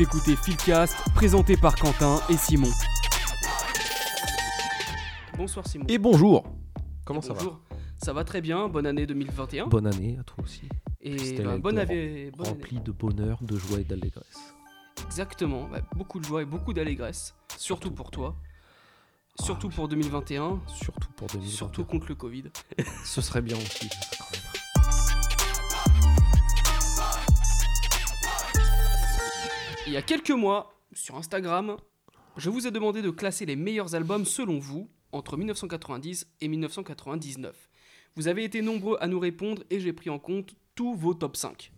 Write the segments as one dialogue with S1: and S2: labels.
S1: Vous écoutez Philcast, présenté par Quentin et Simon. Bonsoir Simon.
S2: Et bonjour Comment
S1: Et
S2: ça
S1: bonjour. Ça va très bien, bonne année 2021.
S2: va Bonne année à toi aussi.
S1: et
S2: C'était
S1: bah,
S2: l'année
S1: bonne, année, bonne année.
S2: Rempli de bonheur, de joie et d'allégresse.
S1: Exactement, bah, beaucoup de joie et beaucoup d'allégresse, surtout pour toi. Surtout pour 2021,
S2: Surtout pour 2021.
S1: surtout contre le Covid.
S2: Ce serait bien aussi.
S1: Il y a quelques mois, sur Instagram, je vous ai demandé de classer les meilleurs albums selon vous entre 1990 et 1999. Vous avez été nombreux à nous répondre et j'ai pris en compte tous vos top 5.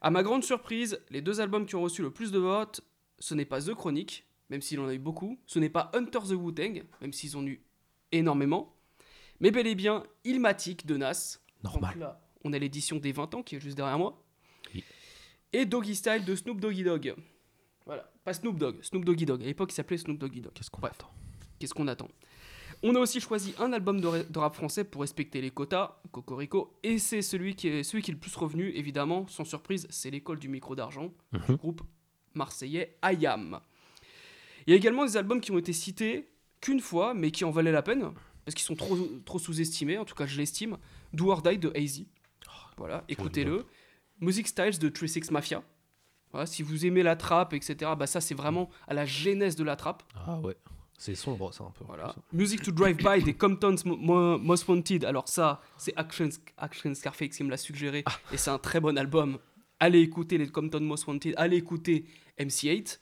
S1: À ma grande surprise, les deux albums qui ont reçu le plus de votes, ce n'est pas The Chronic, même s'il en a eu beaucoup, ce n'est pas Hunter the Wu-Tang, même s'ils en ont eu énormément, mais bel et bien Ilmatic de Nas.
S2: Normal.
S1: Donc là, on a l'édition des 20 ans qui est juste derrière moi. Et Doggy Style de Snoop Doggy Dogg. Voilà, pas Snoop Dogg, Snoop Doggy Dogg. À l'époque, il s'appelait Snoop Doggy Dogg.
S2: Qu'est-ce qu'on attend
S1: Qu'est-ce qu'on attend? On a aussi choisi un album de, ra- de rap français pour respecter les quotas, Cocorico, et c'est celui qui est celui qui est le plus revenu, évidemment, sans surprise, c'est l'école du micro d'argent, du
S2: Mhm.
S1: groupe marseillais Ayam. Il y a également des albums qui ont été cités qu'une fois, mais qui en valaient la peine, parce qu'ils sont trop, trop sous-estimés, en tout cas je l'estime. Do or Die de Hazy. Voilà, écoutez-le. Music Styles de 36 Mafia. Voilà, si vous aimez la trappe, etc., bah ça c'est vraiment à la genèse de la trappe.
S2: Ah ouais. C'est sombre, ça, un peu.
S1: Voilà. Music to Drive By des Comptons Mo- Mo- Most Wanted. Alors ça, c'est Action, Action Scarface qui me l'a suggéré. Et c'est un très bon album. Allez écouter les Compton Most Wanted. Allez écouter MC8.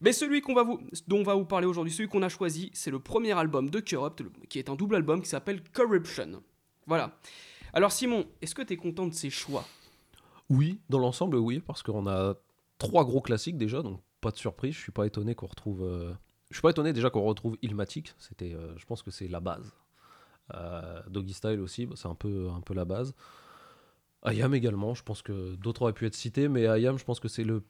S1: Mais celui qu'on va vous, dont on va vous parler aujourd'hui, celui qu'on a choisi, c'est le premier album de Corrupt, qui est un double album qui s'appelle Corruption. Voilà. Alors Simon, est-ce que tu es content de ces choix?
S2: Oui, dans l'ensemble, oui, parce qu'on a trois gros classiques déjà, donc pas de surprise. Je suis pas étonné qu'on retrouve. euh, Je suis pas étonné déjà qu'on retrouve Ilmatic. C'était, euh, je pense que c'est la base. Euh, Doggy Style aussi, bah, c'est un peu, un peu la base. Ayam également. Je pense que d'autres auraient pu être cités, mais Ayam, je pense que c'est le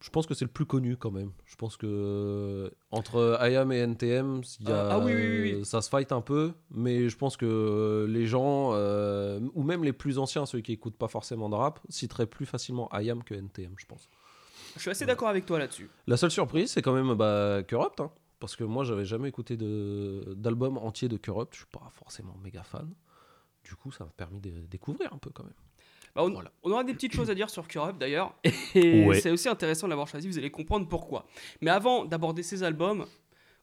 S2: je pense que c'est le plus connu quand même. Je pense que euh, entre IAM et NTM, il y a,
S1: Ah, ah oui, oui, oui, oui.
S2: ça se fight un peu, mais je pense que euh, les gens, euh, ou même les plus anciens, ceux qui écoutent pas forcément de rap, citeraient plus facilement IAM que NTM, je pense.
S1: Je suis assez d'accord avec toi là-dessus.
S2: La seule surprise, c'est quand même bah, Corrupt, hein, parce que moi, j'avais jamais écouté d'album entier de Corrupt, je suis pas forcément méga fan. Du coup, ça m'a permis de découvrir un peu quand même.
S1: Bah, on,
S2: Voilà.
S1: on aura des petites choses à dire sur Corrupt d'ailleurs, et
S2: Ouais.
S1: c'est aussi intéressant de l'avoir choisi, vous allez comprendre pourquoi. Mais avant d'aborder ces albums,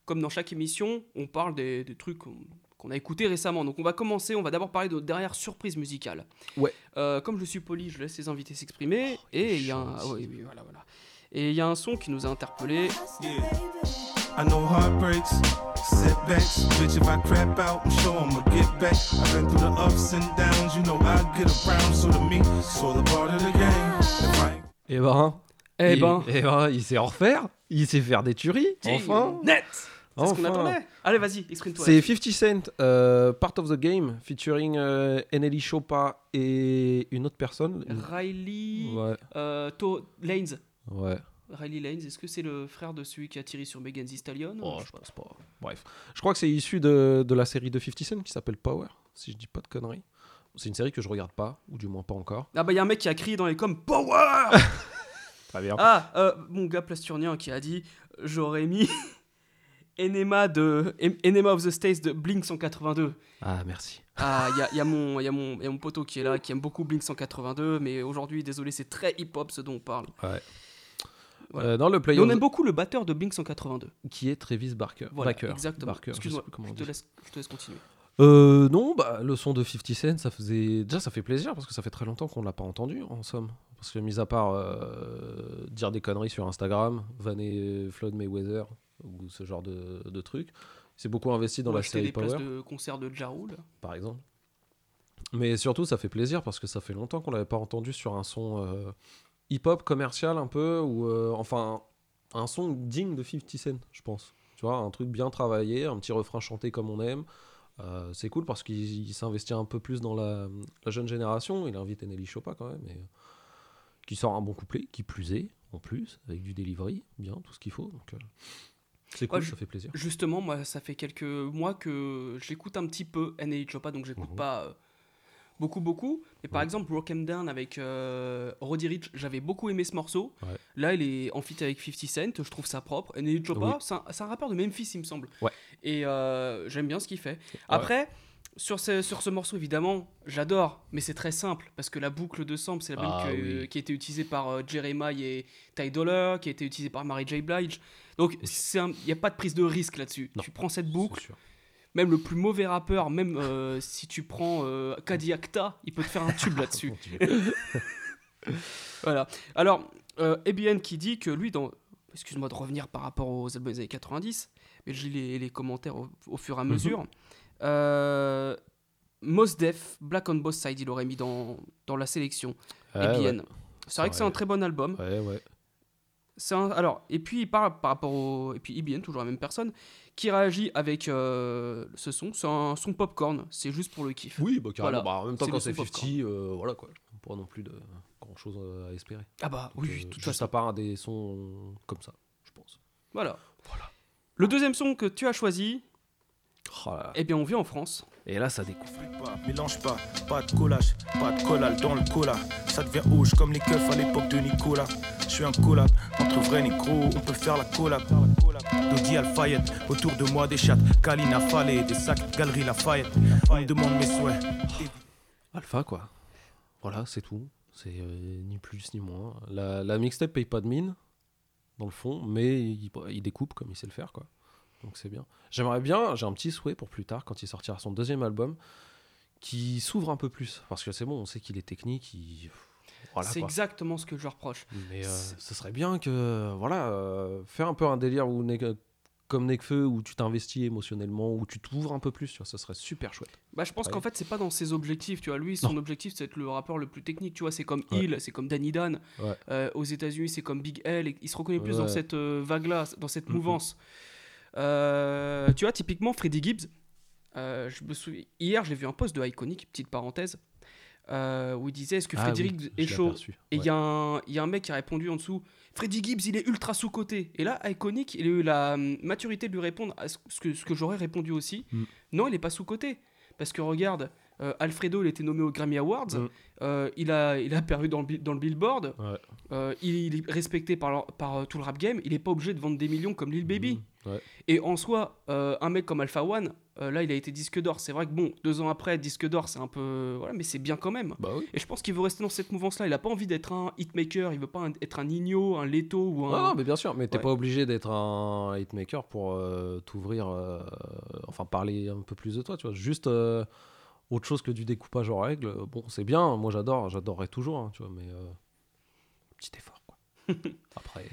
S1: comme dans chaque émission, on parle des, des trucs qu'on a écoutés récemment. Donc on va commencer, on va d'abord parler de notre dernière surprise musicale.
S2: Ouais.
S1: Euh, comme je suis poli, je laisse les invités s'exprimer, et il y a un... ah oui, voilà, voilà. Et il y a un son qui nous a interpellés.
S3: I know heartbreaks, setbacks. Bitch, if I crap out, I'm sure I'ma get back. I've been through the ups and downs, you know I get around. So to me, it's all a part of the game.
S2: Et ben,
S1: Eh
S2: il,
S1: ben,
S2: eh ben, il sait en refaire, il sait faire des tueries, enfin.
S1: net C'est ce qu'on
S2: Enfin.
S1: attendait Allez, vas-y, exprime-toi.
S2: C'est
S1: là-dessus.
S2: 50 Cent, euh, Part of the Game, featuring euh, Nelly Chopa et une autre personne.
S1: Riley...
S2: Ouais,
S1: euh, To- Lanes.
S2: ouais.
S1: Riley Lanes, est-ce que c'est le frère de celui qui a tiré sur Megan Thee Stallion
S2: Oh,
S1: Je
S2: pense pas. Bref. Je crois que c'est issu de, de la série de 50 Cent qui s'appelle Power, si je dis pas de conneries. C'est une série que je regarde pas, ou du moins pas encore.
S1: Ah bah il y a un mec qui a crié dans les coms Power
S2: Très bien.
S1: Ah, euh, mon gars plasturien qui a dit j'aurais mis Enema de En- Enema of the States de Blink 182.
S2: Ah, merci.
S1: Ah, il y a, y a mon y a mon il y a mon poteau qui est là qui aime beaucoup Blink 182 mais aujourd'hui désolé, c'est très hip-hop ce dont on parle.
S2: Ouais.
S1: Voilà.
S2: Euh, le
S1: Et on aime beaucoup le batteur de Blink 182.
S2: qui est Travis Barker.
S1: Voilà,
S2: Barker.
S1: exactement.
S2: Barker, je
S1: Excuse-moi, je,
S2: on
S1: te laisse je te laisse continuer.
S2: Euh, non, bah, le son de 50 Cent, ça faisait. Déjà, ça fait plaisir parce que ça fait très longtemps qu'on ne l'a pas entendu, en somme. Parce que, mis à part euh, dire des conneries sur Instagram, vanner Floyd Mayweather ou ce genre de, de trucs, il s'est beaucoup investi dans la série
S1: places
S2: Power,
S1: de concert de Ja Rule.
S2: par exemple. Mais surtout, ça fait plaisir parce que ça fait longtemps qu'on l'avait pas entendu sur un son hip-hop commercial un peu, ou euh, enfin un son digne de 50 Cent, je pense. Tu vois, un truc bien travaillé, un petit refrain chanté comme on aime. Euh, c'est cool parce qu'il il s'investit un peu plus dans la, la jeune génération. Il invite Nelly Chopin quand même, et, euh, qui sort un bon couplet, qui plus est, en plus, avec du delivery, bien, tout ce qu'il faut. Donc, c'est cool,
S1: Ouais,
S2: ça fait plaisir.
S1: Justement, moi, ça fait quelques mois que j'écoute un petit peu NLE Choppa, donc j'écoute
S2: Mhm.
S1: pas beaucoup, beaucoup. Mais par
S2: Ouais.
S1: exemple, Broken Down avec euh, Roddy Rich, j'avais beaucoup aimé ce morceau.
S2: Ouais.
S1: Là, il est en feat avec 50 Cent, je trouve ça propre. NLE Choppa,
S2: Oui.
S1: c'est un, un rappeur de Memphis, il me semble.
S2: Ouais.
S1: Et euh, j'aime bien ce qu'il fait. Après. Sur ce, sur ce morceau, évidemment, j'adore, mais c'est très simple, parce que la boucle de sample, c'est la même
S2: Ah
S1: que-
S2: oui.
S1: qui a été utilisée par euh, Jeremiah et Ty Dolla, qui a été utilisée par Mary J. Blige. Donc, il n'y a pas de prise de risque là-dessus. Tu prends cette boucle. Même le plus mauvais rappeur, même euh, si tu prends euh, Kadiakta, il peut te faire un tube là-dessus. voilà. Alors, euh, ABN qui dit que lui, dans. Excuse-moi de revenir par rapport aux albums des années 90, mais je lis les, les commentaires au, au fur et à
S2: Mhm.
S1: mesure. Euh, Mos Def, Black on Both Sides, il aurait mis dans, dans la sélection.
S2: Ouais.
S1: C'est vrai que c'est un très bon album.
S2: Ouais, ouais.
S1: C'est un- alors, et puis il parle par rapport au. Et puis IBN, toujours la même personne, qui réagit avec euh, ce son. C'est un son popcorn, c'est juste pour le kiff.
S2: Oui, bah, carrément.
S1: Voilà.
S2: Bah, en même temps, quand c'est
S1: son
S2: 50, euh, voilà quoi. Pas non plus de grand chose à espérer.
S1: Ah bah
S2: Donc,
S1: oui,
S2: euh,
S1: de toute
S2: juste
S1: façon.
S2: à part des sons comme ça, je pense.
S1: Voilà. Le deuxième son que tu as choisi,
S2: Oh là là.
S1: eh bien on vit en France.
S2: Et là, ça découvre.
S3: pas, mélange pas, pas de collage, pas de collage dans le cola. Ça devient rouge comme les keufs à l'époque de Nicolas. Je suis un collab, entre vrais négros, on peut faire la collab. Autour de moi des chattes, Kalina des sacs, Lafayette. On me demande mes souhaits.
S2: Alpha, quoi. Voilà, c'est tout. C'est euh, ni plus ni moins. La, mixtape paye pas de mine, dans le fond, mais il, découpe comme il sait le faire, quoi. Donc c'est bien. J'aimerais bien, j'ai un petit souhait pour plus tard, quand il sortira son deuxième album, qui s'ouvre un peu plus. Parce que c'est bon, on sait qu'il est technique. Voilà,
S1: c'est exactement ce que je reproche.
S2: Mais euh, ce serait bien que, voilà, euh, faire un peu un délire où, comme Nekfeu, où tu t'investis émotionnellement, où tu t'ouvres un peu plus, tu vois, ça serait super chouette.
S1: Bah, je pense
S2: Ouais.
S1: qu'en fait, c'est pas dans ses objectifs. Tu vois, lui, son objectif, c'est d'être le rappeur le plus technique. Tu vois, c'est comme
S2: Ouais.
S1: Hill, c'est comme Danny Dan.
S2: Ouais.
S1: Euh, aux États-Unis, c'est comme Big L. et il se reconnaît plus dans cette euh, vague-là, dans cette mouvance. Euh, tu vois, typiquement, Freddie Gibbs. je me souviens, hier, j'ai vu un post de Iconic, petite parenthèse, euh, où il disait Est-ce que
S2: Ah oui,
S1: Gibbs
S2: je
S1: est chaud
S2: aperçu.
S1: Et il y, a un- il y a un mec qui a répondu en dessous Freddy Gibbs, il est ultra sous-coté. Et là, Iconic, il a eu la hum, maturité de lui répondre à ce que, ce que j'aurais répondu aussi.
S2: Mm.
S1: Non, il n'est pas sous-coté. Parce que regarde, euh, Alfredo, il était nommé aux Grammy Awards.
S2: Mm.
S1: Euh, il, a, il a apparu dans le, dans le Billboard.
S2: Ouais.
S1: Euh, il, il est respecté par, leur- par tout le rap game. Il n'est pas obligé de vendre des millions comme Lil Baby.
S2: Mhm. Ouais.
S1: Et en soi, euh, un mec comme Alpha One, euh, là, il a été disque d'or. C'est vrai que bon, deux ans après, disque d'or, c'est un peu. Voilà, mais c'est bien quand même.
S2: Bah oui.
S1: Et je pense qu'il veut rester dans cette mouvance-là. Il a pas envie d'être un hitmaker, il veut pas un- être un Nino, un Leto ou un.
S2: Non, non, mais bien sûr, mais t'es
S1: Ouais.
S2: pas obligé d'être un hitmaker pour euh, t'ouvrir, enfin parler un peu plus de toi, tu vois. Juste autre chose que du découpage en règle. Bon, c'est bien, moi j'adore, j'adorerais toujours, hein, tu vois, mais petit effort, quoi. Après,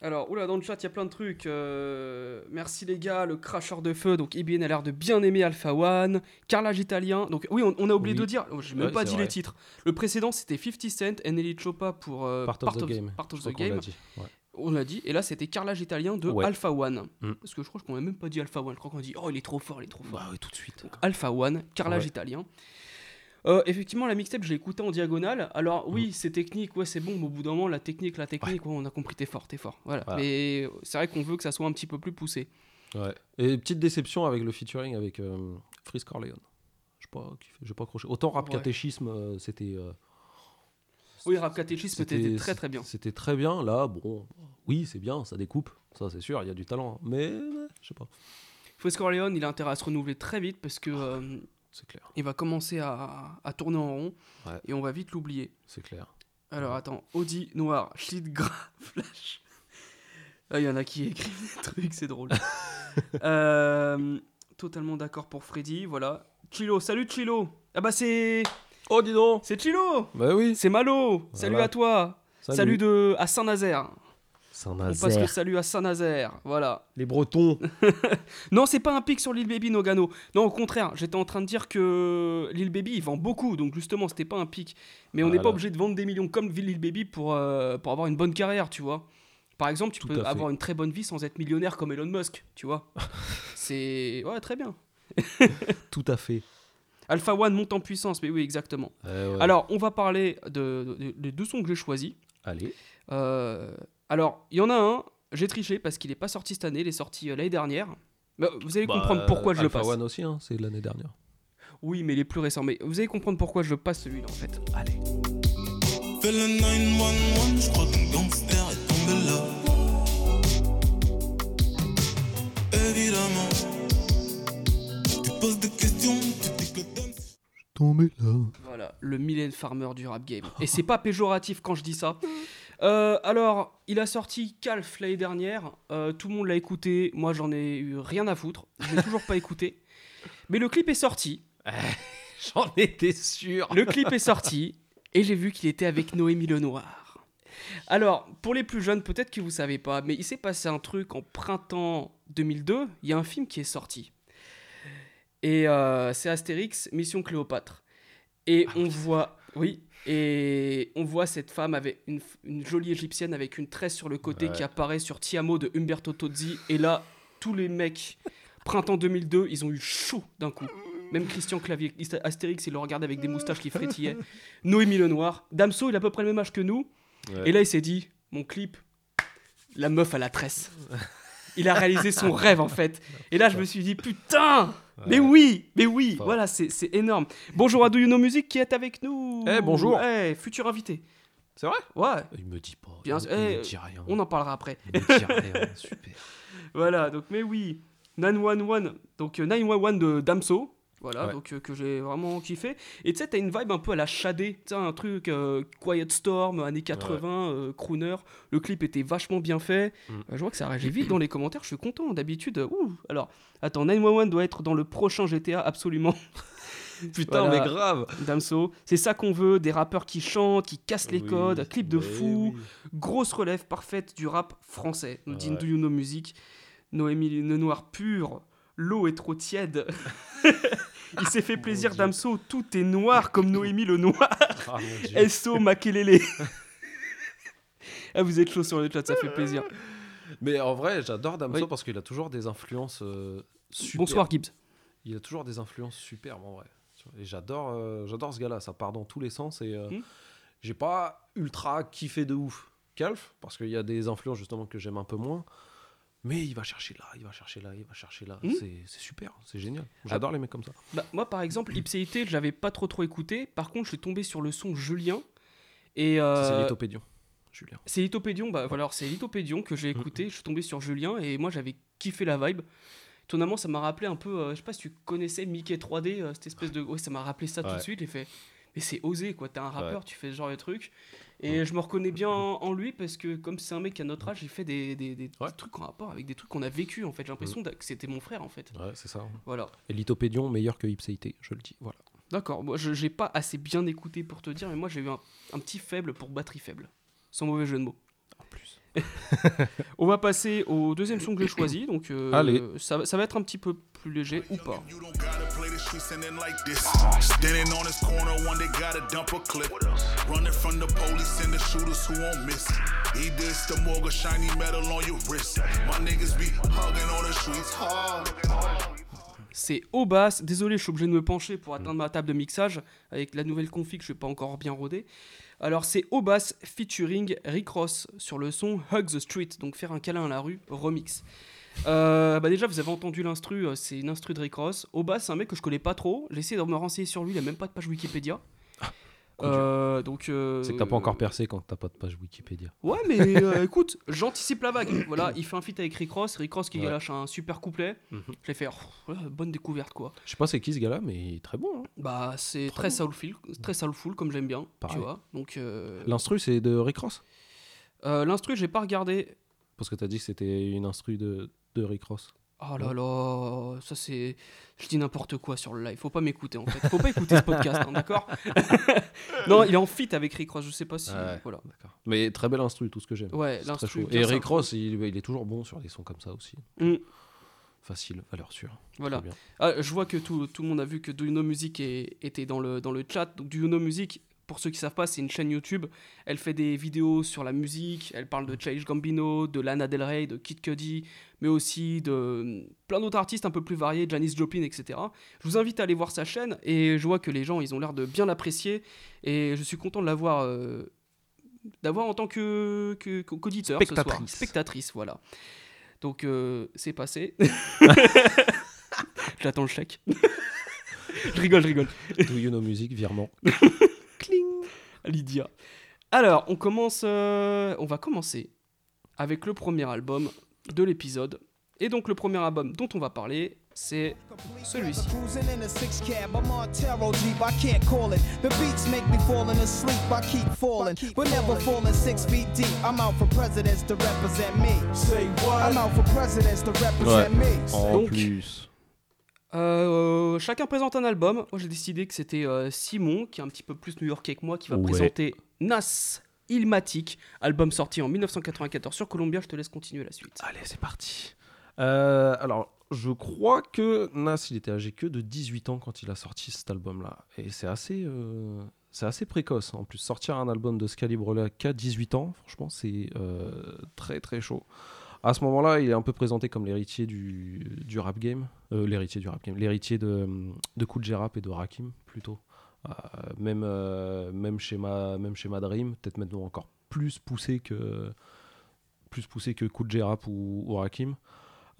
S1: Alors, oula, dans le chat, il y a plein de trucs. Euh, merci les gars, le cracheur de feu. Donc, IBN a l'air de bien aimer Alpha One. Carrelage italien. Donc, oui, on, on a oublié
S2: Oui.
S1: de dire. oh, J'ai même
S2: Ouais,
S1: pas dit
S2: vrai.
S1: les titres. Le précédent, c'était 50 Cent, Nelly Choppa pour euh,
S2: part of the game.
S1: Part of
S2: je l'a
S1: Game.
S2: dit. Ouais.
S1: On l'a dit. Et là, c'était carrelage italien de
S2: Ouais.
S1: Alpha One.
S2: Mm.
S1: Parce que je crois qu'on a même pas dit Alpha One. Je crois qu'on a dit Oh, il est trop fort, il est trop fort.
S2: Bah oui, tout de suite.
S1: Alpha One, carrelage
S2: Ouais.
S1: italien. Euh, effectivement, la mixtape, je l'ai écoutée en diagonale. Alors, oui,
S2: Mm.
S1: c'est technique, ouais, c'est bon, mais au bout d'un moment, la technique, la technique, ouais, on a compris, t'es fort, t'es fort. Voilà.
S2: Voilà.
S1: Mais c'est vrai qu'on veut que ça soit un petit peu plus poussé.
S2: Ouais. Et petite déception avec le featuring avec euh, Freeze Corleone. Je sais pas, j'ai pas accroché. Autant rap catéchisme, euh, c'était. euh,
S1: Oui, Rap Catéchisme était très très bien.
S2: C'était très bien. Là, bon, oui, c'est bien, ça découpe. Ça, c'est sûr, il y a du talent. Mais, euh, je sais pas,
S1: Fresco Corleone, il a intérêt à se renouveler très vite parce que euh,
S2: c'est clair.
S1: il va commencer à, à tourner en rond
S2: Ouais.
S1: et on va vite l'oublier.
S2: C'est clair.
S1: Alors attends, Audi noir, shit gras, flash. Ah, Il y en a qui écrivent des trucs, c'est drôle. Euh, totalement d'accord pour Freddy, voilà. Chilo, salut Chilo. Ah bah c'est
S2: Oh, dis donc
S1: c'est Chilo.
S2: Bah oui
S1: C'est Malo. Salut à toi. Salut, de à Saint-Nazaire. On passe le salut à Saint-Nazaire. Voilà.
S2: Les Bretons.
S1: Non, c'est pas un pic sur Lil Baby Nogano. Non, au contraire, j'étais en train de dire que Lil Baby il vend beaucoup, donc justement c'était pas un pic. Mais on n'est pas obligé de vendre des millions comme Lil Baby pour, euh, pour avoir une bonne carrière, tu vois. Par exemple, tu
S2: Tout
S1: peux avoir une très bonne vie sans être millionnaire comme Elon Musk, tu vois. c'est. Ouais, très bien.
S2: Tout à fait.
S1: Alpha One monte en puissance, mais oui, exactement.
S2: Ouais.
S1: Alors, on va parler de, de- des deux sons que j'ai choisis.
S2: Allez.
S1: Euh, alors, il y en a un, j'ai triché parce qu'il n'est pas sorti cette année, il est sorti euh, l'année dernière. Bah, vous allez
S2: Bah,
S1: comprendre pourquoi je le
S2: Alpha
S1: passe.
S2: One aussi, hein, c'est l'année dernière.
S1: Oui, mais il est plus récent. Mais vous allez comprendre pourquoi je passe celui-là en fait. Allez.
S4: Fais le 911, je crois qu'un gangster est tombé là. Évidemment, tu poses des questions, tu dis que t'aimes.
S2: Tombé là.
S1: Voilà, le Mylène Farmer du rap game. Et c'est pas péjoratif quand je dis ça. Euh, alors, il a sorti Calf l'année dernière. Euh, tout le monde l'a écouté. Moi, j'en ai eu rien à foutre. Je l'ai toujours pas écouté. Mais le clip est sorti.
S2: J'en étais sûr.
S1: Le clip est sorti. Et j'ai vu qu'il était avec Noémie Lenoir. Alors, pour les plus jeunes, peut-être que vous savez pas, mais il s'est passé un truc en printemps 2002. Il y a un film qui est sorti. Et euh, c'est Astérix, Mission Cléopâtre. Et on voit, oui, et on voit cette femme avec une, une jolie égyptienne avec une tresse sur le côté
S2: Ouais.
S1: qui apparaît sur Tiamo de Umberto Tozzi. Et là, tous les mecs, printemps 2002, ils ont eu chaud d'un coup. Même Christian Clavier, Astérix, il le regarde avec des moustaches qui frétillaient. Noémie Lenoir. Damso, il a à peu près le même âge que nous.
S2: Ouais.
S1: Et là, il s'est dit, mon clip, la meuf à la tresse. Il a réalisé son rêve en fait. Et là, je me suis dit, putain Mais oui Mais oui. Voilà, c'est énorme. Bonjour à Do You Know Music qui est avec nous.
S2: Eh, bonjour.
S1: Eh, futur invité.
S2: C'est vrai?
S1: Ouais,
S2: Il me dit pas.
S1: Bien
S2: il, il
S1: Eh,
S2: me dit rien.
S1: on en parlera après.
S2: Il me dit rien. Super.
S1: Voilà, donc mais oui. 911, donc euh, 911 de Damso. Voilà,
S2: Ouais.
S1: donc euh, que j'ai vraiment kiffé. Et tu sais, t'as une vibe un peu à la Shadé, tu sais, un truc euh, Quiet Storm, années 80, euh, crooner. Le clip était vachement bien fait.
S2: Mm.
S1: Je vois que ça réagit vite dans les commentaires, je suis content. D'habitude, ouh. Alors, attends, 911 doit être dans le prochain GTA, absolument.
S2: Putain,
S1: Voilà.
S2: mais grave.
S1: Damso, c'est ça qu'on veut, des rappeurs qui chantent, qui cassent les
S2: Oui,
S1: codes, clip de fou,
S2: oui.
S1: grosse relève parfaite du rap français. Nous dit. Do You Know Music, Noémie Le Noir pur, l'eau est trop tiède. Il s'est fait plaisir
S2: Dieu.
S1: Damso, tout est noir comme Noémie Le Noir.
S2: Ah, mon Dieu.
S1: SO Makelele. ah, vous êtes chaud sur le chat, ça fait plaisir.
S2: Mais en vrai, j'adore Damso
S1: Oui.
S2: parce qu'il a toujours des influences euh, super.
S1: Bonsoir Gibbs.
S2: Il a toujours des influences superbes en vrai. Et j'adore, euh, j'adore ce gars-là. Ça part dans tous les sens et euh,
S1: Hmm.
S2: j'ai pas ultra kiffé de ouf Calf parce qu'il y a des influences justement que j'aime un peu moins. Mais il va chercher là, il va chercher là, il va chercher là.
S1: Hmm.
S2: C'est, super, c'est génial. J'adore les mecs comme ça.
S1: Bah, moi, par exemple, Ipséité, je l'avais pas trop trop écouté. Par contre, je suis tombé sur le son Julien. Et
S2: C'est
S1: euh,
S2: Lithopédion, Julien.
S1: C'est Lithopédion, bah voilà, c'est Lithopédion que j'ai écouté, je suis tombé sur Julien et moi j'avais kiffé la vibe. Étonnamment, ça m'a rappelé un peu, euh, je sais pas si tu connaissais Mickey 3D, euh, cette espèce de. Ouais, ça m'a rappelé ça tout de suite, j'ai fait. Mais c'est osé quoi, t'es un rappeur,
S2: Ouais.
S1: tu fais ce genre de truc. Et je me reconnais bien en, en lui parce que, comme c'est un mec à notre âge, j'ai fait des, des- des
S2: Ouais.
S1: trucs en rapport avec des trucs qu'on a vécu en fait. J'ai l'impression d'a- que c'était mon frère en fait.
S2: Ouais, c'est ça. hein.
S1: Voilà.
S2: Et Lithopédion meilleur que Ipséité, je le dis. Voilà.
S1: D'accord, moi je- j'ai pas assez bien écouté pour te dire, mais moi j'ai eu un, un petit faible pour batterie faible. Sans mauvais jeu de mots.
S2: En plus.
S1: On va passer au deuxième son que j'ai choisi, donc euh,
S2: Allez.
S1: Ça va être un petit peu plus léger ou pas. C'est au basse. Désolé, je suis obligé de me pencher pour atteindre ma table de mixage avec la nouvelle config, je suis pas encore bien rodé. Alors c'est au basse featuring Rick Ross sur le son Hug the Street, donc faire un câlin à la rue remix. Euh, bah déjà vous avez entendu l'instru, euh, c'est une instru de Rick Ross. Au basse c'est un mec que je connais pas trop. J'ai essayé de me renseigner sur lui, il a même pas de page Wikipédia. Euh, donc euh,
S2: C'est que t'as pas encore percé quand t'as pas de page Wikipédia.
S1: Ouais, mais euh, écoute, j'anticipe la vague. Voilà, il fait un feat avec Rick Ross. Rick Ross qui
S2: Ouais.
S1: lâche un super couplet.
S2: Mhm.
S1: Je l'ai fait, oh, bonne découverte quoi.
S2: Je sais pas c'est qui ce gars-là, mais il est très bon. hein.
S1: Bah, c'est
S2: Très
S1: très
S2: bon.
S1: soulful, très soulful comme j'aime bien,
S2: Pareil.
S1: tu vois. Donc, euh,
S2: L'instru, c'est de Rick Ross?
S1: Euh, l'instru, j'ai pas regardé.
S2: Parce que t'as dit que c'était une instru de, de Rick Ross.
S1: Oh là là, ça c'est. Je dis n'importe quoi sur le live. Faut pas m'écouter en fait. Faut pas écouter ce podcast, hein, d'accord Non, il est en fit avec Rick Ross. Je sais pas si.
S2: Ouais.
S1: Voilà.
S2: D'accord. Mais très bel instru, tout ce que j'aime.
S1: Ouais, l'instru,
S2: Et. Rick Ross, il, il est toujours bon sur des sons comme ça aussi.
S1: Mm.
S2: Facile, valeur sûre.
S1: Voilà. Ah, je vois que tout, tout le monde a vu que Do You Know Music est- était dans le, dans le chat. Donc, Do You Know Music, pour ceux qui savent pas, c'est une chaîne YouTube. Elle fait des vidéos sur la musique. Elle parle de Childish Gambino, de Lana Del Rey, de Kid Cudi, mais aussi de euh, plein d'autres artistes un peu plus variés, Janis Joplin, etc. Je vous invite à aller voir sa chaîne et je vois que les gens, ils ont l'air de bien l'apprécier. Et je suis content de l'avoir. euh, d'avoir en tant que qu'auditeur ce soir.
S2: Spectatrice.
S1: Spectatrice, voilà. Donc euh, c'est passé. J'attends le chèque. je rigole, je rigole.
S2: Do you know music, virement?
S1: Lydia. Alors, on commence. euh, on va commencer avec le premier album de l'épisode. Et donc, le premier album dont on va parler, c'est celui-ci.
S5: Cruising in a six cab, I'm on tarot Jeep, I can't call it. The beats make me falling asleep, I keep falling. But never falling six feet deep. I'm out for presidents to represent me.
S3: Say what?
S5: I'm out for presidents to represent me.
S2: En
S1: Donc-
S2: plus.
S1: Euh, chacun présente un album. Moi, j'ai décidé que c'était euh, Simon, qui est un petit peu plus new-yorkais que moi, qui va
S2: Ouais.
S1: présenter Nas Ilmatic, album sorti en 1994 sur Columbia. Je te laisse continuer la suite.
S2: Allez, c'est parti. Euh, alors, je crois que Nas, il était âgé que de 18 ans quand il a sorti cet album-là. Et c'est assez, euh, c'est assez précoce. En plus, sortir un album de ce calibre-là qu'à 18 ans, franchement, c'est euh, très très chaud. À ce moment-là, il est un peu présenté comme l'héritier du, rap game. Euh, l'héritier du rap game. L'héritier de, de Rap et de Rakim, plutôt. Euh, même, euh, même, schéma, Dream, peut-être maintenant encore plus poussé que, plus poussé que Kool Rap ou, ou Rakim.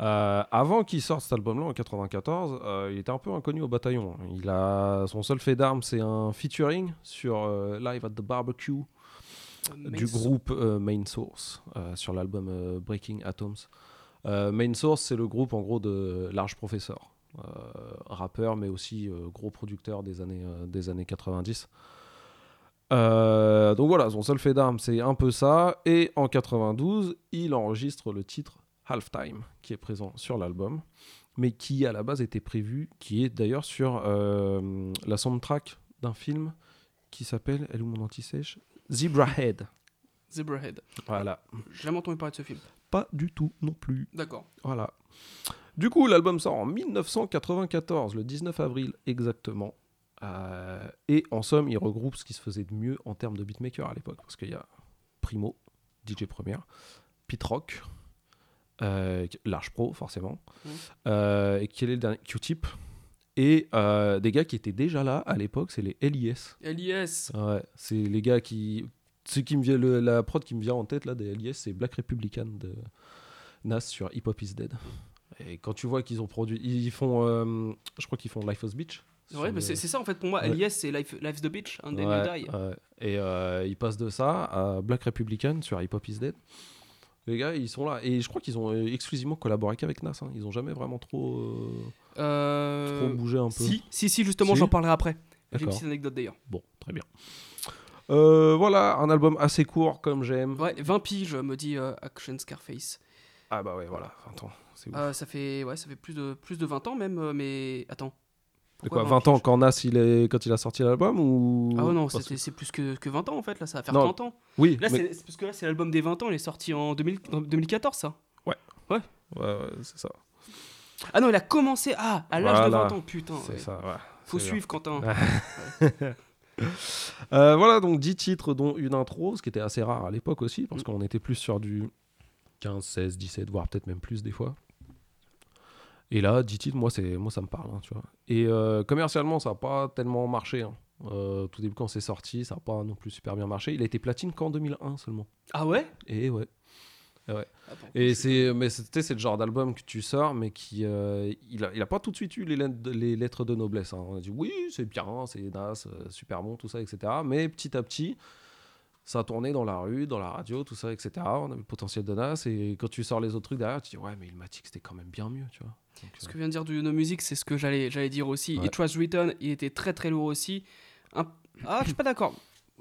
S2: Euh, avant qu'il sorte cet album-là en 94, euh, il était un peu inconnu au bataillon. Il a son seul fait d'armes, c'est un featuring sur Live at the Barbecue du
S1: Main-
S2: groupe euh, Main Source euh, sur l'album euh, Breaking Atoms. Euh, Main Source, c'est le groupe en gros de Large Professor, euh, rappeur mais aussi euh, gros producteur des années, euh, des années 90. Euh, donc voilà, son seul fait d'armes, c'est un peu ça. Et en 92, il enregistre le titre Halftime, qui est présent sur l'album, mais qui à la base était prévu, qui est d'ailleurs sur euh, la soundtrack d'un film qui s'appelle, elle ou mon anti-sèche? Zebrahead.
S1: Zebrahead.
S2: Voilà.
S1: J'ai jamais entendu parler de ce film.
S2: Pas du tout non plus.
S1: D'accord.
S2: Voilà. Du coup, l'album sort en 1994, le 19 avril exactement. Euh, et en somme, il regroupe ce qui se faisait de mieux en termes de beatmaker à l'époque. Parce qu'il y a Primo, DJ Première, Pete Rock, euh, Large Pro forcément,
S1: Mhm.
S2: euh, et qui est le dernier? Q-Tip. Et euh, des gars qui étaient déjà là à l'époque, c'est les LIS.
S1: LIS.
S2: Ouais, c'est les gars qui. Ce qui me vient, le- la prod qui me vient en tête là des LIS, c'est Black Republican de Nas sur Hip Hop Is Dead. Et quand tu vois qu'ils ont produit, ils font, euh, je crois qu'ils font Life of Beach.
S1: Ouais, mais c'est ça en fait pour moi.
S2: Ouais.
S1: LIS, c'est Life, Life's the Beach,
S2: Ouais,
S1: you die.
S2: ouais. Et euh, ils passent de ça à Black Republican sur Hip Hop Is Dead. Les gars, ils sont là. Et je crois qu'ils ont exclusivement collaboré qu'avec Nas. hein. Ils ont jamais vraiment trop, euh, trop bougé un peu.
S1: Si, si, si, justement,
S2: Si
S1: j'en parlerai après. J'ai une petite anecdote d'ailleurs.
S2: Bon, très bien. Euh, voilà, un album assez court comme j'aime.
S1: Ouais, 20 piges, me dit euh, Action Scarface.
S2: Ah bah ouais, voilà, 20 ans. Ouf.
S1: Euh, ça fait ouais, ça fait plus de plus de 20 ans même, euh, mais attends.
S2: De quoi, 20 ans quand Nas il est quand il a sorti l'album ou
S1: Ah ouais, non, c'est plus que, que 20 ans en fait, là, ça va faire
S2: Non,
S1: 30 ans.
S2: Oui,
S1: Là,
S2: mais-
S1: c'est parce que là, c'est l'album des 20 ans, il est sorti en 2000 en 2014, ça.
S2: ouais, ouais, c'est ça.
S1: Ah non, il a commencé ah, à l'âge de
S2: Voilà.
S1: 20 ans, putain.
S2: C'est
S1: ouais.
S2: ça, ouais.
S1: Faut suivre, Quentin.
S2: Euh, voilà donc 10 titres dont une intro, ce qui était assez rare à l'époque aussi parce
S1: Mm.
S2: qu'on était plus sur du 15, 16, 17 voire peut-être même plus des fois. Et là 10 titres moi c'est moi ça me parle hein, tu vois. Et euh, commercialement ça n'a pas tellement marché hein. Euh, tout début quand c'est sorti, ça n'a pas non plus super bien marché. Il a été platine qu'en 2001 seulement.
S1: Ah ouais?
S2: Et ouais. Et ouais.
S1: Attends,
S2: Et c'est, mais c'était c'est le genre d'album que tu sors, mais qui, euh, il a, il a pas tout de suite eu les lettres de, les lettres de noblesse. hein. On a dit oui, c'est bien, c'est Nas, euh, super bon, tout ça, etc. Mais petit à petit, ça a tourné dans la rue, dans la radio, tout ça, etc. On avait le potentiel de Nas, et quand tu sors les autres trucs derrière, tu dis ouais, mais Ilmatic c'était quand même bien mieux, tu vois. Donc,
S1: Ce
S2: euh,
S1: que vient de dire du No Music, c'est ce que j'allais j'allais dire aussi.
S2: Ouais.
S1: It Was Written, il était très très lourd aussi. Un- Ah, je suis pas d'accord.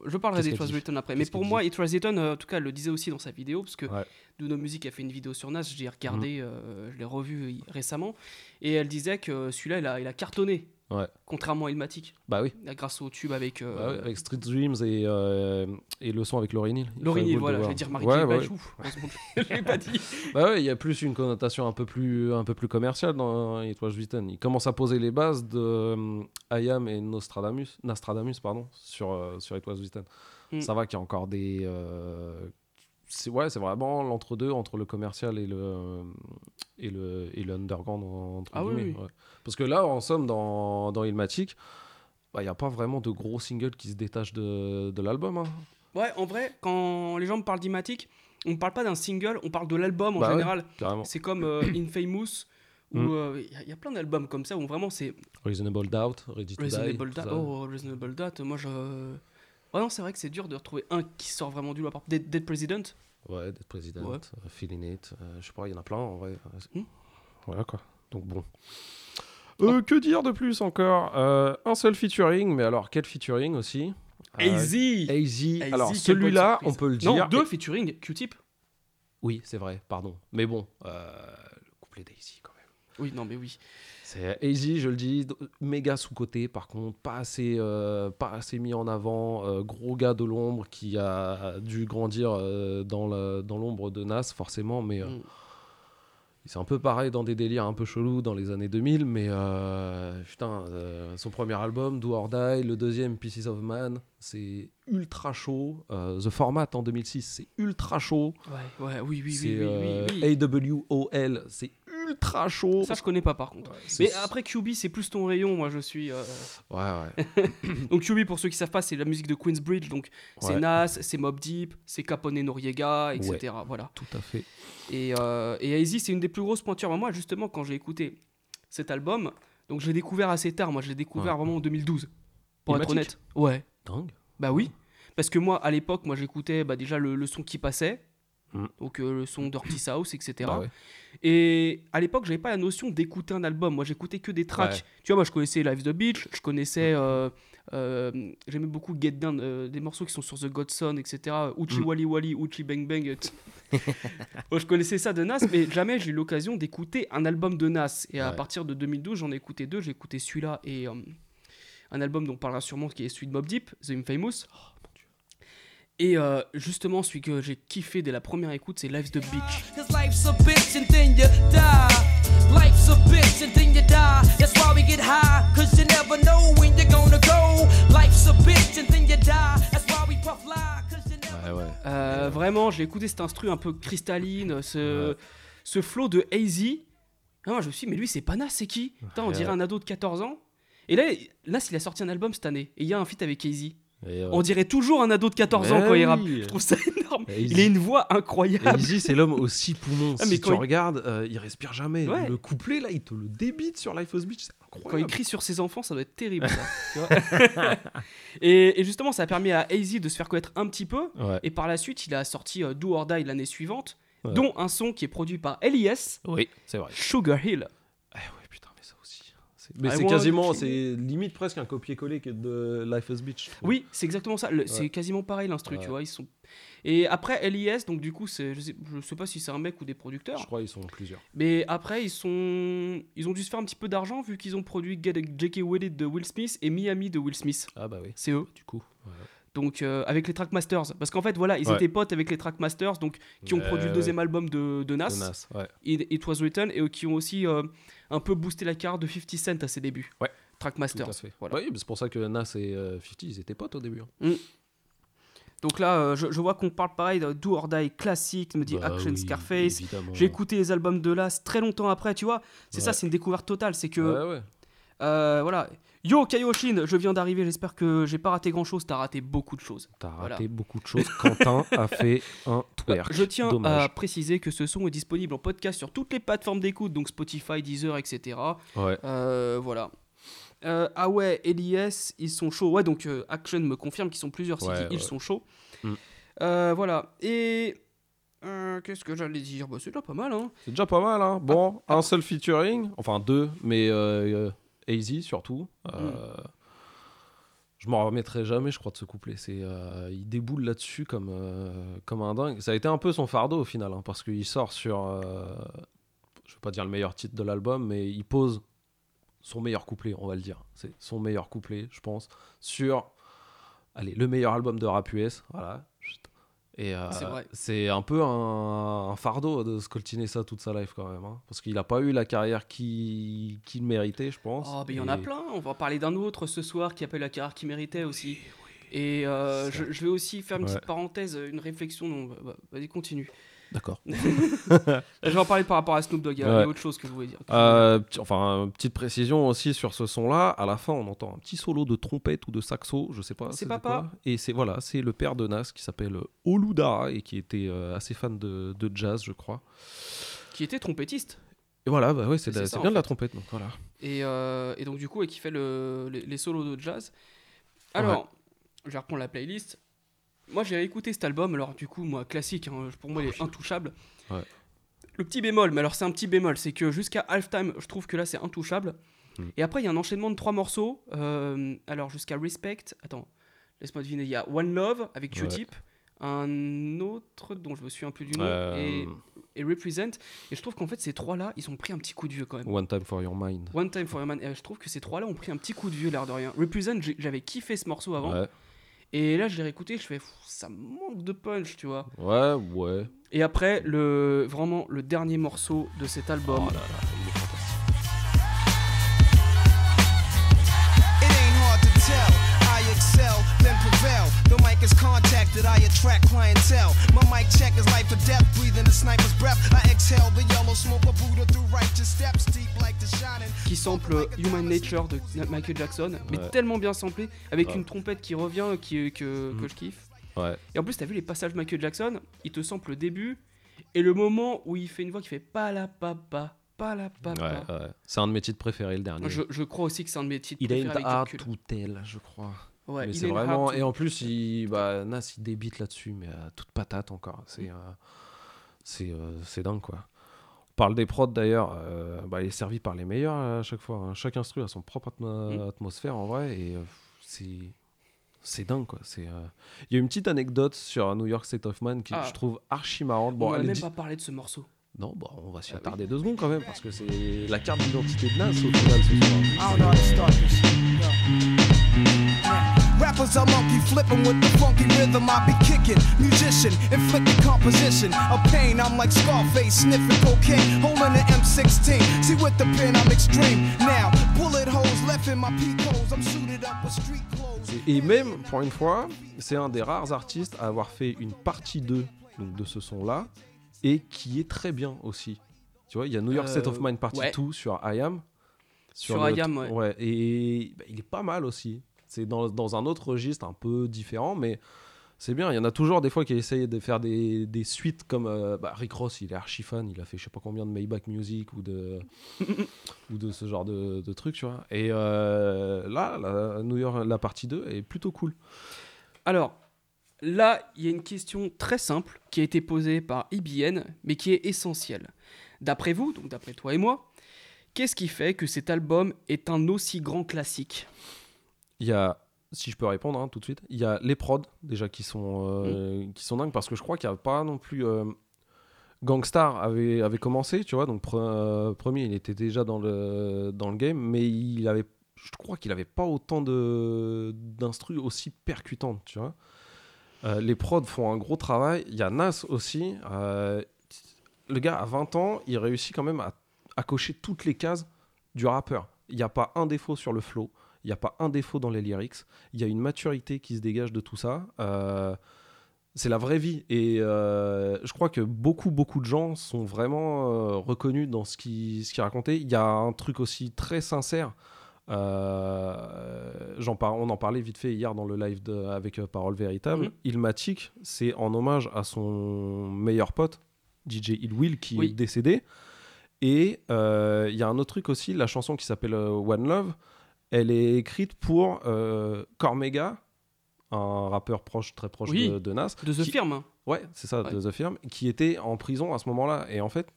S1: Je parlerai Written après. Mais pour moi, It Was Written, euh, en tout cas, elle le disait aussi dans sa vidéo, parce que
S2: Ouais.
S1: Duno Music a fait une vidéo sur Nas, j'ai regardé,
S2: Mhm.
S1: euh, je l'ai revu euh, récemment, et elle disait que celui-là, il a, il a cartonné,
S2: Ouais.
S1: contrairement à Ilmatic,
S2: Bah oui.
S1: grâce au tube avec. euh,
S2: Bah avec Street Dreams et, euh, et le son avec. Laurie Enfin,
S1: Neal,
S2: Good
S1: voilà, je vais dire Marie
S2: Ouais,
S1: J.
S2: ouais.
S1: Je l'ai pas dit.
S2: Bah ouais, il y a plus une connotation un peu plus, un peu plus commerciale dans It Was Written. Il commence à poser les bases de euh, I Am et Nostradamus, Nostradamus pardon, sur, euh, sur It Was Written.
S1: Mm.
S2: Ça va qu'il y a encore des... c'est ouais, c'est vraiment l'entre-deux entre le commercial et le et le et le underground entre
S1: Ah oui,
S2: guillemets.
S1: oui.
S2: ouais. Parce que là, en somme, dans dans Ilmatic, bah, il n'y a pas vraiment de gros singles qui se détachent de, de l'album. hein.
S1: Ouais, en vrai, quand les gens me parlent d'Ilmatic, on ne parle pas d'un single, on parle de l'album en
S2: Bah ouais,
S1: général.
S2: carrément.
S1: C'est comme euh, Infamous, où
S2: Mm.
S1: euh, il y, a- il y a plein d'albums comme ça où vraiment c'est
S2: Reasonable Doubt, Ready to Die.
S1: Reasonable
S2: ça.
S1: Oh, Reasonable Doubt, moi je. Ouais, non, c'est vrai que c'est dur de retrouver un qui sort vraiment du lot. Dead, Dead President.
S2: Ouais, Dead President,
S1: Ouais.
S2: euh, Feeling It, euh, je sais pas, il y en a plein en vrai. Euh,
S1: Hmm.
S2: Voilà quoi. Donc bon. Euh, que dire de plus encore Euh, Un seul featuring, mais alors quel featuring aussi? Euh,
S1: AZ
S2: AZ.
S1: AZ,
S2: Alors celui-là, on peut le dire.
S1: Non, deux featuring, Q-Tip.
S2: Oui, c'est vrai, pardon. Mais bon, le couplet d'AZ quand même.
S1: Oui, non, mais oui.
S2: C'est AZ, je le dis, méga sous-côté par contre, pas assez, euh, pas assez mis en avant, euh, gros gars de l'ombre qui a dû grandir euh, dans l'ombre de Nas forcément, mais euh,
S1: Mm.
S2: c'est un peu pareil dans des délires un peu chelous dans les années 2000, mais putain, son premier album, Do or Die, le deuxième, Pieces of Man, c'est ultra chaud. The Format en 2006, c'est ultra chaud.
S1: Ouais, ouais, oui, oui, oui,
S2: c'est
S1: oui, oui, oui.
S2: AWOL, c'est ultra chaud.
S1: Ça, je connais pas par contre. Mais après, QB, c'est plus ton rayon. Moi, je suis. euh,
S2: Ouais, ouais.
S1: Donc, QB, pour ceux qui savent pas, c'est la musique de Queensbridge. Donc, c'est
S2: Ouais.
S1: Nas, c'est Mob Deep, c'est Capone Noriega, etc. Voilà.
S2: Tout à fait.
S1: Et, euh, et AZ, c'est une des plus grosses pointures. Moi, justement, quand j'ai écouté cet album, donc je l'ai découvert assez tard. Moi, je l'ai découvert vraiment en 2012. Pour être honnête. Ouais.
S2: Dingue.
S1: Bah oui. Parce que moi, à l'époque, moi, j'écoutais bah, déjà le, le son qui passait.
S2: Mm.
S1: Donc euh, le son Dirty South, etc.
S2: Bah ouais.
S1: Et à l'époque, j'avais pas la notion d'écouter un album. Moi, j'écoutais que des tracks.
S2: Ouais.
S1: Tu vois, moi, je connaissais Live the Beach, je connaissais. euh, euh, J'aimais beaucoup Get Down, des morceaux qui sont sur The Godson, etc. Uchi
S2: Mm.
S1: Wally Wally, Uchi Bang Bang. Moi, je connaissais ça de Nas, mais jamais j'ai eu l'occasion d'écouter un album de Nas. Et à
S2: Ouais.
S1: partir de 2012, j'en ai écouté deux. J'ai écouté celui-là et un album dont on parlera sûrement qui est celui de Mob Deep, The Infamous. Et euh, justement, celui que j'ai kiffé dès la première écoute, c'est Life's the
S6: life's a bitch and then you die. Life's a bitch and then you die. That's why we get high. Cause you never know when you're gonna go. Life's a bitch and then you die. That's why we puff lie. Cause you never
S2: Ouais, ouais.
S1: Euh, vraiment, j'ai écouté cet instru un peu cristalline, ce,
S2: Ouais.
S1: ce flow de hazy. Ah, moi, je me suis dit, mais lui, c'est pas Nas, c'est qui? Putain, on dirait un ado de 14 ans. Et là, Nas, il a sorti un album cette année. Et il y a un feat avec Hazy.
S2: Euh,
S1: On dirait toujours un ado de 14 ans quand il rappe.
S2: oui.
S1: Je trouve ça énorme. Il a une voix incroyable.
S2: Easy, c'est l'homme aux six poumons.
S1: Ah, mais
S2: si tu
S1: il-
S2: regardes, euh, il respire jamais.
S1: Ouais.
S2: Le couplet, là, il te le débite sur Life of Beach. C'est
S1: Quand il
S2: incroyable.
S1: crie sur ses enfants, ça doit être terrible. ça, et, et justement, ça a permis à Hazy de se faire connaître un petit peu.
S2: Ouais.
S1: Et par la suite, il a sorti euh, Do or Die l'année suivante, dont un son qui est produit par Elias,
S2: Oui, c'est vrai.
S1: Sugar Hill.
S2: Eh ouais, putain, mais ça aussi. C'est- Mais c'est quasiment, c'est limite presque un copier-coller que de Life of Beach.
S1: Oui, c'est exactement ça. C'est quasiment pareil l'instru,
S2: Ouais.
S1: tu vois. Ils sont... Et après, Elias, donc du coup, je sais, je sais pas si c'est un mec ou des producteurs,
S2: Je crois qu'ils sont plusieurs.
S1: mais après, ils, sont... ils ont dû se faire un petit peu d'argent vu qu'ils ont produit Get J.K. With It de Will Smith et Miami de Will Smith.
S2: Ah bah oui.
S1: C'est eux.
S2: Du coup. ouais.
S1: Donc euh, avec les Trackmasters. Parce qu'en fait, voilà, ils
S2: Ouais.
S1: étaient potes avec les Trackmasters, donc qui ont produit le deuxième album de, de Nas,
S2: De Nas, ouais.
S1: It, It Was Written, et euh, qui ont aussi euh, un peu boosté la carrière de 50 Cent à ses débuts.
S2: Ouais.
S1: Trackmasters. Voilà.
S2: Oui, c'est pour ça que Nas et euh, 50, ils étaient potes au début. hein.
S1: Donc là, je, je vois qu'on parle pareil de Do or Die classique, me dit
S2: Bah
S1: Action
S2: oui,
S1: Scarface. J'ai écouté les albums de Las très longtemps après, tu vois. C'est ça, c'est une découverte totale. C'est que,
S2: Ouais, ouais.
S1: voilà. Yo, Kaioshin, je viens d'arriver. J'espère que j'ai pas raté grand chose. T'as raté beaucoup de choses.
S2: T'as
S1: Voilà.
S2: raté beaucoup de choses. Quentin a fait un twerk.
S1: Je tiens
S2: Dommage.
S1: à préciser que ce son est disponible en podcast sur toutes les plateformes d'écoute, donc Spotify, Deezer, etc.
S2: Ouais.
S1: Euh, voilà. Euh, ah ouais, Elias, ils sont chauds. Ouais, donc euh, Action me confirme qu'ils sont plusieurs.
S2: Ouais,
S1: ils sont chauds.
S2: Mm.
S1: Voilà. Et euh, qu'est-ce que j'allais dire? Bah, C'est déjà pas mal. Hein.
S2: C'est déjà pas mal, hein. Bon, un seul featuring, enfin deux, mais euh, Easy surtout. Euh, Je m'en remettrai jamais, je crois, de ce couplet. C'est, euh, il déboule là-dessus comme, euh, comme un dingue. Ça a été un peu son fardeau au final, hein, parce qu'il sort sur, je vais pas dire le meilleur titre de l'album, mais il pose son meilleur couplet, on va le dire. C'est son meilleur couplet, je pense, sur, allez, le meilleur album de rap US, voilà. Et euh,
S1: C'est
S2: un peu un, un fardeau de scoltiner ça toute sa life quand même, hein, parce qu'il a pas eu la carrière qu'il qu'il méritait, je pense.
S1: Oh, mais il y en a plein. On va parler d'un autre ce soir qui appelle la carrière qui méritait aussi. Et euh, je, je vais aussi faire une
S2: Ouais.
S1: petite parenthèse, une réflexion. Non, bah, bah, vas-y, continue.
S2: D'accord.
S1: Je vais en parler par rapport à Snoop Dogg. Il y a
S2: Ouais.
S1: autre chose que je voulais dire.
S2: Euh, enfin, petite précision aussi sur ce son-là. À la fin, on entend un petit solo de trompette ou de saxo, je sais pas.
S1: C'est papa.
S2: quoi. Et c'est voilà, c'est le père de Nas qui s'appelle Oludara et qui était euh, assez fan de, de jazz, je crois.
S1: Qui était trompettiste.
S2: Et voilà, bah ouais, c'est bien de la trompette, donc voilà.
S1: Et, euh, et donc, du coup, et qui fait le- les, les solos de jazz. Alors, je vais reprendre la playlist. Moi, j'ai écouté cet album. Alors, du coup, moi, classique, hein, pour moi, il est intouchable.
S2: Ouais.
S1: Le petit bémol, mais alors c'est un petit bémol, c'est que jusqu'à Halftime, je trouve que là, c'est intouchable.
S2: Mm.
S1: Et après, il y a un enchaînement de trois morceaux. euh, alors, jusqu'à Respect. Attends, laisse-moi deviner. Il y a One Love avec
S2: Ouais.
S1: Q-Tip. Un autre dont je me souviens un peu du nom.
S2: Euh,
S1: Et, et Represent. Et je trouve qu'en fait, ces trois-là, ils ont pris un petit coup de vieux quand même.
S2: One Time for Your Mind.
S1: One Time for Your Man. Et je trouve que ces trois-là ont pris un petit coup de vieux, l'air de rien. Represent, j'avais kiffé ce morceau avant.
S2: Ouais,
S1: Et là, je l'ai réécouté, je fais, ça manque de punch, tu vois.
S2: ouais, ouais.
S1: Et après, le, vraiment, le dernier morceau de cet album.
S2: Oh là là,
S5: is contacted, I attract clientele. My mic check is life or death, breathing the sniper's breath. I exhale the yellow smoke of Buddha through righteous steps, deep like the shining.
S1: qui sample Human Nature de Michael Jackson, mais
S2: Ouais.
S1: tellement bien samplé, avec
S2: Ouais.
S1: une trompette qui revient, qui, que,
S2: Mhm.
S1: que je kiffe.
S2: Ouais.
S1: Et en plus, t'as vu les passages Michael Jackson, il te sample le début, et le moment où il fait une voix qui fait pas la papa, pas la papa.
S2: Ouais, ouais. C'est un de mes titres préférés, le dernier.
S1: Je, je crois aussi que c'est un de mes titres
S2: Il
S1: préférés
S2: ain't
S1: avec du
S2: hard
S1: recul.
S2: to tell, je crois.
S1: Ouais,
S2: mais c'est vraiment et en plus il bah Nas il débite là-dessus mais à toute patate encore c'est euh, c'est euh, c'est dingue quoi on parle des prods d'ailleurs euh, bah, il est servi par les meilleurs à chaque fois hein. chaque instru a son propre
S1: Mm.
S2: atmosphère en vrai et euh, c'est c'est dingue quoi c'est euh, il y a une petite anecdote sur New York State of Mind qui
S1: Ah.
S2: je trouve archi marrante
S1: On
S2: bon
S1: n'a
S2: elle est
S1: même pas parlé de ce morceau.
S2: non bah on va s'y
S1: Ah oui.
S2: attarder deux secondes quand même parce que c'est la carte d'identité de Nas au final ce soir
S5: Rappers are monkey flipping with the funky rhythm I be kicking. Musician, inflicting composition of pain. I'm like Scarface, sniffing cocaine, holding an M16. See with the pen, I'm extreme. Now, bullet holes left in my peak holes. I'm suited up with street clothes.
S2: Et même, pour une fois, c'est un des rares artistes à avoir fait une partie 2 donc de ce son-là, et qui est très bien aussi. Tu vois, il y a New York State of
S1: Euh,
S2: Mind Partie
S1: ouais.
S2: 2 sur I Am.
S1: Sur
S2: le-
S1: I Am, ouais.
S2: et bah, il est pas mal aussi. C'est dans, dans un autre registre un peu différent, mais c'est bien. Il y en a toujours des fois qui essayent de faire des, des suites comme euh, bah, Rick Ross, il est archi fan, il a fait je sais pas combien de Maybach Music ou de, ou de ce genre de, de trucs, tu vois. Et euh, là, la, New York, la partie 2 est plutôt cool.
S1: Alors, là, il y a une question très simple qui a été posée par IBN, mais qui est essentielle. D'après vous, donc d'après toi et moi, qu'est-ce qui fait que cet album est un aussi grand classique?
S2: Il y a, si je peux répondre hein, tout de suite, il y a les prods déjà qui sont, euh,
S1: Mm.
S2: qui sont dingues parce que je crois qu'il n'y a pas non plus. euh, Gangstar avait, avait commencé, tu vois, donc pre- euh, premier il était déjà dans le, dans le game, mais il avait, je crois qu'il n'avait pas autant d'instru aussi percutantes, tu vois. Euh, les prods font un gros travail. Il y a Nas aussi. euh, le gars, à 20 ans, il réussit quand même à, à cocher toutes les cases du rappeur. Il n'y a pas un défaut sur le flow. Il n'y a pas un défaut dans les lyrics. Il y a une maturité qui se dégage de tout ça. Euh, c'est la vraie vie. Et euh, je crois que beaucoup, beaucoup de gens sont vraiment euh, reconnus dans ce qu'il ce qu'il racontait. Il y a un truc aussi très sincère. Euh, par- on en parlait vite fait hier dans le live de- avec Parole Véritable.
S1: Mhm.
S2: Ilmatic, c'est en hommage à son meilleur pote, DJ Il Will, qui
S1: Oui.
S2: est décédé. Et il y a un autre truc aussi, la chanson qui s'appelle One Love, elle est écrite pour euh, Cormega, un rappeur proche, très proche
S1: Oui,
S2: de, de Nas.
S1: De The
S2: qui-
S1: Firm.
S2: Ouais, c'est ça,
S1: Ouais.
S2: de The Firm, qui était en prison à ce moment-là. Et en fait,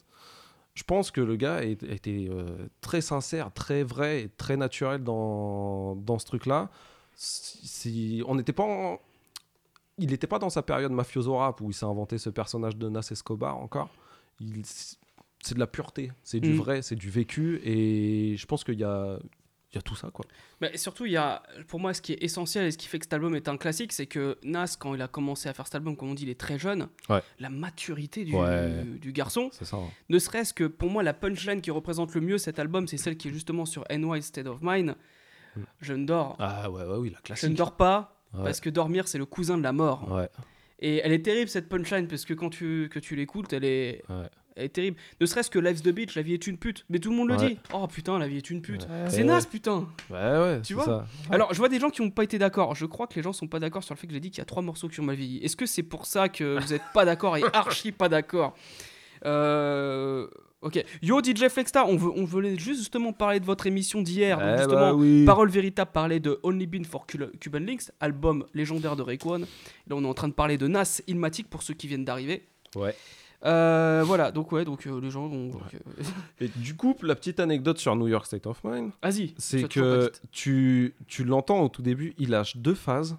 S2: je pense que le gars était euh, très sincère, très vrai et très naturel dans, dans ce truc-là. si- si- on n'était pas en- il n'était pas dans sa période mafioso rap où il s'est inventé ce personnage de Nas Escobar encore. Il- c'est de la pureté, c'est du
S1: Mm.
S2: vrai, c'est du vécu et je pense qu'il y a, il y a tout ça quoi.
S1: Mais surtout, il y a, pour moi, ce qui est essentiel et ce qui fait que cet album est un classique, c'est que Nas, quand il a commencé à faire cet album, comme on dit, il est très jeune.
S2: Ouais.
S1: La maturité du,
S2: Ouais.
S1: du garçon,
S2: ça. hein.
S1: ne serait-ce que pour moi, la punchline qui représente le mieux cet album, c'est celle qui est justement sur NY State of Mind. Je ne dors.
S2: Ah ouais, ouais, oui, la
S1: je
S2: classique.
S1: ne dors pas
S2: Ouais.
S1: parce que dormir, c'est le cousin de la mort.
S2: Ouais.
S1: Et elle est terrible cette punchline parce que quand tu, que tu l'écoutes, elle est. elle est terrible. Ne serait-ce que Life's the Beach, la vie est une pute. Mais tout le monde le
S2: Ouais.
S1: dit. Oh putain, la vie est une pute.
S2: Ouais.
S1: C'est
S2: ouais.
S1: putain.
S2: Ouais, ouais,
S1: Tu vois
S2: ça.
S1: Alors, je vois des gens qui n'ont pas été d'accord. Je crois que les gens sont pas d'accord sur le fait que j'ai dit qu'il y a trois morceaux qui ont mal vieilli. Est-ce que c'est pour ça que vous êtes pas d'accord et archi pas d'accord Euh, Ok. Yo DJ Flexstar, on, veut, on voulait juste justement parler de votre émission d'hier.
S2: Eh
S1: justement,
S2: bah oui.
S1: Parole Véritable parlait de Only Been for Cuban Links, album légendaire de Rayquan. Là, on est en train de parler de Nas Ilmatic pour ceux qui viennent d'arriver.
S2: Ouais.
S1: Euh, voilà, donc ouais, donc euh, les gens vont. donc, euh,
S2: Et du coup, la petite anecdote sur New York State of Mind,
S1: Vas-y.
S2: c'est
S1: sois toujours pas
S2: que tu, tu l'entends au tout début, il lâche deux phases.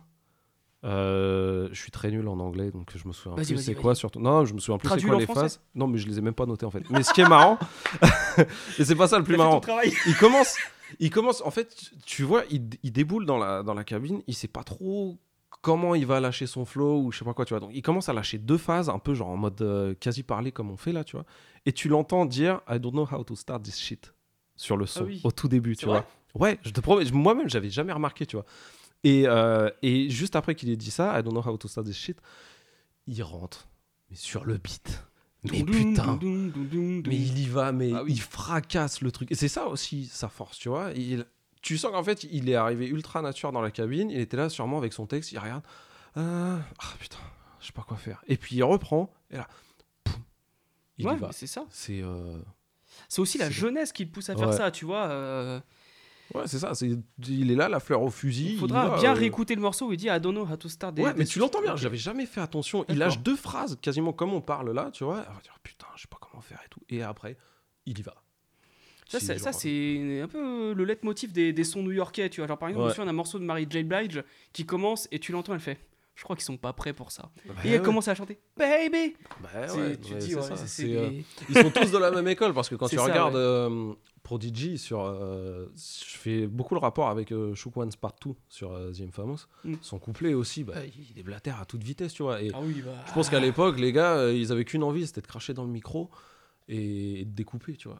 S2: Euh, je suis très nul en anglais, donc je me souviens
S1: Vas-y,
S2: plus
S1: vas-y,
S2: c'est
S1: vas-y.
S2: quoi surtout. Non, je me souviens plus c'est
S1: Traduis-le
S2: quoi
S1: en
S2: les
S1: français.
S2: phases. Non, mais je les ai même pas notées en fait. Mais ce qui est marrant, et c'est pas ça le plus
S1: T'as fait ton
S2: marrant.
S1: travail.
S2: Il commence, il commence. En fait, tu vois, il, il déboule dans la dans la cabine. Il sait pas trop comment il va lâcher son flow ou je sais pas quoi, tu vois. Donc il commence à lâcher deux phases, un peu genre en mode euh, quasi parler comme on fait là, tu vois. Et tu l'entends dire I don't know how to start this shit sur le son
S1: oui.
S2: au tout début, tu vois. Ouais, je te promets, moi-même j'avais jamais remarqué, tu vois. Et, euh, et juste après qu'il ait dit ça, I don't know how to start this shit, il rentre, mais sur le beat. Mais putain, mais il y va, mais
S1: Ah oui.
S2: il fracasse le truc. Et c'est ça aussi sa force, tu vois. Il, tu sens qu'en fait, il est arrivé ultra nature dans la cabine. Il était là sûrement avec son texte. Il regarde. Euh, ah putain, je sais pas quoi faire. Et puis il reprend. Et là, poum, il
S1: Ouais, c'est ça.
S2: C'est euh,
S1: C'est aussi la jeunesse qui le pousse à faire
S2: Ouais.
S1: ça, tu vois. euh,
S2: ouais, c'est ça. C'est il est là, la fleur au fusil.
S1: Il faudra
S2: il va,
S1: bien
S2: euh,
S1: réécouter le morceau où il dit I don't know how to start des-
S2: Ouais, mais
S1: des-
S2: tu l'entends bien. J'avais jamais fait attention. Il lâche deux phrases quasiment comme on parle là, tu vois. On va dire putain, je sais pas comment faire et tout. Et après, il y va.
S1: Ça, c'est, ça, c'est un peu le leitmotiv des, des sons new-yorkais, tu vois. Genre, par exemple,
S2: Ouais.
S1: souviens d'un morceau de Mary J. Blige qui commence et tu l'entends, elle fait Je crois qu'ils sont pas prêts pour ça.
S2: Bah
S1: et elle commence à chanter Baby
S2: Bah ouais,
S1: tu
S2: ouais,
S1: dis,
S2: c'est euh, Ils sont tous de la même école parce que quand tu
S1: ça,
S2: regardes euh, Prodigy sur. euh, je fais beaucoup le rapport avec euh, Shook One's Part 2 sur The Infamous.
S1: Mm.
S2: Son couplet aussi, bah, il est blatère à toute vitesse, tu vois. Et
S1: Ah oui, bah.
S2: je pense qu'à l'époque, les gars, ils avaient qu'une envie, c'était de cracher dans le micro et de découper, tu vois.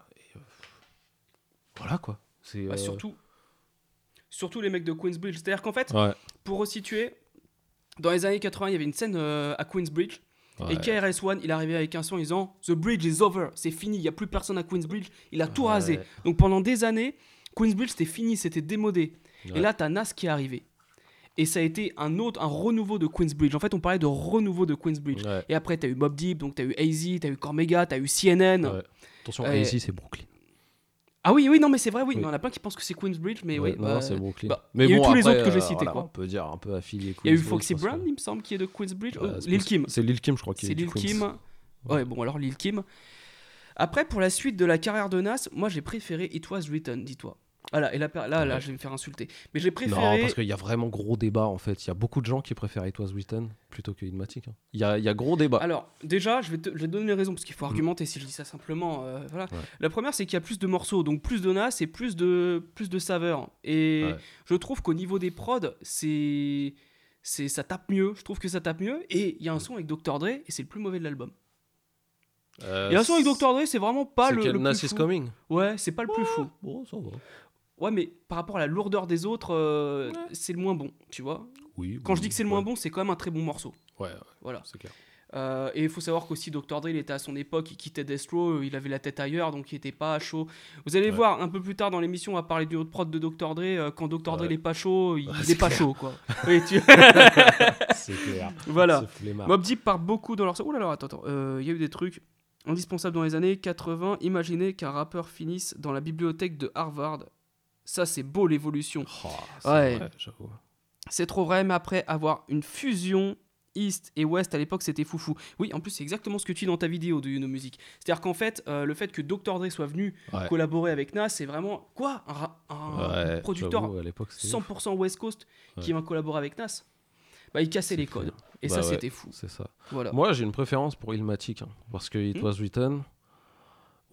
S2: Voilà quoi. C'est,
S1: bah,
S2: euh,
S1: surtout, surtout les mecs de Queensbridge. C'est-à-dire qu'en fait,
S2: Ouais.
S1: pour resituer, dans les années 80, il y avait une scène euh, à Queensbridge.
S2: Ouais.
S1: Et KRS-One, il arrivait avec un son en disant The bridge is over, c'est fini, il n'y a plus personne à Queensbridge, il a tout rasé. Donc pendant des années, Queensbridge c'était fini, c'était démodé. Et là, t'as Nas qui est arrivé. Et ça a été un autre, un renouveau de Queensbridge. En fait, on parlait de renouveau de Queensbridge. Et après, t'as eu Mob Deep, donc t'as eu AZ, t'as eu Cormega, t'as eu CNN.
S2: Attention,
S1: Euh,
S2: ici c'est Brooklyn.
S1: Ah oui, oui, non, mais c'est vrai, oui.
S2: Oui.
S1: mais Il y en a plein qui pensent que c'est Queensbridge, mais oui. bah,
S2: c'est Brooklyn.
S1: bah,
S2: mais
S1: il y a eu tous les autres que j'ai
S2: euh,
S1: cités,
S2: voilà,
S1: quoi.
S2: On peut dire un peu affilié.
S1: Il y a eu Foxy Brown, il me semble, qui est de Queensbridge. Euh,
S2: c'est
S1: Lil. Kim.
S2: C'est Lil Kim, je crois, qui
S1: C'est
S2: est du
S1: Lil. Kim. Ouais, bon, alors Lil Kim. Après, pour la suite de la carrière de Nas, moi j'ai préféré It Was Written, dis-toi. Voilà, et là, là, je vais me faire insulter. Mais j'ai préféré.
S2: Non, parce qu'il y a vraiment gros débat en fait. Il y a beaucoup de gens qui préfèrent It Was Written plutôt que Ilmatic. hein. Il y, a, il y a gros débat.
S1: Alors, déjà, je vais, te, je vais te donner les raisons, parce qu'il faut argumenter si je dis ça simplement. euh, voilà.
S2: Ouais.
S1: La première, c'est qu'il y a plus de morceaux, donc plus de Nas et plus de, plus de saveur. Et
S2: Ouais.
S1: je trouve qu'au niveau des prods, c'est, c'est, ça tape mieux. Je trouve que ça tape mieux. Et il y a un son avec Dr. Dre, et c'est le plus mauvais de l'album.
S2: Euh,
S1: Il y a un son avec Dr. Dre, c'est vraiment pas le, le
S2: Nas
S1: plus
S2: is
S1: fou.
S2: Coming?
S1: Ouais, c'est pas le plus fou.
S2: Bon, ça va.
S1: Ouais, mais par rapport à la lourdeur des autres, euh, c'est le moins bon, tu vois.
S2: Oui.
S1: Quand
S2: oui,
S1: je dis que c'est le moins
S2: ouais.
S1: bon, c'est quand même un très bon morceau.
S2: Ouais, ouais,
S1: Voilà.
S2: c'est clair.
S1: Euh, et il faut savoir qu'aussi Dr. Dre, il était à son époque, il quittait Death Row, il avait la tête ailleurs, donc il était pas chaud. Vous allez
S2: Ouais.
S1: voir un peu plus tard dans l'émission, on va parler du autre prod de Dr. Dre. euh, quand Dr. Dre
S2: Ouais.
S1: il est pas chaud, il,
S2: Ouais,
S1: il
S2: c'est
S1: est pas
S2: clair.
S1: chaud, quoi. Oui, tu-
S2: c'est clair.
S1: Voilà. Mob Deep part beaucoup dans leur. Ouh là là, attends, attends. Euh, Il y a eu des trucs indispensables dans les années 80. Imaginez qu'un rappeur finisse dans la bibliothèque de Harvard. Ça, c'est beau l'évolution.
S2: Oh, c'est
S1: Ouais. trop vrai, mais après avoir une fusion East et West à l'époque c'était foufou. Oui, en plus c'est exactement ce que tu dis dans ta vidéo de You Know Music. C'est-à-dire qu'en fait, euh, le fait que Dr. Dre soit venu
S2: Ouais.
S1: collaborer avec Nas, c'est vraiment quoi? Un, ra- un
S2: Ouais,
S1: producteur
S2: à l'époque, c'était
S1: 100% West Coast qui va collaborer avec Nas? Bah il cassait les codes. Et
S2: Bah
S1: ça
S2: ouais,
S1: c'était fou.
S2: C'est ça.
S1: Voilà.
S2: Moi, j'ai une préférence pour Ilmatic, hein, parce que It
S1: Hmm.
S2: Was Written.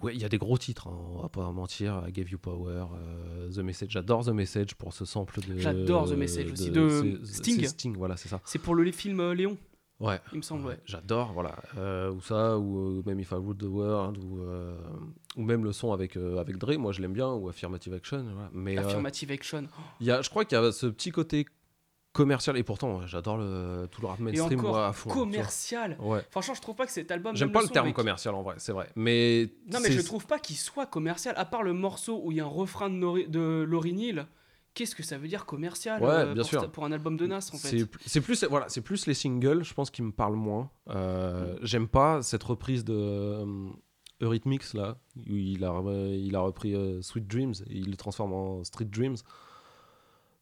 S2: Ouais, il y a des gros titres, hein, on va pas mentir. I Gave You Power, euh, The Message. J'adore The Message pour ce sample de.
S1: J'adore The Message aussi, de Sting.
S2: c'est Sting, voilà, c'est ça.
S1: C'est pour le film euh, Léon,
S2: Ouais.
S1: il me semble, ouais.
S2: J'adore, voilà. Euh, ou ça, ou même If I Ruled the World, ou, ou même le son avec, avec Dre, moi je l'aime bien, ou Affirmative Action. voilà. Mais
S1: Affirmative Action.
S2: il y a, je crois qu'il y a ce petit côté commercial, et pourtant j'adore le, tout le rap
S1: Et
S2: mainstream,
S1: encore
S2: moi, à fond.
S1: commercial.
S2: Ouais.
S1: Franchement, je trouve pas que cet album.
S2: J'aime pas le
S1: son
S2: terme commercial en vrai, c'est vrai. Mais
S1: Non, mais je trouve pas qu'il soit commercial. À part le morceau où il y a un refrain de, Nori- de qu'est-ce que ça veut dire commercial
S2: Ouais,
S1: euh,
S2: bien
S1: pour,
S2: sûr.
S1: pour un album de Nas en fait
S2: C'est plus, voilà, c'est plus les singles, je pense, qui me parlent moins. Euh, J'aime pas cette reprise de euh, Eurythmics là, où il a, il a repris euh, Sweet Dreams et il le transforme en Street Dreams.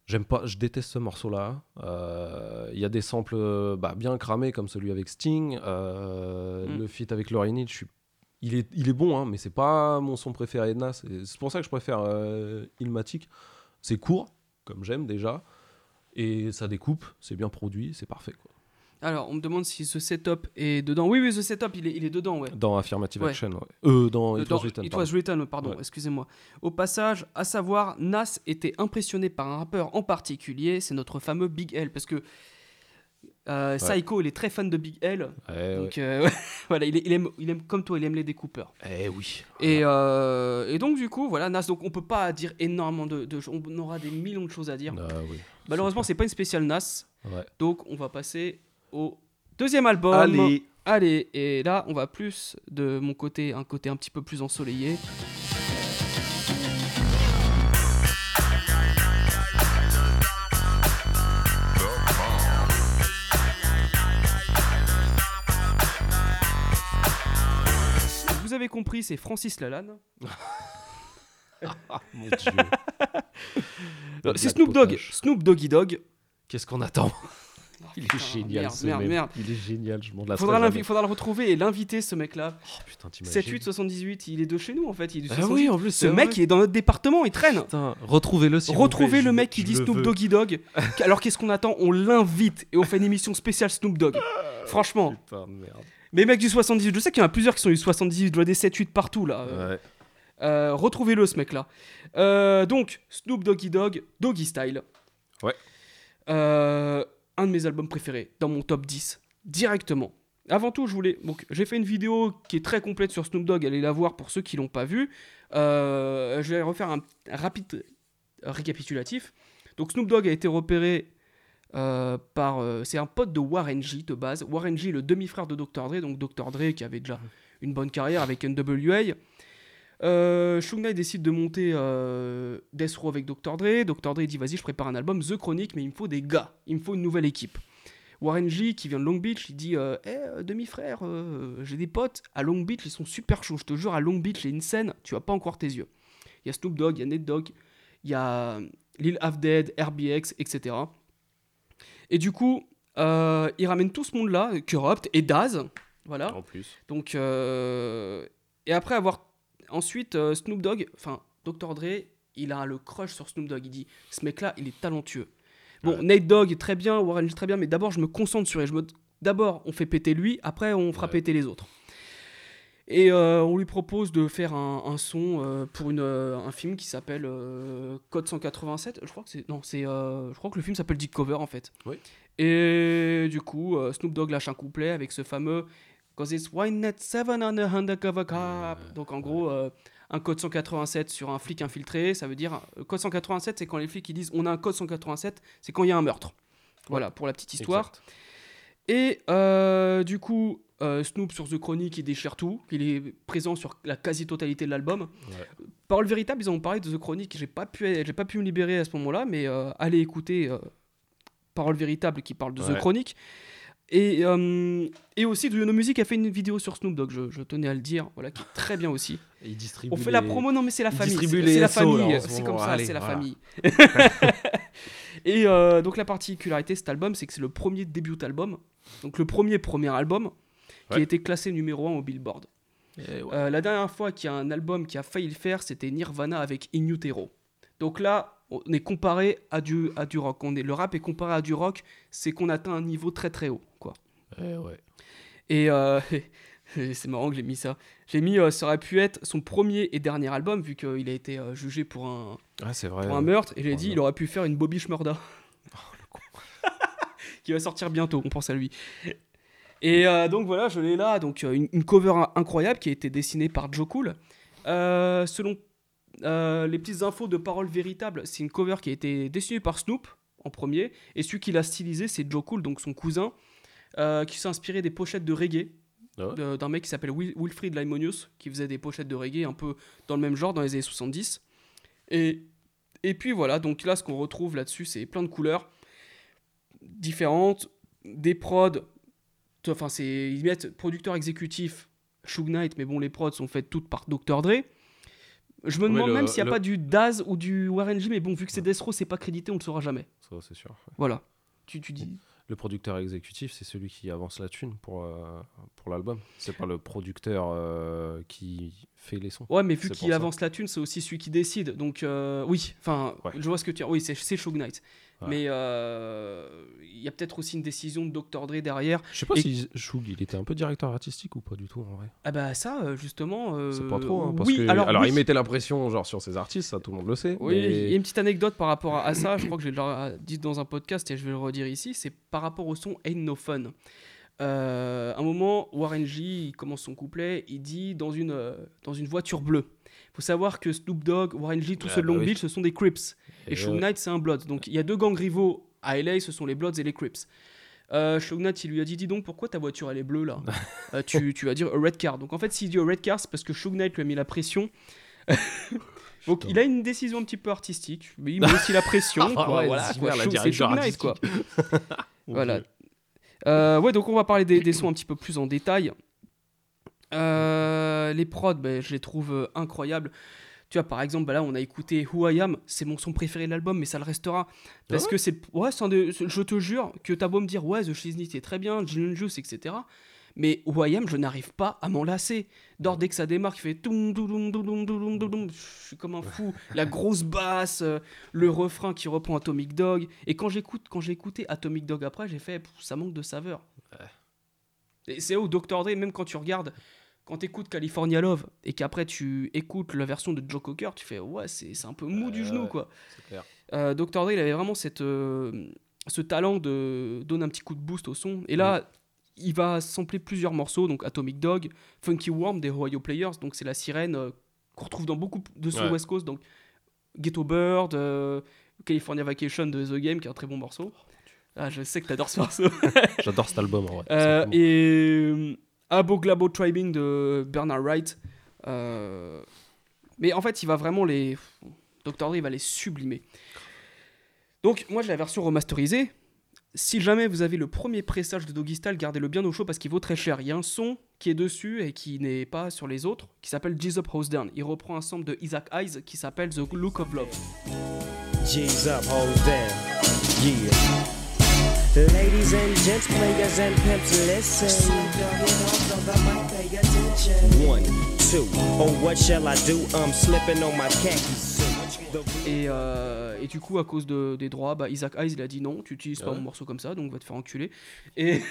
S2: J'aime pas, je déteste ce morceau-là. Euh, Il y a des samples euh, bah, bien cramés comme celui avec Sting, euh,
S1: Mm.
S2: le feat avec Lauryn Hill. Je suis, il est, il est bon, hein, mais c'est pas mon son préféré. Et C'est pour ça que je préfère euh, Illmatic. C'est court, comme j'aime déjà. Et ça découpe, c'est bien produit, c'est parfait. Quoi.
S1: Alors, on me demande si ce setup est dedans. Oui, oui, ce setup, il est, il est dedans, ouais.
S2: Dans Affirmative
S1: Ouais.
S2: Action, ouais. Euh, dans
S1: Euh,
S2: It
S1: dans-
S2: Was Written.
S1: It
S2: pardon.
S1: Was Written, pardon,
S2: Ouais.
S1: excusez-moi. Au passage, à savoir, Nas était impressionné par un rappeur en particulier, c'est notre fameux Big L, parce que euh, Psycho, il est très fan de Big L. Donc, euh, voilà, il, est- il aime, il aime, comme toi, il aime les découpeurs.
S2: Eh oui.
S1: Et, euh, et donc, du coup, voilà, Nas, donc on peut pas dire énormément de, de choses, on aura des millions de choses à dire.
S2: Ah oui.
S1: Malheureusement, c'est pas une spéciale Nas,
S2: Ouais.
S1: donc on va passer au deuxième album.
S2: Allez.
S1: Allez, et là, on va plus de mon côté, un côté un petit peu plus ensoleillé. Vous avez compris, c'est Francis Lalanne.
S2: Mon dieu.
S1: Euh, C'est Snoop Dogg, Snoop Doggy Dogg.
S2: Qu'est-ce qu'on attend? Il est génial
S1: merde,
S2: ce
S1: merde,
S2: mec.
S1: merde.
S2: Il est génial, je m'en lasse
S1: Faudra, faudra le retrouver et l'inviter ce mec-là.
S2: Putain, t'imagines
S1: 7-8-78, il est de chez nous en fait. Il est du
S2: Ah
S1: 78.
S2: oui, en plus,
S1: ce mec
S2: vrai.
S1: il est dans notre département, il traîne.
S2: Putain, retrouvez-le si vous
S1: Retrouvez
S2: plaît,
S1: le
S2: je-
S1: mec qui dit Snoop. Doggy Dogg. Alors qu'est-ce qu'on attend? On l'invite et on fait une émission spéciale Snoop Dogg. Franchement.
S2: Putain de merde.
S1: Mais mec du 78, je sais qu'il y en a plusieurs qui sont du 78, je vois des 7-8 partout là. Euh,
S2: Ouais.
S1: euh, Retrouvez-le ce mec là. Euh, donc, Snoop Doggy Dogg, Doggy Style.
S2: Ouais.
S1: Euh, un de mes albums préférés dans mon top 10 directement. Avant tout, je voulais. Donc, j'ai fait une vidéo qui est très complète sur Snoop Dogg. Allez la voir pour ceux qui l'ont pas vue. Euh, je vais refaire un, rapide récapitulatif. Donc, Snoop Dogg a été repéré euh, par. euh, c'est un pote de Warren G de base. Warren G, le demi-frère de Dr. Dre. Donc, Dr. Dre qui avait déjà une bonne carrière avec NWA. Euh, décide de monter euh, Death Row avec Dr. Dre. Dr. Dre dit vas-y, je prépare un album, The Chronic, mais il me faut des gars, il me faut une nouvelle équipe. Warren G, qui vient de Long Beach, il dit euh, Eh, euh, demi-frère, euh, j'ai des potes à Long Beach, ils sont super chauds. Je te jure, à Long Beach, j'ai une scène, tu vas pas encore tes yeux. Il y a Snoop Dogg, il y a Ned Dogg, il y a Lil Half Dead, RBX, etc. Et du coup, euh, il ramène tout ce monde-là, Corrupt et Daz. Voilà.
S2: En plus.
S1: Donc, euh, et après avoir ensuite euh, Snoop Dogg, enfin Dr Dre, il a le crush sur Snoop Dogg. Il dit, ce mec-là, il est talentueux. Bon, Nate Dogg, très bien, Warren très bien, mais d'abord, je me concentre sur lui. D'abord, on fait péter lui, après, on fera péter les autres. Et euh, on lui propose de faire un, un son euh, pour une, euh, un film qui s'appelle Code 187. Je crois que c'est non, c'est je crois que le film s'appelle Dick Cover en fait.
S2: Oui.
S1: Et du coup, Snoop Dogg lâche un couplet avec ce fameux Cause it's net 7 on a undercover cop. Donc en gros, euh, un code 187 sur un flic infiltré, ça veut dire euh, code 187, c'est quand les flics ils disent on a un code 187, c'est quand il y a un meurtre. Voilà pour la petite histoire. Et euh, du coup, euh, Snoop sur The Chronic, il déchire tout. Il est présent sur la quasi-totalité de l'album. Parole véritable, ils ont parlé de The Chronic. J'ai pas pu, j'ai pas pu me libérer à ce moment-là, mais euh, allez écouter Parole véritable qui parle de The. Chronic. Et, euh, et aussi, Duyono Music a fait une vidéo sur Snoop Dogg, je, je tenais à le dire, voilà, qui est très bien aussi.
S2: Et il distribue
S1: On fait la promo, non mais c'est la
S2: il
S1: famille. C'est la famille, c'est comme ça, c'est la
S2: voilà.
S1: famille. et euh, donc la particularité de cet album, c'est que c'est le premier début album Donc le premier premier album qui a été classé numéro 1 au Billboard. Euh, la dernière fois qu'il y a un album qui a failli le faire, c'était Nirvana avec In Utero. Donc là, on est comparé à du, à du rock. On est, le rap est comparé à du rock, c'est qu'on atteint un niveau très très haut. Quoi.
S2: Eh ouais.
S1: Et euh, c'est marrant que j'ai mis ça. J'ai mis, euh, ça aurait pu être son premier et dernier album, vu qu'il a été euh, jugé pour un,
S2: Ah, vrai.
S1: pour un meurtre. Et j'ai dit, il aurait pu faire une Bobby Shmurda. qui va sortir bientôt, on pense à lui. Et donc voilà, je l'ai là. Donc une, une cover incroyable qui a été dessinée par Joe Cool. Selon euh, les petites infos de paroles véritables, c'est une cover qui a été dessinée par Snoop en premier. Et celui qui l'a stylisé, c'est Joe Cool, donc son cousin, euh, qui s'est inspiré des pochettes de reggae.
S2: Ah ouais
S1: de- d'un mec qui s'appelle Wil- Wilfried Limonius, qui faisait des pochettes de reggae un peu dans le même genre dans les années 70. Et, et puis voilà, donc là, ce qu'on retrouve là-dessus, c'est plein de couleurs différentes, des prods, enfin, c'est, ils mettent producteur exécutif Suge Knight, mais bon, les prods sont faites toutes par Dr. Dre. Je me demande
S2: le-
S1: même s'il n'y a
S2: le-
S1: pas du Daz ou du Warren G, mais bon, vu que c'est Death Row, c'est pas crédité, on ne le saura jamais.
S2: Ça, c'est sûr. ouais.
S1: Voilà. Tu, tu dis.
S2: Le producteur exécutif, c'est celui qui avance la thune pour, euh, pour l'album. C'est pas le producteur euh, qui fait les sons.
S1: Ouais, mais vu qu'il avance la thune, c'est aussi celui qui décide. Donc, euh, oui, enfin,
S2: Ouais.
S1: je vois ce que tu Oui, c'est Suge Knight.
S2: Ouais.
S1: Mais euh, il y a peut-être aussi une décision de Dr. Dre derrière.
S2: Je sais pas
S1: Et-
S2: si Shug, il était un peu directeur artistique ou pas du tout en vrai.
S1: Ah bah ça, euh, justement... euh,
S2: C'est pas trop, hein, parce
S1: oui,
S2: que
S1: alors, oui.
S2: il mettait la pression genre sur ses artistes, ça tout le monde le sait.
S1: Oui,
S2: mais-
S1: il y a une petite anecdote par rapport à, à ça, je crois que je l'ai dit dans un podcast et je vais le redire ici, c'est par rapport au son Ain't No Fun. Euh, à un moment, Warren G, il commence son couplet, il dit dans une, dans une voiture bleue. Il faut savoir que Snoop Dogg, Warren G, tout
S2: Ah
S1: ceux de
S2: bah
S1: Long
S2: oui.
S1: Beach, ce sont des Crips. Et,
S2: Et euh,
S1: Knight, c'est un Blood. Donc il y a deux gangs rivaux à LA, ce sont les Bloods et les Crips. Euh, Knight, il lui a dit, dis donc, pourquoi ta voiture, elle est bleue, là Euh, tu, tu vas dire a red car. Donc en fait, s'il dit a red car, c'est parce que Knight lui a mis la pression. Donc il a une décision un petit peu artistique, mais il met aussi la pression.
S2: Ah
S1: quoi,
S2: ouais,
S1: voilà,
S2: c'est
S1: quoi.
S2: la direction
S1: Knight, quoi. Voilà. Euh, ouais, donc on va parler des, des sons un petit peu plus en détail. Euh, les prods, ben, je les trouve euh, incroyables. Tu vois, par exemple, bah là, on a écouté Who I Am, c'est mon son préféré de l'album, mais ça le restera. Parce
S2: ouais
S1: que c'est. Ouais, c'est un de- je te jure que t'as beau me dire, ouais, The Shiznit est très bien, and Juice, etc. Mais Who I Am, je n'arrive pas à m'en lasser. D'or, dès que ça démarre, il fait. Je suis comme un fou. La grosse basse, euh, le refrain qui reprend Atomic Dog. Et quand j'écoute, quand j'ai écouté Atomic Dog après, j'ai fait, ça manque de saveur. Et c'est où Dr. Dre, même quand tu regardes, quand tu écoutes California Love et qu'après tu écoutes la version de Joe Cocker, tu fais ouais, c'est un peu mou du
S2: Ouais,
S1: genou
S2: ouais.
S1: quoi.
S2: C'est clair.
S1: Euh, Dr. Dre, il avait vraiment cette, euh, ce talent de donner un petit coup de boost au son. Et là, il va sampler plusieurs morceaux, donc Atomic Dog, Funky Worm des Ohio Players, donc c'est la sirène euh, qu'on retrouve dans beaucoup de sons
S2: Ouais.
S1: West Coast, donc Ghetto Bird, euh, California Vacation de The Game, qui est un très bon morceau. Ah, je sais que t'adores ce morceau.
S2: J'adore cet album en vrai.
S1: Euh, et euh, Abo Glabo Tribing de Bernard Wright. Euh, mais en fait, il va vraiment les. Dr. Dre, va les sublimer. Donc, moi, j'ai la version remasterisée. Si jamais vous avez le premier pressage de Doggy Style, gardez-le bien au chaud parce qu'il vaut très cher. Il y a un son qui est dessus et qui n'est pas sur les autres, qui s'appelle Jizz Up House Down. Il reprend un sample de Isaac Hayes qui s'appelle The Look of Love.
S7: G's up, hoes down. Yeah. Ladies and gents, players and pimps, listen. One, two, oh what shall I do? I'm slipping on my khakis.
S1: Et, euh, et du coup, à cause de- des droits, bah, Isaac Hayes, il a dit non, tu utilises pas
S2: Ouais.
S1: mon morceau comme ça, donc va te faire enculer. Et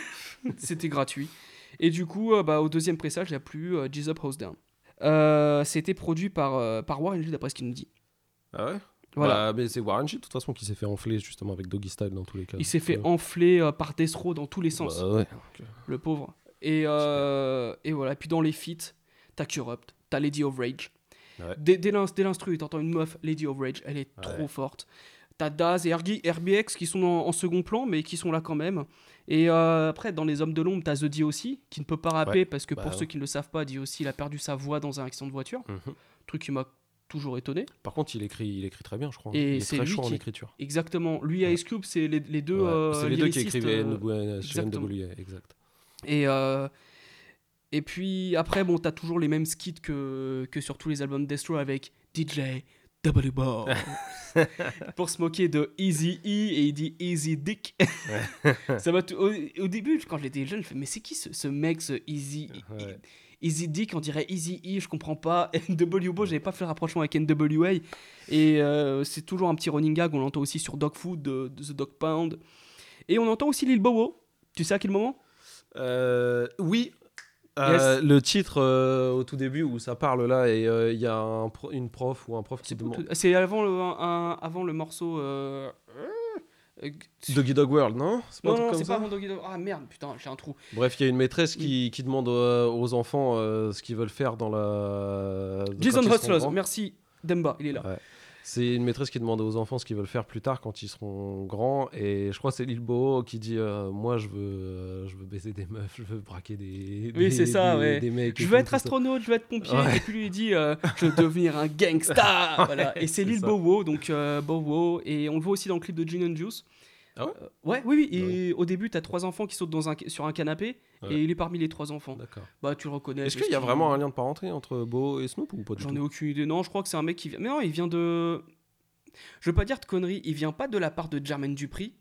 S1: c'était gratuit. Et du coup, euh, bah, au deuxième pressage, il n'y a plus euh, Jizz Up House Down. Euh, C'était produit par, euh, par Warren G, d'après ce qu'il nous dit.
S2: Ah ouais?
S1: Voilà.
S2: Bah, mais c'est Warren G de toute façon qui s'est fait enfler justement avec Doggy Style dans tous les cas.
S1: il s'est fait
S2: Ouais.
S1: enfler euh, par Death Row dans tous les sens,
S2: Bah ouais.
S1: le pauvre. Et, euh, et voilà, puis dans les feats, t'as Corrupt, t'as Lady of Rage.
S2: Ouais.
S1: Dès, dès l'ins- dès l'instru, t'entends une meuf, Lady of Rage, elle est trop forte. T'as Daz et RBX qui sont en, en second plan, mais qui sont là quand même. Et euh, après, dans Les Hommes de l'Ombre, t'as The D aussi, qui ne peut pas rapper, parce que
S2: Bah
S1: pour ceux qui ne le savent pas, D aussi, il a perdu sa voix dans un accident de voiture.
S2: Mhm.
S1: Truc qui m'a toujours étonné.
S2: Par contre, il écrit, il écrit très bien, je crois.
S1: Et
S2: il est très chaud en écriture.
S1: Exactement. Lui et Ice Cube, c'est les, les deux.
S2: Ouais,
S1: euh,
S2: c'est les deux qui écrivaient
S1: euh,
S2: chez. NWA, exact.
S1: Et, euh, et puis après, bon, t'as toujours les mêmes skits que, que sur tous les albums Destro avec DJ, Double Ball. pour se moquer de Easy E et il dit Easy Dick. ça va tout- au, au début, quand j'étais jeune, je fais mais c'est qui ce, ce mec, ce Easy
S2: Ouais.
S1: Easy Dick, on dirait Easy E, je comprends pas. NW Bo, j'avais pas fait le rapprochement avec NWA. Et euh, c'est toujours un petit running gag, on l'entend aussi sur Dog Food de, de The Dog Pound. Et on entend aussi Lil Bobo. Tu sais à quel moment?
S2: Euh, oui. Euh. Le titre au tout début où ça parle là et il y a un pro- une prof ou un prof qui demande
S1: C'est avant le, un- avant le morceau. Euh...
S2: Doggy Dog World non C'est pas
S1: Non,
S2: un truc
S1: non,
S2: comme
S1: c'est
S2: ça
S1: pas avant Doggy Dog. Ah merde, putain, j'ai un trou.
S2: Bref, il y a une maîtresse qui, qui demande euh, aux enfants euh, ce qu'ils veulent faire dans la.
S1: Jason
S2: grands.
S1: merci. Demba, il est là.
S2: Ouais. C'est une maîtresse qui demande aux enfants ce qu'ils veulent faire plus tard quand ils seront grands. Et je crois que c'est Lil Bo qui dit euh, Moi, je veux, euh, je veux baiser des meufs, je veux braquer des.
S1: Oui, c'est ça,
S2: des-
S1: ouais.
S2: des mecs
S1: je veux être
S2: ça.
S1: astronaute, je veux être pompier.
S2: Ouais.
S1: Et puis lui, il dit euh, Je veux devenir un gangsta. voilà. Et c'est Lil
S2: ça.
S1: Bowo, donc Bowo. Et on le voit aussi dans le clip de Gin and Juice.
S2: Ah ouais
S1: Euh, Ouais, oui, oui. Et au début, t'as trois enfants qui sautent dans un, sur un canapé.
S2: Ouais.
S1: Et il est parmi les trois enfants.
S2: D'accord.
S1: Bah, tu le reconnais.
S2: Est-ce qu'il y a vraiment un lien de parenté entre Bo et Snoop ou pas du
S1: J'en ai aucune idée. Non, je crois que c'est un mec qui vient. Mais non, il vient de. Je veux pas dire de conneries. Il vient pas de la part de Jermaine Dupri.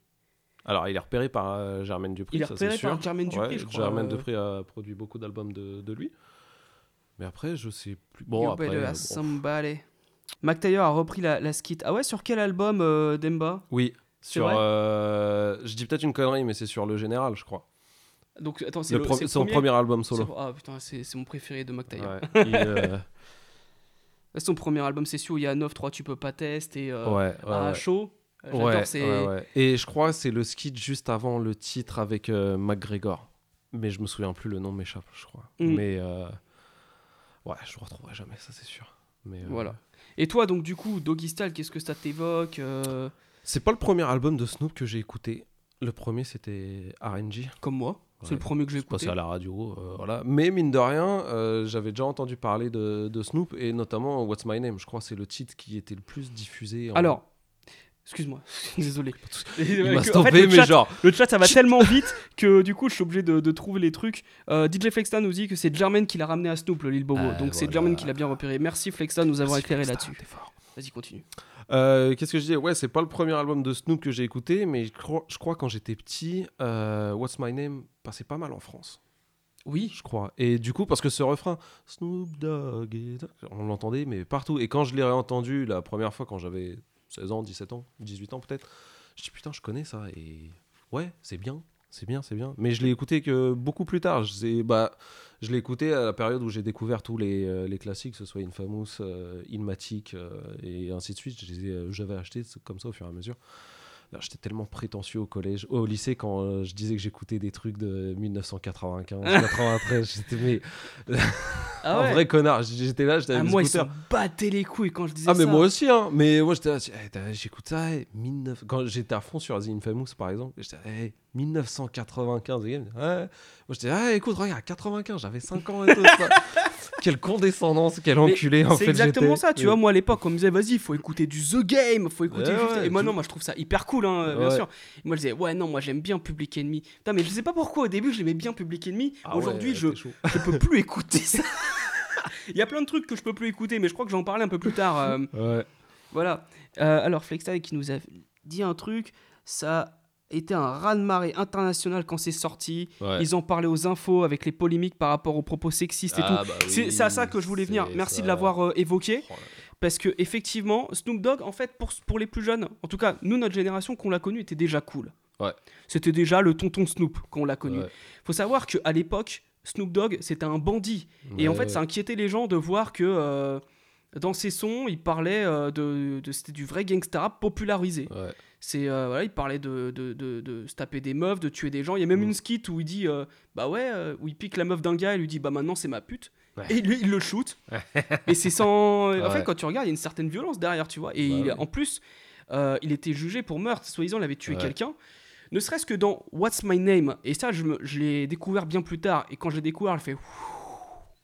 S2: Alors, il est repéré par euh, Jermaine Dupri.
S1: Il est
S2: ça,
S1: repéré par Jermaine Dupri,
S2: Ouais,
S1: je crois,
S2: Jermaine
S1: euh.
S2: Dupri a produit beaucoup d'albums de, de lui. Mais après, je sais plus. Bon,
S1: You
S2: après. euh, bon.
S1: Mac Taylor a repris la, la skit. Ah ouais, sur quel album, Demba?
S2: Oui, sur. euh, je dis peut-être une connerie, mais c'est sur le général, je crois.
S1: Donc, attends, c'est
S2: Le pro- son premier album solo.
S1: C'est- Ah putain, c'est c'est mon préféré de Mac Taylor.
S2: Ouais, euh,
S1: Son premier album, c'est sûr, il y a 9-3, tu peux pas tester. Euh,
S2: Ouais,
S1: show. Euh, J'adore, c'est.
S2: Et je crois que c'est le skit juste avant le titre avec euh, McGregor. Mais je me souviens plus, le nom m'échappe, je crois.
S1: Mm.
S2: Mais. Ouais, je le retrouverai jamais, ça c'est sûr. Mais,
S1: Voilà. Et toi, donc, du coup, Doggy Style, qu'est-ce que ça t'évoque
S2: C'est pas le premier album de Snoop que j'ai écouté. Le premier c'était RNG.
S1: Comme moi. C'est le premier que j'ai
S2: C'est passé
S1: écouté.
S2: à la radio, euh, voilà. Mais mine de rien, euh, j'avais déjà entendu parler de, de Snoop et notamment What's My Name. Je crois que c'est le titre qui était le plus diffusé. en-
S1: Alors, excuse-moi, désolé.
S2: Il m'a
S1: en
S2: stoppé,
S1: fait,
S2: mais
S1: chat-
S2: genre.
S1: Le chat, ça va tellement vite que du coup, je suis obligé de, de trouver les trucs. Euh, DJ Flexta nous dit que c'est Jermaine qui l'a ramené à Snoop, le Lil Bobo.
S2: Ah,
S1: Donc c'est. Jermaine qui l'a bien repéré. Merci Flexta de nous avoir
S2: Merci,
S1: éclairé là-dessus. Vas-y, continue.
S2: Euh, Qu'est-ce que je disais Ouais, c'est pas le premier album de Snoop que j'ai écouté, mais je crois, je crois quand j'étais petit, euh, What's My Name passait pas mal en France.
S1: Oui.
S2: Je crois. Et du coup, parce que ce refrain, Snoop Dogg, on l'entendait, mais partout. Et quand je l'ai réentendu la première fois, quand j'avais 16 ans, 17 ans, 18 ans peut-être, je dis putain, je connais ça. Et ouais, c'est bien, c'est bien, c'est bien. Mais je l'ai écouté que beaucoup plus tard. Je, bah, je l'ai écouté à la période où j'ai découvert tous les, euh, les classiques, que ce soit Infamous, euh, euh, et ainsi de suite. Euh, J'avais acheté comme ça au fur et à mesure. J'étais tellement prétentieux au collège, au lycée, quand euh, je disais que j'écoutais des trucs de 1995, 93. J'étais mais
S1: Ah
S2: un vrai connard. J'étais là, j'étais
S1: Ah, moi, ils
S2: scooters.
S1: s'en battaient les couilles quand je disais
S2: Ah mais
S1: ça.
S2: moi aussi hein. Mais moi j'étais là, eh, j'écoute ça eh, 19 quand j'étais à fond sur The Infamous par exemple, j'étais eh, 1995 et, ouais. Moi j'étais ah écoute regarde 95, j'avais 5 ans et tout ça. quelle condescendance, quel enculé en fait.
S1: C'est exactement ça, tu vois. Moi à l'époque, on me disait, vas-y, faut écouter du The Game, faut écouter.
S2: Ouais,
S1: juste-
S2: ouais,
S1: Et moi,
S2: tu-
S1: non, moi je trouve ça hyper cool, hein, bien
S2: Ouais.
S1: sûr. Et moi je disais, ouais, non, moi j'aime bien Public Enemy. Putain, mais je sais pas pourquoi au début j'aimais bien Public Enemy.
S2: Ah
S1: Aujourd'hui, je, je peux plus écouter ça. Il y a plein de trucs que je peux plus écouter, mais je crois que j'en parlais un peu plus tard. euh,
S2: Ouais.
S1: Voilà. Euh, alors, Flextyle qui nous a dit un truc, ça été un raz-de-marée international quand c'est sorti.
S2: Ouais.
S1: Ils en parlaient aux infos avec les polémiques par rapport aux propos sexistes et
S2: Ah,
S1: tout.
S2: bah
S1: c'est
S2: oui,
S1: c'est à ça que je voulais venir. Merci
S2: ça.
S1: de l'avoir euh, évoqué.
S2: Oh.
S1: Parce que effectivement, Snoop Dogg, en fait, pour, pour les plus jeunes, en tout cas, nous, notre génération qu'on l'a connu, était déjà cool.
S2: Ouais.
S1: C'était déjà le tonton Snoop qu'on l'a connu.
S2: Ouais.
S1: Faut savoir qu'à l'époque, Snoop Dogg, c'était un bandit. et en fait, ça inquiétait les gens de voir que euh, dans ses sons, il parlait euh, de, de- c'était du vrai gangsta rap popularisé. C'est euh, voilà, il parlait de, de, de, de se taper des meufs, de tuer des gens. Il y a même
S2: Mm.
S1: une skit où il dit euh, bah ouais, euh, où il pique la meuf d'un gars et lui dit bah maintenant c'est ma pute.
S2: Ouais.
S1: Et lui il le shoot. et c'est sans. En fait, quand tu regardes, il y a une certaine violence derrière, tu vois. Et
S2: Bah
S1: il- en plus, euh, il était jugé pour meurtre. Soi-disant, il avait tué quelqu'un. Ne serait-ce que dans What's My Name. Et ça, je, me- je l'ai découvert bien plus tard. Et quand j'ai découvert, je fais.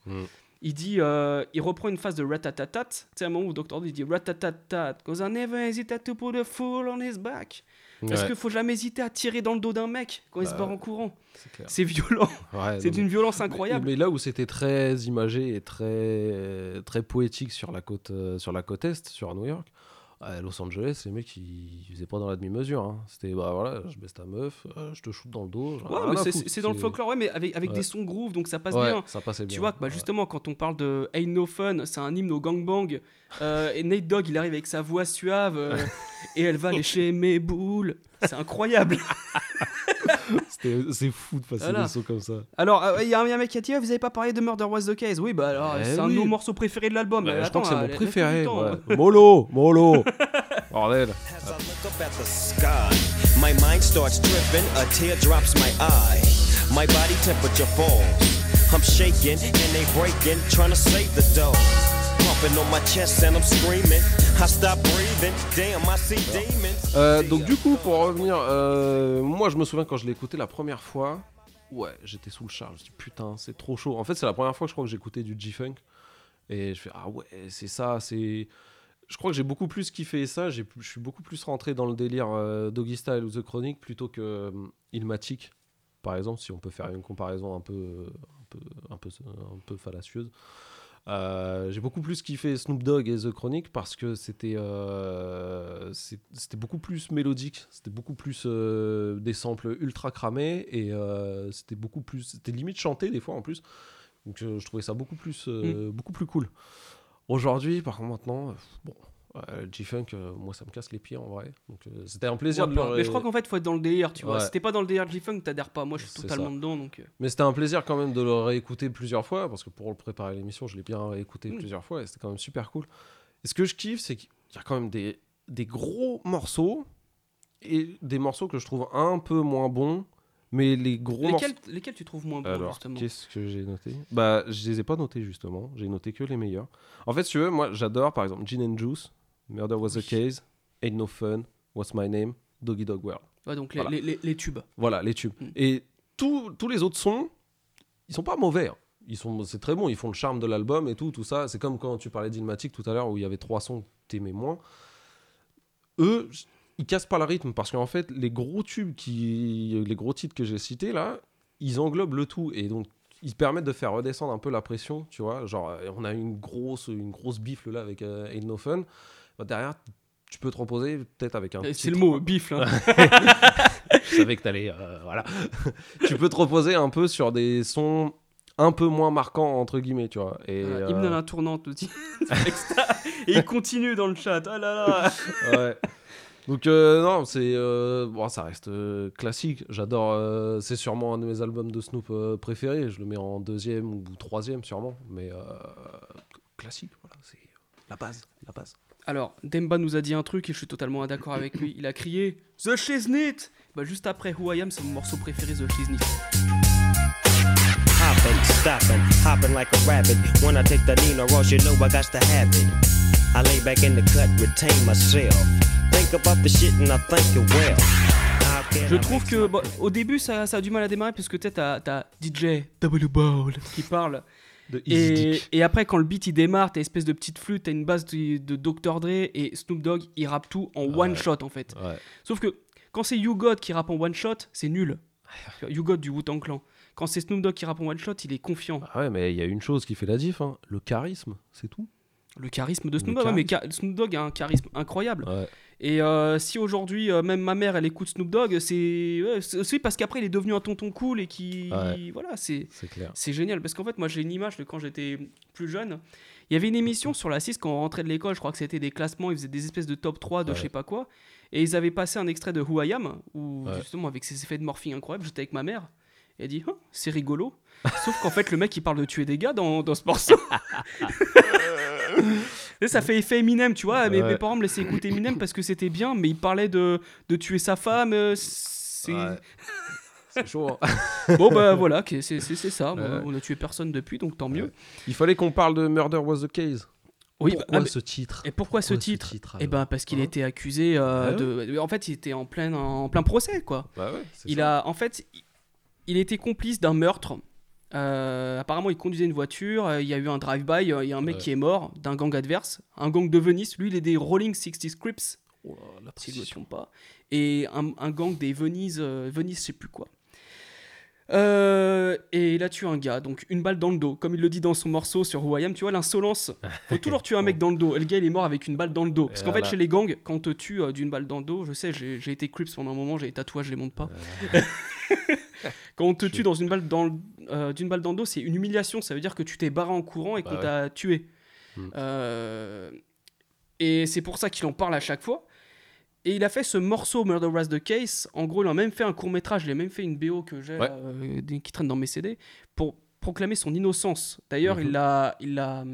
S2: Mm.
S1: Il dit, euh, il reprend une phase de ratatatat. À un moment où Dr. Il dit ratatatat, cause I never hesitate to put a fool on his back. Parce
S2: Ouais.
S1: qu'il faut jamais hésiter à tirer dans le dos d'un mec quand il se
S2: Bah,
S1: barre en courant?
S2: c'est.
S1: C'est violent.
S2: Ouais,
S1: c'est d'une violence
S2: Mais-
S1: incroyable.
S2: Mais, là où c'était très imagé et très, très poétique sur la côte, euh, sur la côte est, sur New York, à Los Angeles, les mecs ils faisaient pas dans la demi-mesure. hein. C'était bah voilà, je baisse ta meuf, euh, je te shoot dans le dos.
S1: Ouais, mais c'est- dans le folklore, ouais, mais avec, avec
S2: Ouais.
S1: des sons groove, donc ça passe
S2: Ouais,
S1: bien.
S2: ça passait
S1: Tu
S2: bien,
S1: vois, que, bah, justement, quand on parle de Ain't No Fun, c'est un hymne au gangbang, euh, et Nate Dogg, il arrive avec sa voix suave, euh, et elle va lécher mes boules. C'est incroyable.
S2: C'est fou de passer
S1: Voilà.
S2: des sons comme ça.
S1: Alors, euh, il y a un mec qui a dit, Ah, vous avez pas parlé de Murder Was the Case? Oui, bah alors,
S2: Eh
S1: c'est un de
S2: oui.
S1: nos morceaux préférés de l'album.
S2: Bah, je crois que c'est mon préféré.
S1: temps.
S2: ouais. Molo, Molo. Bordel.
S8: As I look up at the sky, my mind starts tripping, a tear drops my eye. My body temperature falls. I'm shaking and they breaking, trying to save the dough.
S2: Euh, donc du coup, pour revenir, euh, moi je me souviens quand je l'ai écouté la première fois, ouais, j'étais sous le charge. Je me suis dit, putain, c'est trop chaud. En fait, c'est la première fois que je crois que j'écoutais du G-Funk. Et je fais, ah ouais, c'est ça, c'est... Je crois que j'ai beaucoup plus kiffé ça, je suis beaucoup plus rentré dans le délire euh, Doggy Style ou The Chronic plutôt que euh, Illmatic, par exemple, si on peut faire une comparaison un peu, peu, un peu, un peu fallacieuse. Euh, j'ai beaucoup plus kiffé Snoop Dogg et The Chronic parce que c'était euh, c'était beaucoup plus mélodique, c'était beaucoup plus euh, des samples ultra cramés et c'était beaucoup plus c'était limite chanté des fois en plus. Donc je trouvais ça beaucoup plus euh, beaucoup plus cool. Aujourd'hui, par contre maintenant, bon, G-Funk, euh, moi ça me casse les pieds en vrai. Donc euh, c'était un plaisir
S1: Ouais,
S2: de le
S1: mais je crois qu'en fait, faut être dans le délire, tu vois. Si t'es pas dans le délire G-Funk, t'adhères pas. Moi, je suis totalement
S2: ça.
S1: dedans, donc. euh.
S2: Mais c'était un plaisir quand même de le réécouter plusieurs fois, parce que pour préparer l'émission, je l'ai bien réécouté
S1: Mm.
S2: plusieurs fois, et c'était quand même super cool. Et ce que je kiffe, c'est qu'il y a quand même des, des gros morceaux, et des morceaux que je trouve un peu moins bons, mais les gros
S1: Lesquels,
S2: morceaux...
S1: lesquels tu trouves moins bons,
S2: Alors,
S1: justement?
S2: qu'est-ce que j'ai noté? Bah, je les ai pas notés justement, j'ai noté que les meilleurs. En fait, si tu veux, moi j'adore par exemple Gin and Juice, Murder Was the Case, Ain't No Fun, What's My Name, Doggy Dog World.
S1: Ouais, donc les,
S2: Voilà.
S1: les, les- les tubes.
S2: Voilà, les tubes. Et tous tous les autres sons, ils sont pas mauvais. hein. Ils sont, c'est très bon, ils font le charme de l'album et tout, tout ça. C'est comme quand tu parlais d'Ilmatic tout à l'heure où il y avait trois sons que t'aimais moins. Eux, ils cassent pas le rythme parce qu'en fait, les gros tubes, qui, les gros titres que j'ai cités là, ils englobent le tout et donc ils permettent de faire redescendre un peu la pression, tu vois. Genre, on a une grosse, une grosse bifle là avec euh, Ain't No Fun. Bah, derrière, tu peux te reposer peut-être avec un.
S1: Eh, c'est le mot, bifle, hein.
S2: Je savais que t'allais. euh, voilà. tu peux te reposer un peu sur des sons un peu moins marquants, entre guillemets, tu vois. Et, euh,
S1: Hymne à la tournante aussi. Et il continue dans le chat. Ah là là.
S2: ouais. Donc euh, non, c'est euh, bon, ça reste euh, classique. J'adore. euh, c'est sûrement un de mes albums de Snoop euh, préférés. Je le mets en deuxième ou troisième sûrement, mais euh, classique. Voilà, c'est la base, la base.
S1: Alors, Demba nous a dit un truc et je suis totalement d'accord avec lui. Il a crié The Shiznit Bah, juste après Who I Am, c'est mon morceau préféré, The Shiznit.
S8: Hopping, stopping, hopping like a rabbit. When I take the Nina Ross, you know I got to have it. I lay back in the cut, retain myself. Think about the shit and I think it well.
S1: Je trouve que bah, au début ça, ça a du mal à démarrer parce que tu t'as t'as DJ W Ball qui parle.
S2: De
S1: Et, après, quand le beat il démarre, t'as espèce de petite flûte, t'as une base de, de Dr. Dre et Snoop Dogg, il rappe tout en one shot en fait.
S2: Ouais.
S1: Sauf que quand c'est You God qui rappe en one shot, c'est nul. You God du Wu-Tang Clan. Quand c'est Snoop Dogg qui rappe en one shot, il est confiant.
S2: Ah ouais, mais il y a une chose qui fait la diff, hein, le charisme, c'est tout.
S1: Le charisme de Snoop Dogg, ouais, mais Snoop Dogg a un charisme incroyable.
S2: Ouais.
S1: Et euh, si aujourd'hui, euh, même ma mère, elle écoute Snoop Dogg, c'est aussi parce qu'après, il est devenu un tonton cool et qui.
S2: Ouais.
S1: Voilà, c'est.
S2: C'est clair.
S1: C'est génial parce qu'en fait, moi j'ai une image de quand j'étais plus jeune. Il y avait une émission sur la 6 quand on rentrait de l'école, je crois que c'était des classements, ils faisaient des espèces de top 3 de
S2: Ouais.
S1: je sais pas quoi. Et ils avaient passé un extrait de Who I Am, où
S2: Ouais.
S1: justement avec ses effets de morphing incroyables, j'étais avec ma mère. Et elle dit, Hein, c'est rigolo. Sauf qu'en fait, le mec il parle de tuer des gars dans, dans ce morceau. Et ça fait effet Eminem, tu vois. Mes, parents me laissaient écouter Eminem parce que c'était bien, mais il parlait de, de tuer sa femme. euh, C'est.
S2: Chaud. hein.
S1: Bon bah voilà, c'est ça. On a tué personne depuis, donc tant mieux.
S2: Il fallait qu'on parle de Murder Was the Case.
S1: Oui,
S2: Pourquoi
S1: bah, ah,
S2: ce titre?
S1: Et pourquoi, ce titre, Eh ben parce qu'il
S2: Hein
S1: était accusé euh,
S2: Ah
S1: de. En fait, il était en plein en plein procès quoi.
S2: Bah ouais,
S1: il
S2: ça.
S1: a en fait il était complice d'un meurtre. Euh, apparemment, il conduisait une voiture. euh, Il y a eu un drive-by. euh, Il y a un mec
S2: Ouais.
S1: qui est mort d'un gang adverse, un gang de Venise. Lui, il est des Rolling 60 Crips
S2: Oh là, la
S1: si je ne me
S2: précision.
S1: trompe pas. Et un, un gang des Venise, Venise, je sais plus quoi. Et il a tué un gars, donc une balle dans le dos, comme il le dit dans son morceau sur Who I Am, tu vois l'insolence. Faut toujours tuer un mec dans le dos. Et le gars il est mort avec une balle dans le dos. Parce qu'en fait chez les gangs, quand on te tue d'une balle dans le dos, je sais, j'ai j'ai été Crips pendant un moment, j'ai des tatouages, je les montre pas. quand on te tue dans une balle dans le- euh, d'une balle dans le dos, c'est une humiliation. Ça veut dire que tu t'es barré en courant et qu'on
S2: Bah ouais.
S1: t'a tué.
S2: Mm.
S1: Euh, et c'est pour ça qu'il en parle à chaque fois. Et il a fait ce morceau Murder Was the Case. En gros, il a même fait un court métrage, il a même fait une BO que j'ai
S2: Ouais.
S1: euh, qui traîne dans mes CD pour proclamer son innocence. D'ailleurs,
S2: Mhm.
S1: il l'a, il l'a,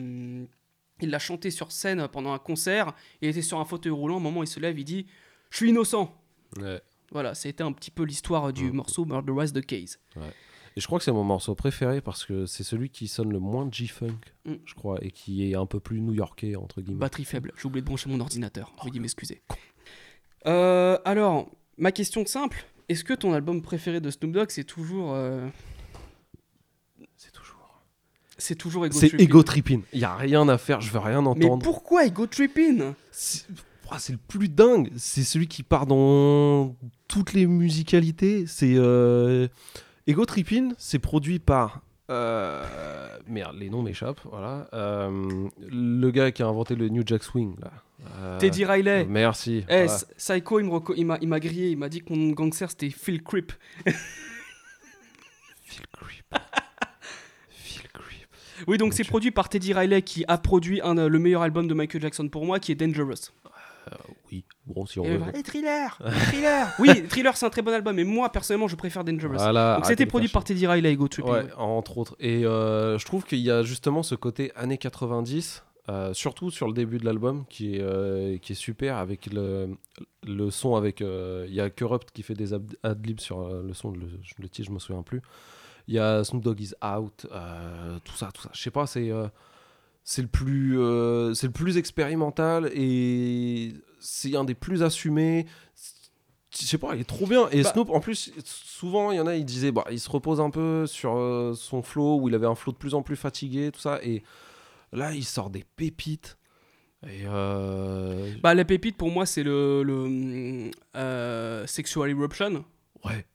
S1: il l'a chanté sur scène pendant un concert. Il était sur un fauteuil roulant. Un moment, il se lève, il dit "Je suis innocent."
S2: Ouais.
S1: Voilà, c'était un petit peu l'histoire du
S2: Mhm.
S1: morceau Murder Was the Case.
S2: Et je crois que c'est mon morceau préféré parce que c'est celui qui sonne le moins G-Funk,
S1: Mm.
S2: je crois, et qui est un peu plus new-yorkais, entre guillemets.
S1: Batterie faible. J'ai oublié de brancher mon ordinateur. Veuillez m'excuser. Euh, alors, ma question simple. Est-ce que ton album préféré de Snoop Dogg, c'est toujours... euh,
S2: C'est toujours.
S1: C'est toujours Ego
S2: C'est
S1: Trippin'?
S2: Ego Trippin. Il y a rien à faire, je veux rien
S1: Mais
S2: entendre.
S1: pourquoi Ego Trippin'
S2: C'est Ouah, c'est le plus dingue. C'est celui qui part dans toutes les musicalités. C'est euh... Ego Trippin. C'est produit par. euh, Merde, les noms m'échappent. Voilà. Euh, Le gars qui a inventé le New Jack Swing là.
S1: Teddy Riley.
S2: Merci.
S1: Eh,
S2: voilà.
S1: S- Psycho, il m'a il m'a grillé. Il m'a dit que mon gangster, c'était Phil Crip.
S2: Phil Creep. Phil Creep.
S1: Oui, donc c'est produit par Teddy Riley, qui a produit un, le meilleur album de Michael Jackson pour moi, qui est Dangerous.
S2: Oui. Bon, si on
S1: Et
S2: veut.
S1: voilà, et Thriller Thriller Oui, Thriller, c'est un très bon album, mais moi, personnellement, je préfère Dangerous.
S2: Voilà,
S1: donc c'était produit par Teddy Riley, Ego Trippin'.
S2: Ouais,
S1: ouais.
S2: entre autres. Et euh, je trouve qu'il y a justement ce côté années 90, euh, surtout sur le début de l'album, qui, est, euh, qui est super avec le, le son. avec euh, Il y a Corrupt qui fait des ad- adlibs sur euh, le son, le, le titre, je me souviens plus. Il y a Snoop Dogg is Out, euh, tout ça, tout ça. Je sais pas, c'est. C'est le plus euh, c'est le plus expérimental et c'est un des plus assumés. Je sais pas il est trop bien. Et
S1: Bah-
S2: Snoop en plus souvent il y en a ils disaient bah il se repose un peu sur euh, son flow où il avait un flow de plus en plus fatigué tout ça. Et là il sort des pépites. Et euh,
S1: Bah, la pépite, pour moi, c'est le, le Sexual Eruption.
S2: ouais.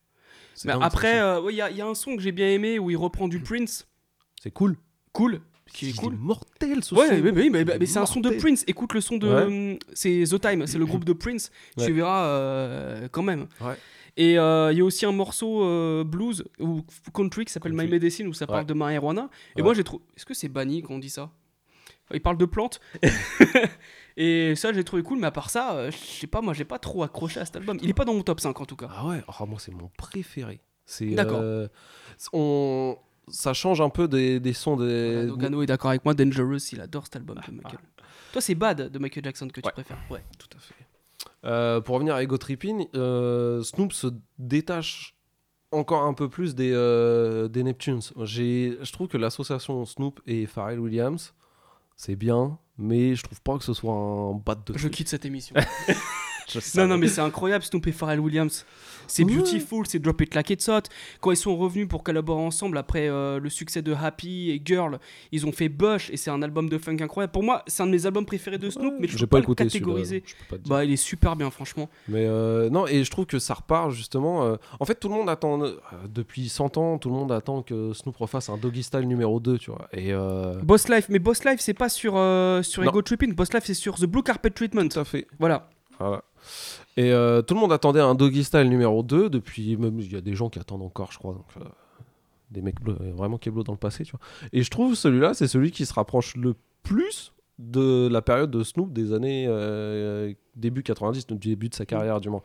S1: Mais après, euh, ouais, il y, il y a un son que j'ai bien aimé où il reprend du Prince.
S2: c'est cool.
S1: Cool. Qui est cool.
S2: mortel ce
S1: Ouais,
S2: son.
S1: mais, mais- c'est un son de. Prince. Écoute le son de.
S2: Ouais.
S1: hum, C'est The Time, c'est le groupe de Prince.
S2: Ouais.
S1: Tu verras euh, quand même.
S2: Ouais.
S1: Et euh, il y a aussi un morceau euh, blues ou country qui s'appelle My. Medicine où ça parle de marijuana. Et
S2: Ouais.
S1: moi j'ai trouvé. Est-ce que c'est banni quand on dit ça? Il parle de plantes. Et ça j'ai trouvé cool, mais à part ça, je sais pas, moi j'ai pas trop accroché à cet album. Il est pas dans mon top 5 en tout cas.
S2: Ah ouais, oh, moi c'est mon préféré. C'est
S1: D'accord.
S2: euh, on ça change un peu des, des sons des
S1: Dogano est d'accord avec moi, Dangerous, il adore cet album de Michael. Toi c'est Bad de Michael Jackson que tu
S2: Ouais.
S1: préfères. Ouais.
S2: tout à fait. Euh, pour revenir à Ego Trippin, euh, Snoop se détache encore un peu plus des, euh, des Neptunes. Je trouve que l'association Snoop et Pharrell Williams, c'est bien, mais je trouve pas que ce soit un bat de.
S1: Je
S2: truc.
S1: quitte cette émission. Non, non, mais c'est incroyable, Snoop et Pharrell Williams. C'est
S2: Ouais.
S1: beautiful, c'est Drop It Like It's Hot. Quand ils sont revenus pour collaborer ensemble après euh, le succès de Happy et Girl, ils ont fait Bush et c'est un album de funk incroyable. Pour moi, c'est un de mes albums préférés de Snoop, mais je peux
S2: pas
S1: pas, le
S2: écouté celui-là,
S1: catégoriser.
S2: peux pas.
S1: Bah, il est super bien, franchement.
S2: Mais euh, non, et je trouve que ça repart justement. euh, en fait, tout le monde attend, depuis 100 ans, tout le monde attend que Snoop refasse un Doggy Style numéro 2, tu vois. Et
S1: Boss Life, mais Boss Life, c'est pas sur, sur
S2: Non.
S1: Ego Tripping. Boss Life, c'est sur The Blue Carpet Treatment.
S2: tout à fait.
S1: Voilà.
S2: Voilà. Et euh, tout le monde attendait un Doggy Style numéro 2 depuis. Même il y a des gens qui attendent encore, je crois. Donc, euh, des mecs bleus, euh, vraiment keblo dans le passé, tu vois. Et je trouve celui-là, c'est celui qui se rapproche le plus de la période de Snoop des années euh, début 90, du début de sa carrière, du moins.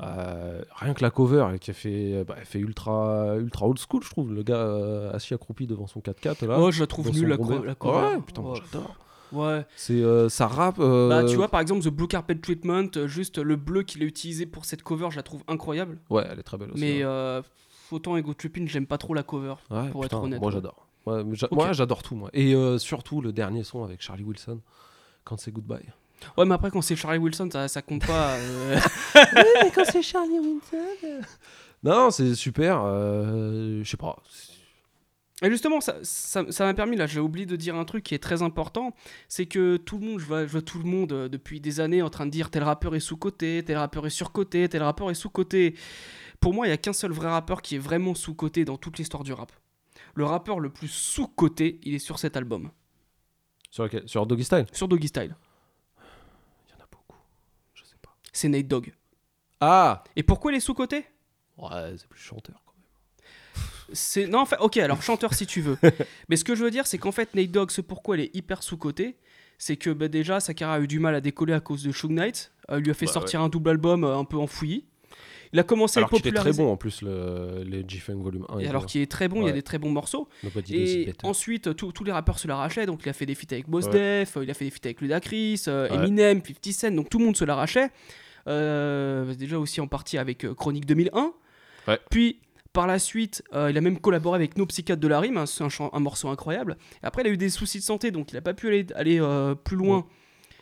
S2: Euh, rien que la cover qui a fait, bah, elle fait ultra, ultra old school, je trouve. Le gars euh, assis accroupi devant son 4x4 là.
S1: Oh, je la trouve nulle, la, co- cover.
S2: Ouais, putain, moi
S1: Oh,
S2: j'adore.
S1: Ouais.
S2: C'est euh, ça rappe. euh,
S1: Bah, tu vois, par exemple, The Blue Carpet Treatment, euh, juste le bleu qu'il a utilisé pour cette cover, je la trouve incroyable.
S2: Ouais, elle est très belle aussi.
S1: Mais
S2: ouais.
S1: euh, autant Ego Tripping, j'aime pas trop la cover,
S2: Ouais,
S1: pour
S2: putain,
S1: être honnête.
S2: Moi j'adore. Ouais. Moi j'adore tout moi. Et euh, surtout le dernier son avec Charlie Wilson, quand c'est Goodbye.
S1: Ouais, mais après, quand c'est Charlie Wilson, ça, ça compte pas. euh.
S2: mais quand c'est Charlie Wilson. Non, c'est super. euh, je sais pas.
S1: Et justement, ça ça ça m'a permis, là, j'ai oublié de dire un truc qui est très important, c'est que tout le monde, je vois, je vois tout le monde euh, depuis des années en train de dire tel rappeur est sous-coté, tel rappeur est surcoté, tel rappeur est sous-coté. Pour moi, il n'y a qu'un seul vrai rappeur qui est vraiment sous-coté dans toute l'histoire du rap. Le rappeur le plus sous-coté, il est sur cet album.
S2: Sur, lequel? Sur Doggy Style?
S1: Sur Doggy Style.
S2: Il y en a beaucoup. Je sais pas.
S1: C'est Nate Dogg.
S2: Ah
S1: Et pourquoi il est sous-coté?
S2: Ouais, c'est plus chanteur.
S1: C'est non, en fait, ok, alors chanteur si tu veux. Mais ce que je veux dire, c'est qu'en fait, Nate Dogg, ce pourquoi elle est hyper sous-coté, c'est que bah, déjà, sa carrière a eu du mal à décoller à cause de Suge Knight. Euh, il lui a fait
S2: Bah,
S1: sortir un double album euh, un peu enfoui. Il a commencé
S2: Alors
S1: à
S2: qu'il était très bon en plus, le, les G-Funk Volume 1.
S1: Et alors qu'il est très bon, il y a des très bons morceaux.
S2: Nobody
S1: Et ensuite, tous tous les rappeurs se l'arrachaient. Donc, il a fait des feats avec Mos
S2: Ouais.
S1: Def, euh, il a fait des feats avec Ludacris, euh,
S2: Ouais.
S1: Eminem, 50 Cent. Donc, tout le monde se l'arrachait. Euh, déjà aussi en partie avec euh, Chronique 2001.
S2: Ouais.
S1: Puis, par la suite, euh, il a même collaboré avec No Psychiatre de la Rime, hein, c'est un, morceau incroyable. Après, il a eu des soucis de santé, donc il n'a pas pu aller, aller euh, plus loin.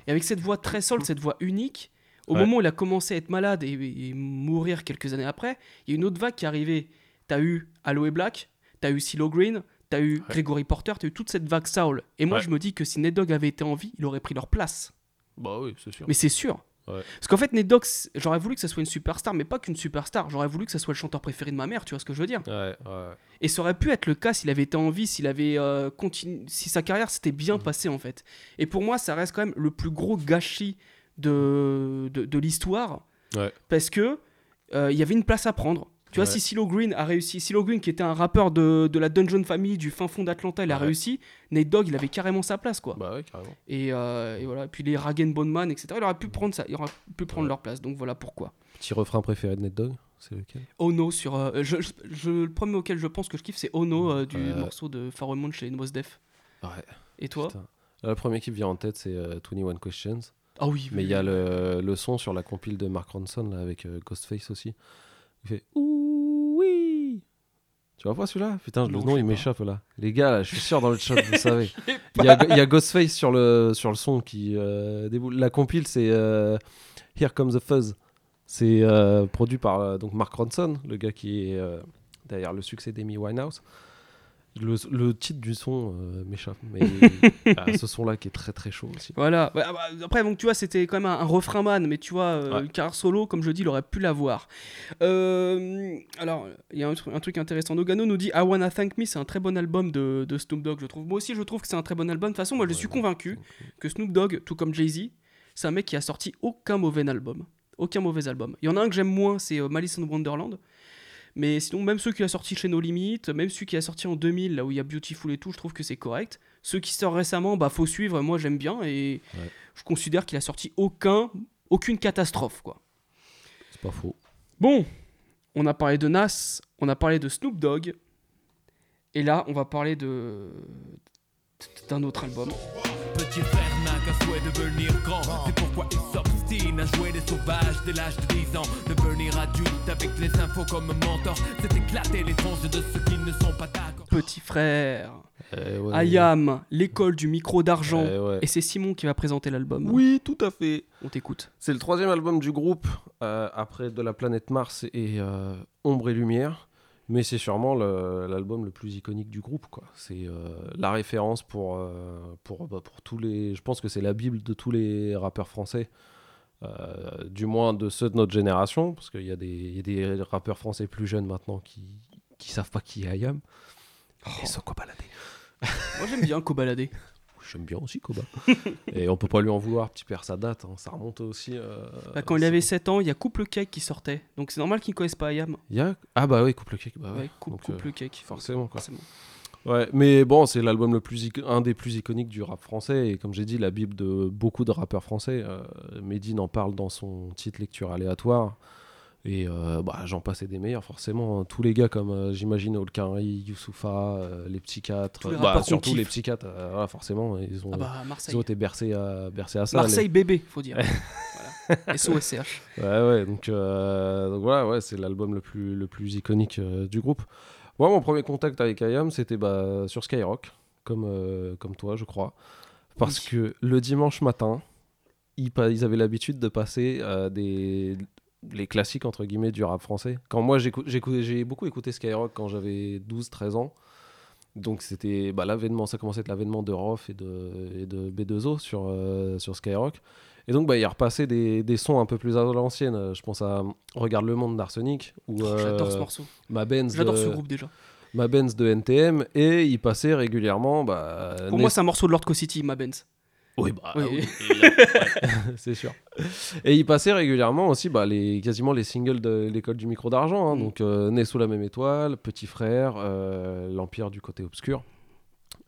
S1: Et avec cette voix très sol, cette voix unique, au
S2: Ouais.
S1: moment où il a commencé à être malade et, et mourir quelques années après, il y a une autre vague qui est arrivée. T'as eu Aloe Black, t'as eu CeeLo Green, t'as eu Gregory Porter, t'as eu toute cette vague soul. Et moi, je me dis que si Ned Dogg avait été en vie, il aurait pris leur place.
S2: Bah oui, c'est sûr.
S1: Mais c'est sûr.
S2: Ouais.
S1: Parce qu'en fait, Ned Dogg, c- j'aurais voulu que ça soit une superstar, mais pas qu'une superstar. J'aurais voulu que ça soit le chanteur préféré de ma mère, tu vois ce que je veux dire
S2: Ouais, ouais.
S1: Et ça aurait pu être le cas s'il avait été en vie, s'il avait euh, continu- si sa carrière s'était bien
S2: Mm.
S1: passée en fait. Et pour moi, ça reste quand même le plus gros gâchis de, de, de l'histoire, parce que euh, il y avait une place à prendre. Tu vois,
S2: Ouais.
S1: si Silo Green a réussi, Silo Green qui était un rappeur de, de la Dungeon Family du fin fond d'Atlanta, il a
S2: Ouais.
S1: réussi, Nate Dogg, il avait carrément sa place quoi.
S2: Bah ouais, carrément.
S1: Et, euh, et voilà, et puis les Ragen Bondman, etc. Il aurait pu prendre ça, il aurait pu prendre leur place. Donc voilà pourquoi.
S2: Petit refrain préféré de Ned Dogg, c'est lequel?
S1: Ono sur. euh, je, je- je- le premier auquel je pense que je kiffe, c'est Ono euh, du morceau de Pharomone chez Mos Def.
S2: Ouais.
S1: Et toi?
S2: Putain. Le premier qui me vient en tête, c'est euh, 21 Questions.
S1: Ah oui,
S2: Mais
S1: oui,
S2: il y a le, le son sur la compile de Mark Ronson là, avec Ghostface aussi. Il fait Ouh oui Tu vois pas celui-là? Putain, le nom il m'échappe là. Les gars, là, je suis sûr dans le chat, vous savez. Il y a, il y a Ghostface sur le, sur le son qui euh, déboule. La compile, c'est euh, Here Comes the Fuzz. C'est euh, produit par donc Mark Ronson, le gars qui est derrière le succès d'Amy Winehouse. Le, le titre du son euh, m'échappe, mais ah, ce son-là qui est très très chaud aussi.
S1: Voilà. Ouais, ah bah, après, donc, tu vois, c'était quand même un, un refrain man, mais tu vois, euh,
S2: Ouais.
S1: carrière solo, comme je dis, il aurait pu l'avoir. Euh, alors, il y a un truc intéressant. Nogano nous dit I Wanna Thank Me, c'est un très bon album de, de Snoop Dogg, je trouve. Moi aussi, je trouve que c'est un très bon album. De toute façon, moi, je suis convaincu que Snoop Dogg, tout comme Jay-Z, c'est un mec qui a sorti aucun mauvais album. Aucun mauvais album. Il y en a un que j'aime moins, c'est euh, Malice in Wonderland. Mais sinon, même ceux qu'il a sortis chez No Limit, même celui qui a sorti en 2000, là où il y a Beautiful et tout, je trouve que c'est correct. Ceux qui sortent récemment, bah faut suivre, moi j'aime bien et
S2: Ouais.
S1: je considère qu'il a sorti aucun, aucune catastrophe quoi.
S2: C'est pas faux.
S1: Bon, on a parlé de Nas, on a parlé de Snoop Dogg, et là on va parler de d'un autre album.
S9: Petit frère n'a souhait de devenir grand. C'est pourquoi il s'obstine à jouer des sauvages dès l'âge de 10 ans. Devenir adulte avec les infos comme mentor. C'est éclater les tranches de ceux qui ne sont pas d'accord.
S1: Petit frère,
S2: Eh ouais.
S1: Ayam, l'école du micro d'argent,
S2: Eh ouais.
S1: et c'est Simon qui va présenter l'album.
S2: Oui, tout à fait.
S1: On t'écoute.
S2: C'est le troisième album du groupe, euh, après De la planète Mars et euh, Ombre et Lumière. Mais c'est sûrement l'album le, plus iconique du groupe. C'est euh, la référence pour, euh, pour, bah, pour tous les... Je pense que c'est la bible de tous les rappeurs français. Euh, du moins de ceux de notre génération. Parce qu'il y, a des- il y a des rappeurs français plus jeunes maintenant qui qui savent pas qui est Ayam. Et Soko Baladé.
S1: Moi j'aime bien Cobaladé.
S2: J'aime bien aussi Koba. et on peut pas lui en vouloir, petit père, ça date. hein. Ça remonte aussi... euh,
S1: Bah, quand il avait 7 ans, il y a Couple Cake qui sortait. Donc c'est normal qu'ils ne connaissent pas Ayam.
S2: Y a... Ah bah oui, Couple Cake. Bah ouais.
S1: Ouais, coupe,
S2: Donc,
S1: couple
S2: euh,
S1: Cake.
S2: Forcément quoi.
S1: Forcément.
S2: Ouais, mais bon, c'est l'album le plus un des plus iconiques du rap français et comme j'ai dit, la bible de beaucoup de rappeurs français. Euh, Medine en parle dans son titre lecture aléatoire. Et euh, bah, j'en passe et des meilleurs, forcément. hein. Tous les gars comme, euh, j'imagine, Olkari, Youssoufa, euh, les psychiatres.
S1: Les
S2: bah, surtout les psychiatres, voilà, forcément. Ils ont,
S1: Ah bah,
S2: ils ont été bercés à, bercés à ça.
S1: Marseille
S2: les-
S1: bébé, faut dire. voilà. SOSCH.
S2: Ouais, ouais, donc, donc voilà, ouais, c'est l'album le plus, le plus iconique du groupe. Moi, mon premier contact avec IAM, c'était bah, sur Skyrock, comme, euh, comme toi, je crois. Parce que le dimanche matin, ils, avaient l'habitude de passer euh, des, les classiques, entre guillemets, du rap français. Quand moi, j'ai beaucoup écouté Skyrock quand j'avais 12-13 ans. Donc c'était bah, l'avènement, ça commençait à être l'avènement de Roth et de, et de B2O sur, euh, sur Skyrock. Et donc bah, il repassait des, des sons un peu plus à l'ancienne. Euh, Je pense à Regarde le monde d'Arsenic. ou
S1: Oh, j'adore
S2: euh,
S1: ce morceau.
S2: Ma Benz
S1: J'adore ce
S2: de-
S1: groupe déjà.
S2: Ma Benz de NTM. Et il passait régulièrement. Bah,
S1: Pour moi, c'est un morceau de Lord City, ma Benz.
S2: Oui, bah,
S1: Oui.
S2: c'est sûr. Et il passait régulièrement aussi bah, les, quasiment les singles de l'école du micro d'argent. hein.
S1: Mm.
S2: Donc, euh, Né sous la même étoile, Petit frère, euh, L'Empire du côté obscur.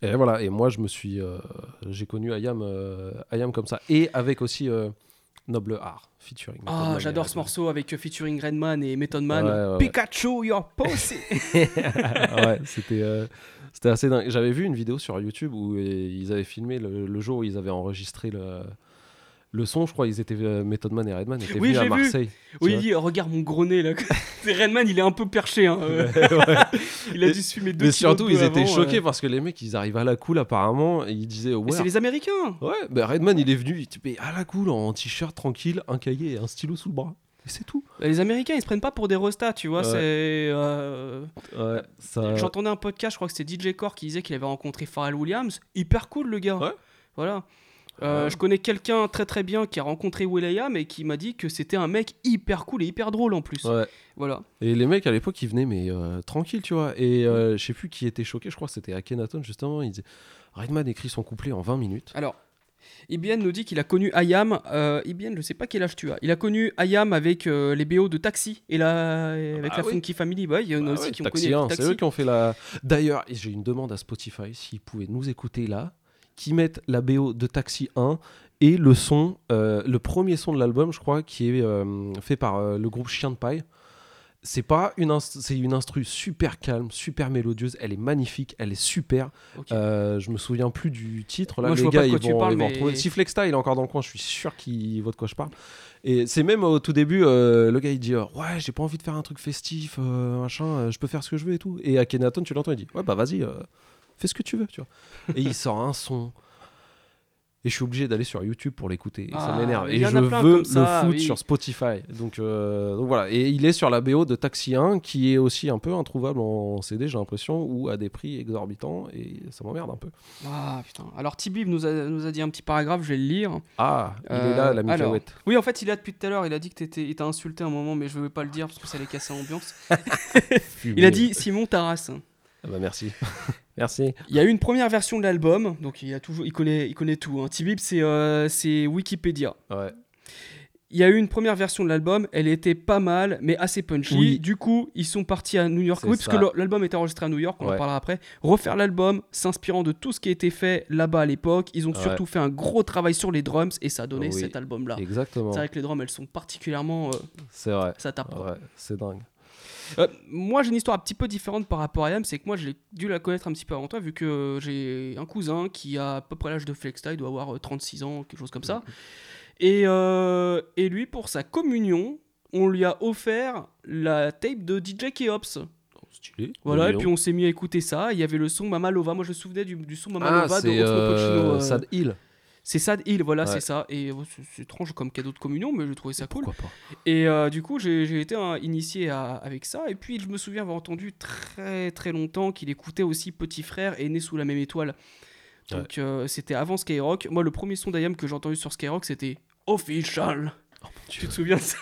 S2: Et voilà, et moi je me suis. euh, j'ai connu Ayam, euh, Ayam comme ça. Et avec aussi euh, Noble Art, featuring.
S1: Ah, j'adore ce morceau avec featuring Redman et Method Man.
S2: Ouais, ouais, ouais.
S1: Pikachu, your pussy.
S2: ouais, c'était c'était assez dingue. J'avais vu une vidéo sur YouTube où ils avaient filmé le, le jour où ils avaient enregistré le, le son. Je crois ils étaient euh, Method Man et Redman étaient
S1: Oui,
S2: venus à
S1: vu.
S2: Marseille. tu
S1: Oui, il dit regarde mon gros nez là. Redman, il est un peu perché. Hein. euh.
S2: Ouais.
S1: il a dû se fumer deux
S2: Mais surtout, ils étaient choqués
S1: euh.
S2: parce que les mecs, ils arrivent à la cool apparemment et ils disaient ouais.
S1: C'est les Américains.
S2: Ouais, bah Redman il est venu, il était à la cool en t-shirt tranquille, un cahier et un stylo sous le bras. Et c'est tout.
S1: Les Américains, ils se prennent pas pour des restats, tu vois.
S2: Ouais.
S1: C'est. euh,
S2: Ouais, ça.
S1: J'entendais un podcast, je crois que c'était DJ Core qui disait qu'il avait rencontré Pharrell Williams. Hyper cool le gars. Voilà. Euh. Je connais quelqu'un très très bien qui a rencontré Will.i.am et qui m'a dit que c'était un mec hyper cool et hyper drôle en plus.
S2: Ouais.
S1: Voilà.
S2: Et les mecs à l'époque ils venaient mais euh, tranquille tu vois. Et euh, je sais plus qui était choqué, je crois que c'était Akhenaton justement. Il disait Redman écrit son couplet en 20 minutes.
S1: Alors, Ibn nous dit qu'il a connu Ayam. Euh, Ibn, je sais pas quel âge tu as. Il a connu Ayam avec euh, les BO de Taxi et la, avec
S2: bah
S1: la
S2: oui.
S1: Funky Family. Bah, il y en a
S2: Ah
S1: aussi
S2: ouais,
S1: qui ont
S2: Taxi
S1: connu
S2: 1,
S1: avec
S2: c'est
S1: Taxi.
S2: eux qui ont fait la. D'ailleurs, j'ai une demande à Spotify s'ils pouvaient nous écouter là, qui mettent la BO de Taxi 1 et le son, euh, le premier son de l'album, je crois, qui est euh, fait par euh, le groupe Chien de Paille. C'est pas une c'est une instru super calme, super mélodieuse. Elle est magnifique, elle est super. Je me souviens plus du titre là.
S1: Moi,
S2: les gars ils vont,
S1: parles,
S2: ils vont
S1: mais-
S2: retrouver. Si Flexta il est encore dans le coin, je suis sûr qu'il voit de quoi je parle. Et c'est même au tout début, le gars il dit ouais j'ai pas envie de faire un truc festif, machin, je peux faire ce que je veux et tout. Et Akhenaton tu l'entends il dit ouais bah vas-y, fais ce que tu veux tu vois. et il sort un son. Et je suis obligé d'aller sur YouTube pour l'écouter. Et ça
S1: Ah,
S2: m'énerve. Et je veux
S1: ça,
S2: le
S1: oui.
S2: sur Spotify. Donc, euh, donc voilà. Et il est sur la BO de Taxi 1, qui est aussi un peu introuvable en CD, j'ai l'impression, ou à des prix exorbitants. Et ça m'emmerde un peu.
S1: Ah putain. Alors Tibib nous a, nous a dit un petit paragraphe, je vais le lire.
S2: Ah, il est là, la
S1: alors,
S2: Micaouette.
S1: Oui, en fait, il est là depuis tout à l'heure. Il a dit que t'étais, il t'a insulté un moment, mais je ne vais pas le dire parce que ça allait casser l'ambiance. il a dit Simon Taras.
S2: Ah bah merci. merci.
S1: Il y a eu une première version de l'album, donc il, a toujours, il, connaît, il connaît tout. Hein. Tibib, c'est, euh, c'est Wikipédia.
S2: Ouais.
S1: Il y a eu une première version de l'album, elle était pas mal, mais assez punchy.
S2: Oui.
S1: Du coup, ils sont partis à New York. Oui, parce que l'album était enregistré à New York, on en parlera après. Refaire l'album, s'inspirant de tout ce qui a été fait là-bas à l'époque. Ils ont
S2: Ouais.
S1: surtout fait un gros travail sur les drums et ça a donné
S2: Oui,
S1: cet album-là.
S2: exactement.
S1: C'est vrai que les drums, elles sont particulièrement. euh,
S2: C'est vrai.
S1: Ça tape.
S2: Ouais, c'est dingue.
S1: Euh, moi, j'ai une histoire un petit peu différente par rapport à Yam, c'est que moi, j'ai dû la connaître un petit peu avant toi, vu que j'ai un cousin qui a à peu près l'âge de Flexta, il doit avoir euh, 36 ans, quelque chose comme ça. Et, euh, et lui, pour sa communion, on lui a offert la tape de DJ Keops.
S2: Stylé.
S1: Voilà, et puis on s'est mis à écouter ça. Il y avait le son Mama Lova. Moi, je me souvenais du, du son Mama
S2: Ah,
S1: Lova de Oxmo
S2: euh,
S1: euh,
S2: Sad Hill.
S1: C'est Sad Hill, voilà,
S2: Ouais.
S1: c'est ça. Et c'est- étrange comme cadeau de communion, mais j'ai trouvé ça cool.
S2: Pourquoi pas
S1: Et euh, du coup, j'ai été euh, initié à- avec ça. Et puis, je me souviens avoir entendu très très longtemps qu'il écoutait aussi Petit Frère et Né sous la même étoile. Donc, euh, c'était avant Skyrock. Moi, le premier son d'Ayam que j'ai entendu sur Skyrock, c'était Official. tu te souviens de ça?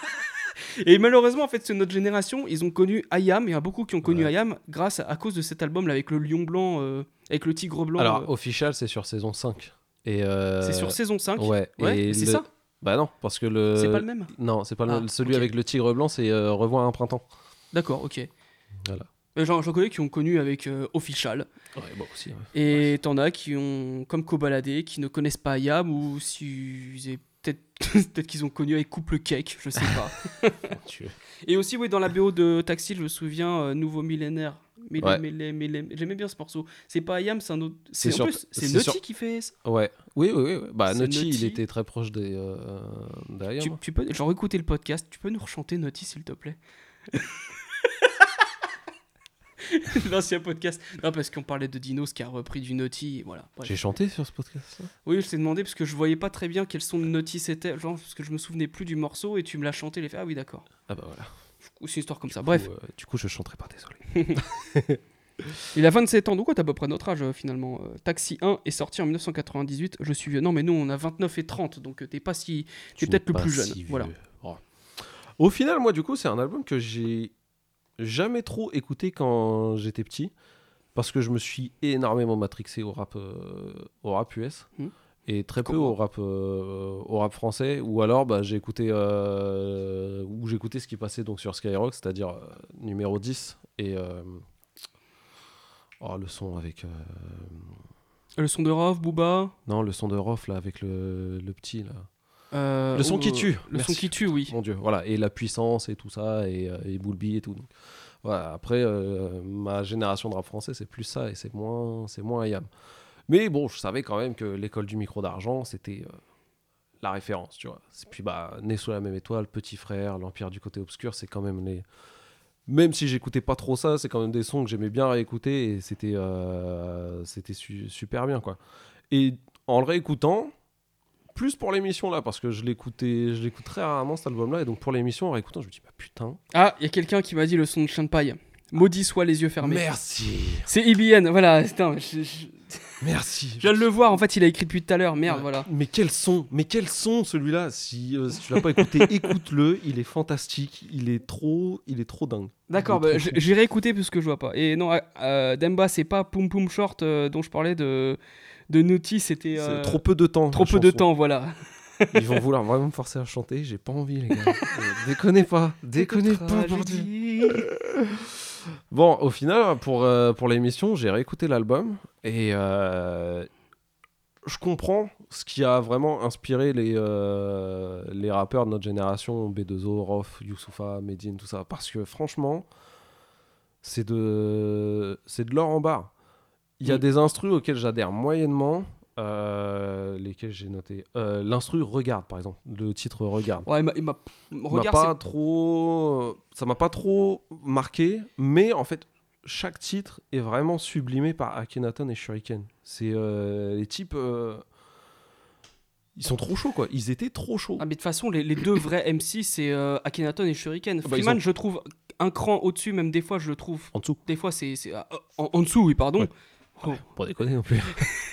S1: Et malheureusement, en fait, c'est notre génération. Ils ont connu Ayam. Il y en a beaucoup qui ont connu Ayam grâce à, à cause de cet album-là avec le lion blanc, euh, avec le tigre blanc.
S2: Alors,
S1: euh.
S2: Official, c'est sur saison 5. Et euh,
S1: C'est sur saison 5
S2: Ouais.
S1: Ouais,
S2: et
S1: c'est
S2: le-
S1: ça
S2: Bah non, parce que le.
S1: C'est pas le même
S2: Non, c'est pas le
S1: Ah,
S2: même. Celui
S1: ok.
S2: avec le tigre blanc, c'est euh, Revoir un printemps.
S1: D'accord, ok.
S2: Voilà.
S1: Euh, J'en connais qui ont connu avec euh, Official.
S2: Ouais, bon, aussi. ouais.
S1: Et t'en as qui ont, comme Kobalade, qui ne connaissent pas Ayam ou si peut-être peut-être qu'ils ont connu avec Couple Cake, je sais pas. Et aussi, oui, dans la BO de Taxi, je me souviens, Nouveau Millénaire.
S2: Ouais.
S1: millé- J'aimais bien ce morceau. C'est pas Ayam, c'est un autre.
S2: C'est sur-
S1: Naughty
S2: sur-
S1: qui fait ça.
S2: Ouais. Oui, oui, oui. Bah, Naughty, il était très proche des. Euh, d'Ayam.
S1: Tu, tu peux, genre, écouter le podcast, tu peux nous rechanter Naughty, s'il te plaît L'ancien podcast. Non, parce qu'on parlait de Dinos qui a repris du Naughty. et Voilà.
S2: J'ai chanté sur ce podcast.
S1: Oui, je t'ai demandé parce que je voyais pas très bien quel son de Naughty c'était, genre parce que je me souvenais plus du morceau et tu me l'as chanté, les ah oui d'accord.
S2: Ah bah voilà.
S1: Ou c'est une histoire comme ça. Bref.
S2: euh, du coup, je chanterai pas, désolé.
S1: Il a 27 ans, donc ouais, t'as à peu près notre âge euh, finalement. Euh, Taxi 1 est sorti en 1998. Je suis vieux. Non, mais nous, on a 29 et 30, donc t'es pas si. T'es peut-être le plus jeune.
S2: si
S1: Voilà.
S2: Oh. Au final, moi, du coup, c'est un album que j'ai jamais trop écouté quand j'étais petit. Parce que je me suis énormément matrixé au rap, euh, au rap US.
S1: Hmm.
S2: Et très peu au rap, euh, au rap français. Ou alors, bah, j'ai écouté, euh, ou écouté ce qui passait donc, sur Skyrock, c'est-à-dire euh, numéro 10. Et. euh, oh, le son avec.
S1: Le son de Rof, Booba.
S2: Non, le son de Rof, là, avec le, le petit, là.
S1: Euh,
S2: le son
S1: oh,
S2: qui tue.
S1: Le
S2: Merci.
S1: son qui tue, oui.
S2: Mon Dieu, voilà. Et la puissance et tout ça, et, et Boulby et tout. Donc, voilà. Après, euh, ma génération de rap français, c'est plus ça, et c'est moins, c'est moins IAM. Mais bon, je savais quand même que l'école du micro d'argent, c'était euh, la référence, tu vois. Et puis, bah, Né sous la même étoile, Petit Frère, L'Empire du côté obscur, c'est quand même les... Même si j'écoutais pas trop ça, c'est quand même des sons que j'aimais bien réécouter, et c'était euh, c'était su- super bien, quoi. Et en le réécoutant, plus pour l'émission là, parce que je l'écoutais, je l'écoute très rarement cet album-là, et donc pour l'émission, en réécoutant, je me dis, bah putain.
S1: Ah, il y a quelqu'un qui m'a dit le son de chien de paille. Maudit soit les yeux fermés.
S2: Merci.
S1: C'est IBN, voilà. Putain, je, je-
S2: Merci.
S1: je viens de le voir, en fait, il a écrit depuis tout à l'heure. Merde,
S2: Ouais.
S1: voilà.
S2: Mais quel son, mais quel son celui-là Si, euh, si tu l'as pas écouté, écoute-le. Il est fantastique. Il est trop, il est trop dingue.
S1: D'accord, bah, j'irai écouter parce que je vois pas. Et non, euh, euh, Demba, c'est pas Poum Poum Short euh, dont je parlais de, de Naughty, c'était. Euh,
S2: trop peu de temps.
S1: Trop peu de temps, voilà.
S2: Ils vont vouloir vraiment me forcer à chanter. J'ai pas envie, les gars. Déconnez pas, déconnez pas. Bon, au final, pour, euh, pour l'émission, j'ai réécouté l'album et euh, je comprends ce qui a vraiment inspiré les, euh, les rappeurs de notre génération, B2O, Rof, Youssoufa, Medine, tout ça. Parce que franchement, c'est de, c'est de l'or en barre. Il y a
S1: Mm.
S2: des instrus auxquels j'adhère moyennement, euh, lesquels j'ai noté. Euh, L'instru Regarde, par exemple. Le titre Regarde.
S1: Ouais, il m'a-
S2: pas trop ça m'a pas trop marqué mais en fait chaque titre est vraiment sublimé par Akhenaton et Shuriken c'est euh, les types euh, ils sont trop chauds quoi ils étaient trop chauds
S1: Ah, mais de toute façon, les, les deux vrais MC, c'est euh, Akhenaton et Shuriken.
S2: Ah bah,
S1: Freeman,
S2: ont-
S1: je trouve un cran au-dessus, même des fois, je le trouve.
S2: En dessous.
S1: Des fois, c'est. en, en dessous, oui, pardon.
S2: Pour déconner non plus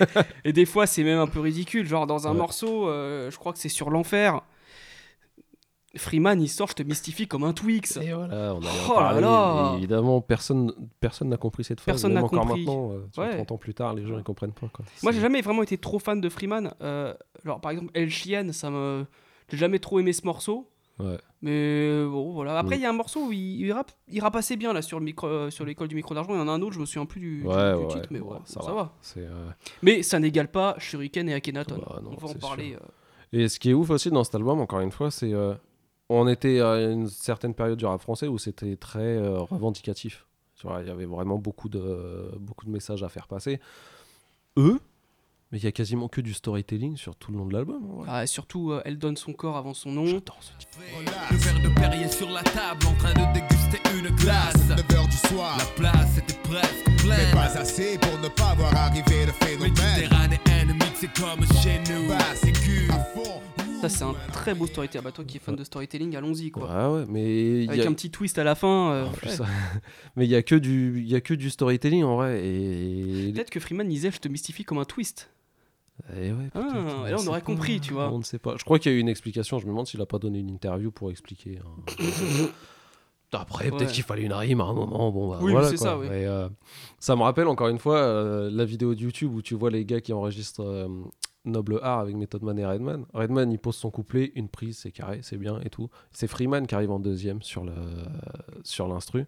S1: Et des fois, c'est même un peu ridicule. Genre, dans un
S2: Ouais.
S1: morceau, euh, je crois que c'est sur l'enfer. Freeman, il sort, je te mystifie comme un Twix.
S2: Et voilà, on allait en
S1: Oh là
S2: parler,
S1: là.
S2: et évidemment personne personne n'a compris cette phrase
S1: Personne n'a
S2: encore
S1: compris.
S2: maintenant euh, tu vois,
S1: Ouais.
S2: 30 ans plus tard les gens ils comprennent pas quoi
S1: Moi, j'ai jamais vraiment été trop fan de Freeman. Euh, genre, par exemple, El Chien, ça me. J'ai jamais trop aimé ce morceau.
S2: Ouais
S1: Mais bon, voilà. Après, il
S2: Mm.
S1: y a un morceau où il, il, rappe, il rappe assez bien là sur le micro, euh, sur l'école du micro d'argent. Il y en a un autre, je me souviens plus du, du-
S2: Ouais,
S1: du
S2: ouais,
S1: titre, mais
S2: ça
S1: ça,
S2: va. euh,
S1: Mais ça n'égale pas Shuriken et Akhenaton.
S2: Bah, non,
S1: On va en parler. euh.
S2: Et ce qui est ouf aussi dans cet album, encore une fois, c'est euh, on était à une certaine période du rap français où c'était très euh, revendicatif. Il y avait vraiment beaucoup de beaucoup de messages à faire passer. Eux, mais il y a quasiment que du storytelling sur tout le long de l'album. vrai.
S1: Ah, et surtout, euh, elle donne son corps avant son nom.
S9: Le verre de Perrier sur la table en train de déguster une glace.
S10: 9h du soir.
S9: La place était presque pleine.
S10: Mais pas assez pour ne pas voir arriver le phénomène.
S9: Méditerranéenne mixée comme chez nous.
S10: Bah, c'est cul. À fond.
S1: Ça, c'est un très beau storytelling. Bah, toi qui es fan de storytelling, allons-y quoi.
S2: Ouais, ouais, mais il y
S1: Avec
S2: a-
S1: un petit twist à la fin. euh,
S2: En plus,
S1: ouais.
S2: ça- mais il y a que du il y a que du storytelling en vrai et
S1: Peut-être que Freeman disait Je te mystifie comme un twist.
S2: Et ouais,
S1: Ah,
S2: peut-être,
S1: et là, on aurait
S2: pas,
S1: compris, tu vois.
S2: On ne sait pas. Je crois qu'il y a eu une explication. Je me demande s'il a pas donné une interview pour expliquer. hein. Après, peut-être
S1: Ouais.
S2: qu'il fallait une rime à un moment. Bon, bah,
S1: Oui,
S2: voilà,
S1: c'est ça, oui.
S2: Mais, euh, ça me rappelle encore une fois euh, la vidéo de YouTube où tu vois les gars qui enregistrent euh, Noble Art avec Method Man et Redman. Redman, il pose son couplet, une prise, c'est carré, c'est bien et tout. C'est Freeman qui arrive en deuxième sur le sur l'instru.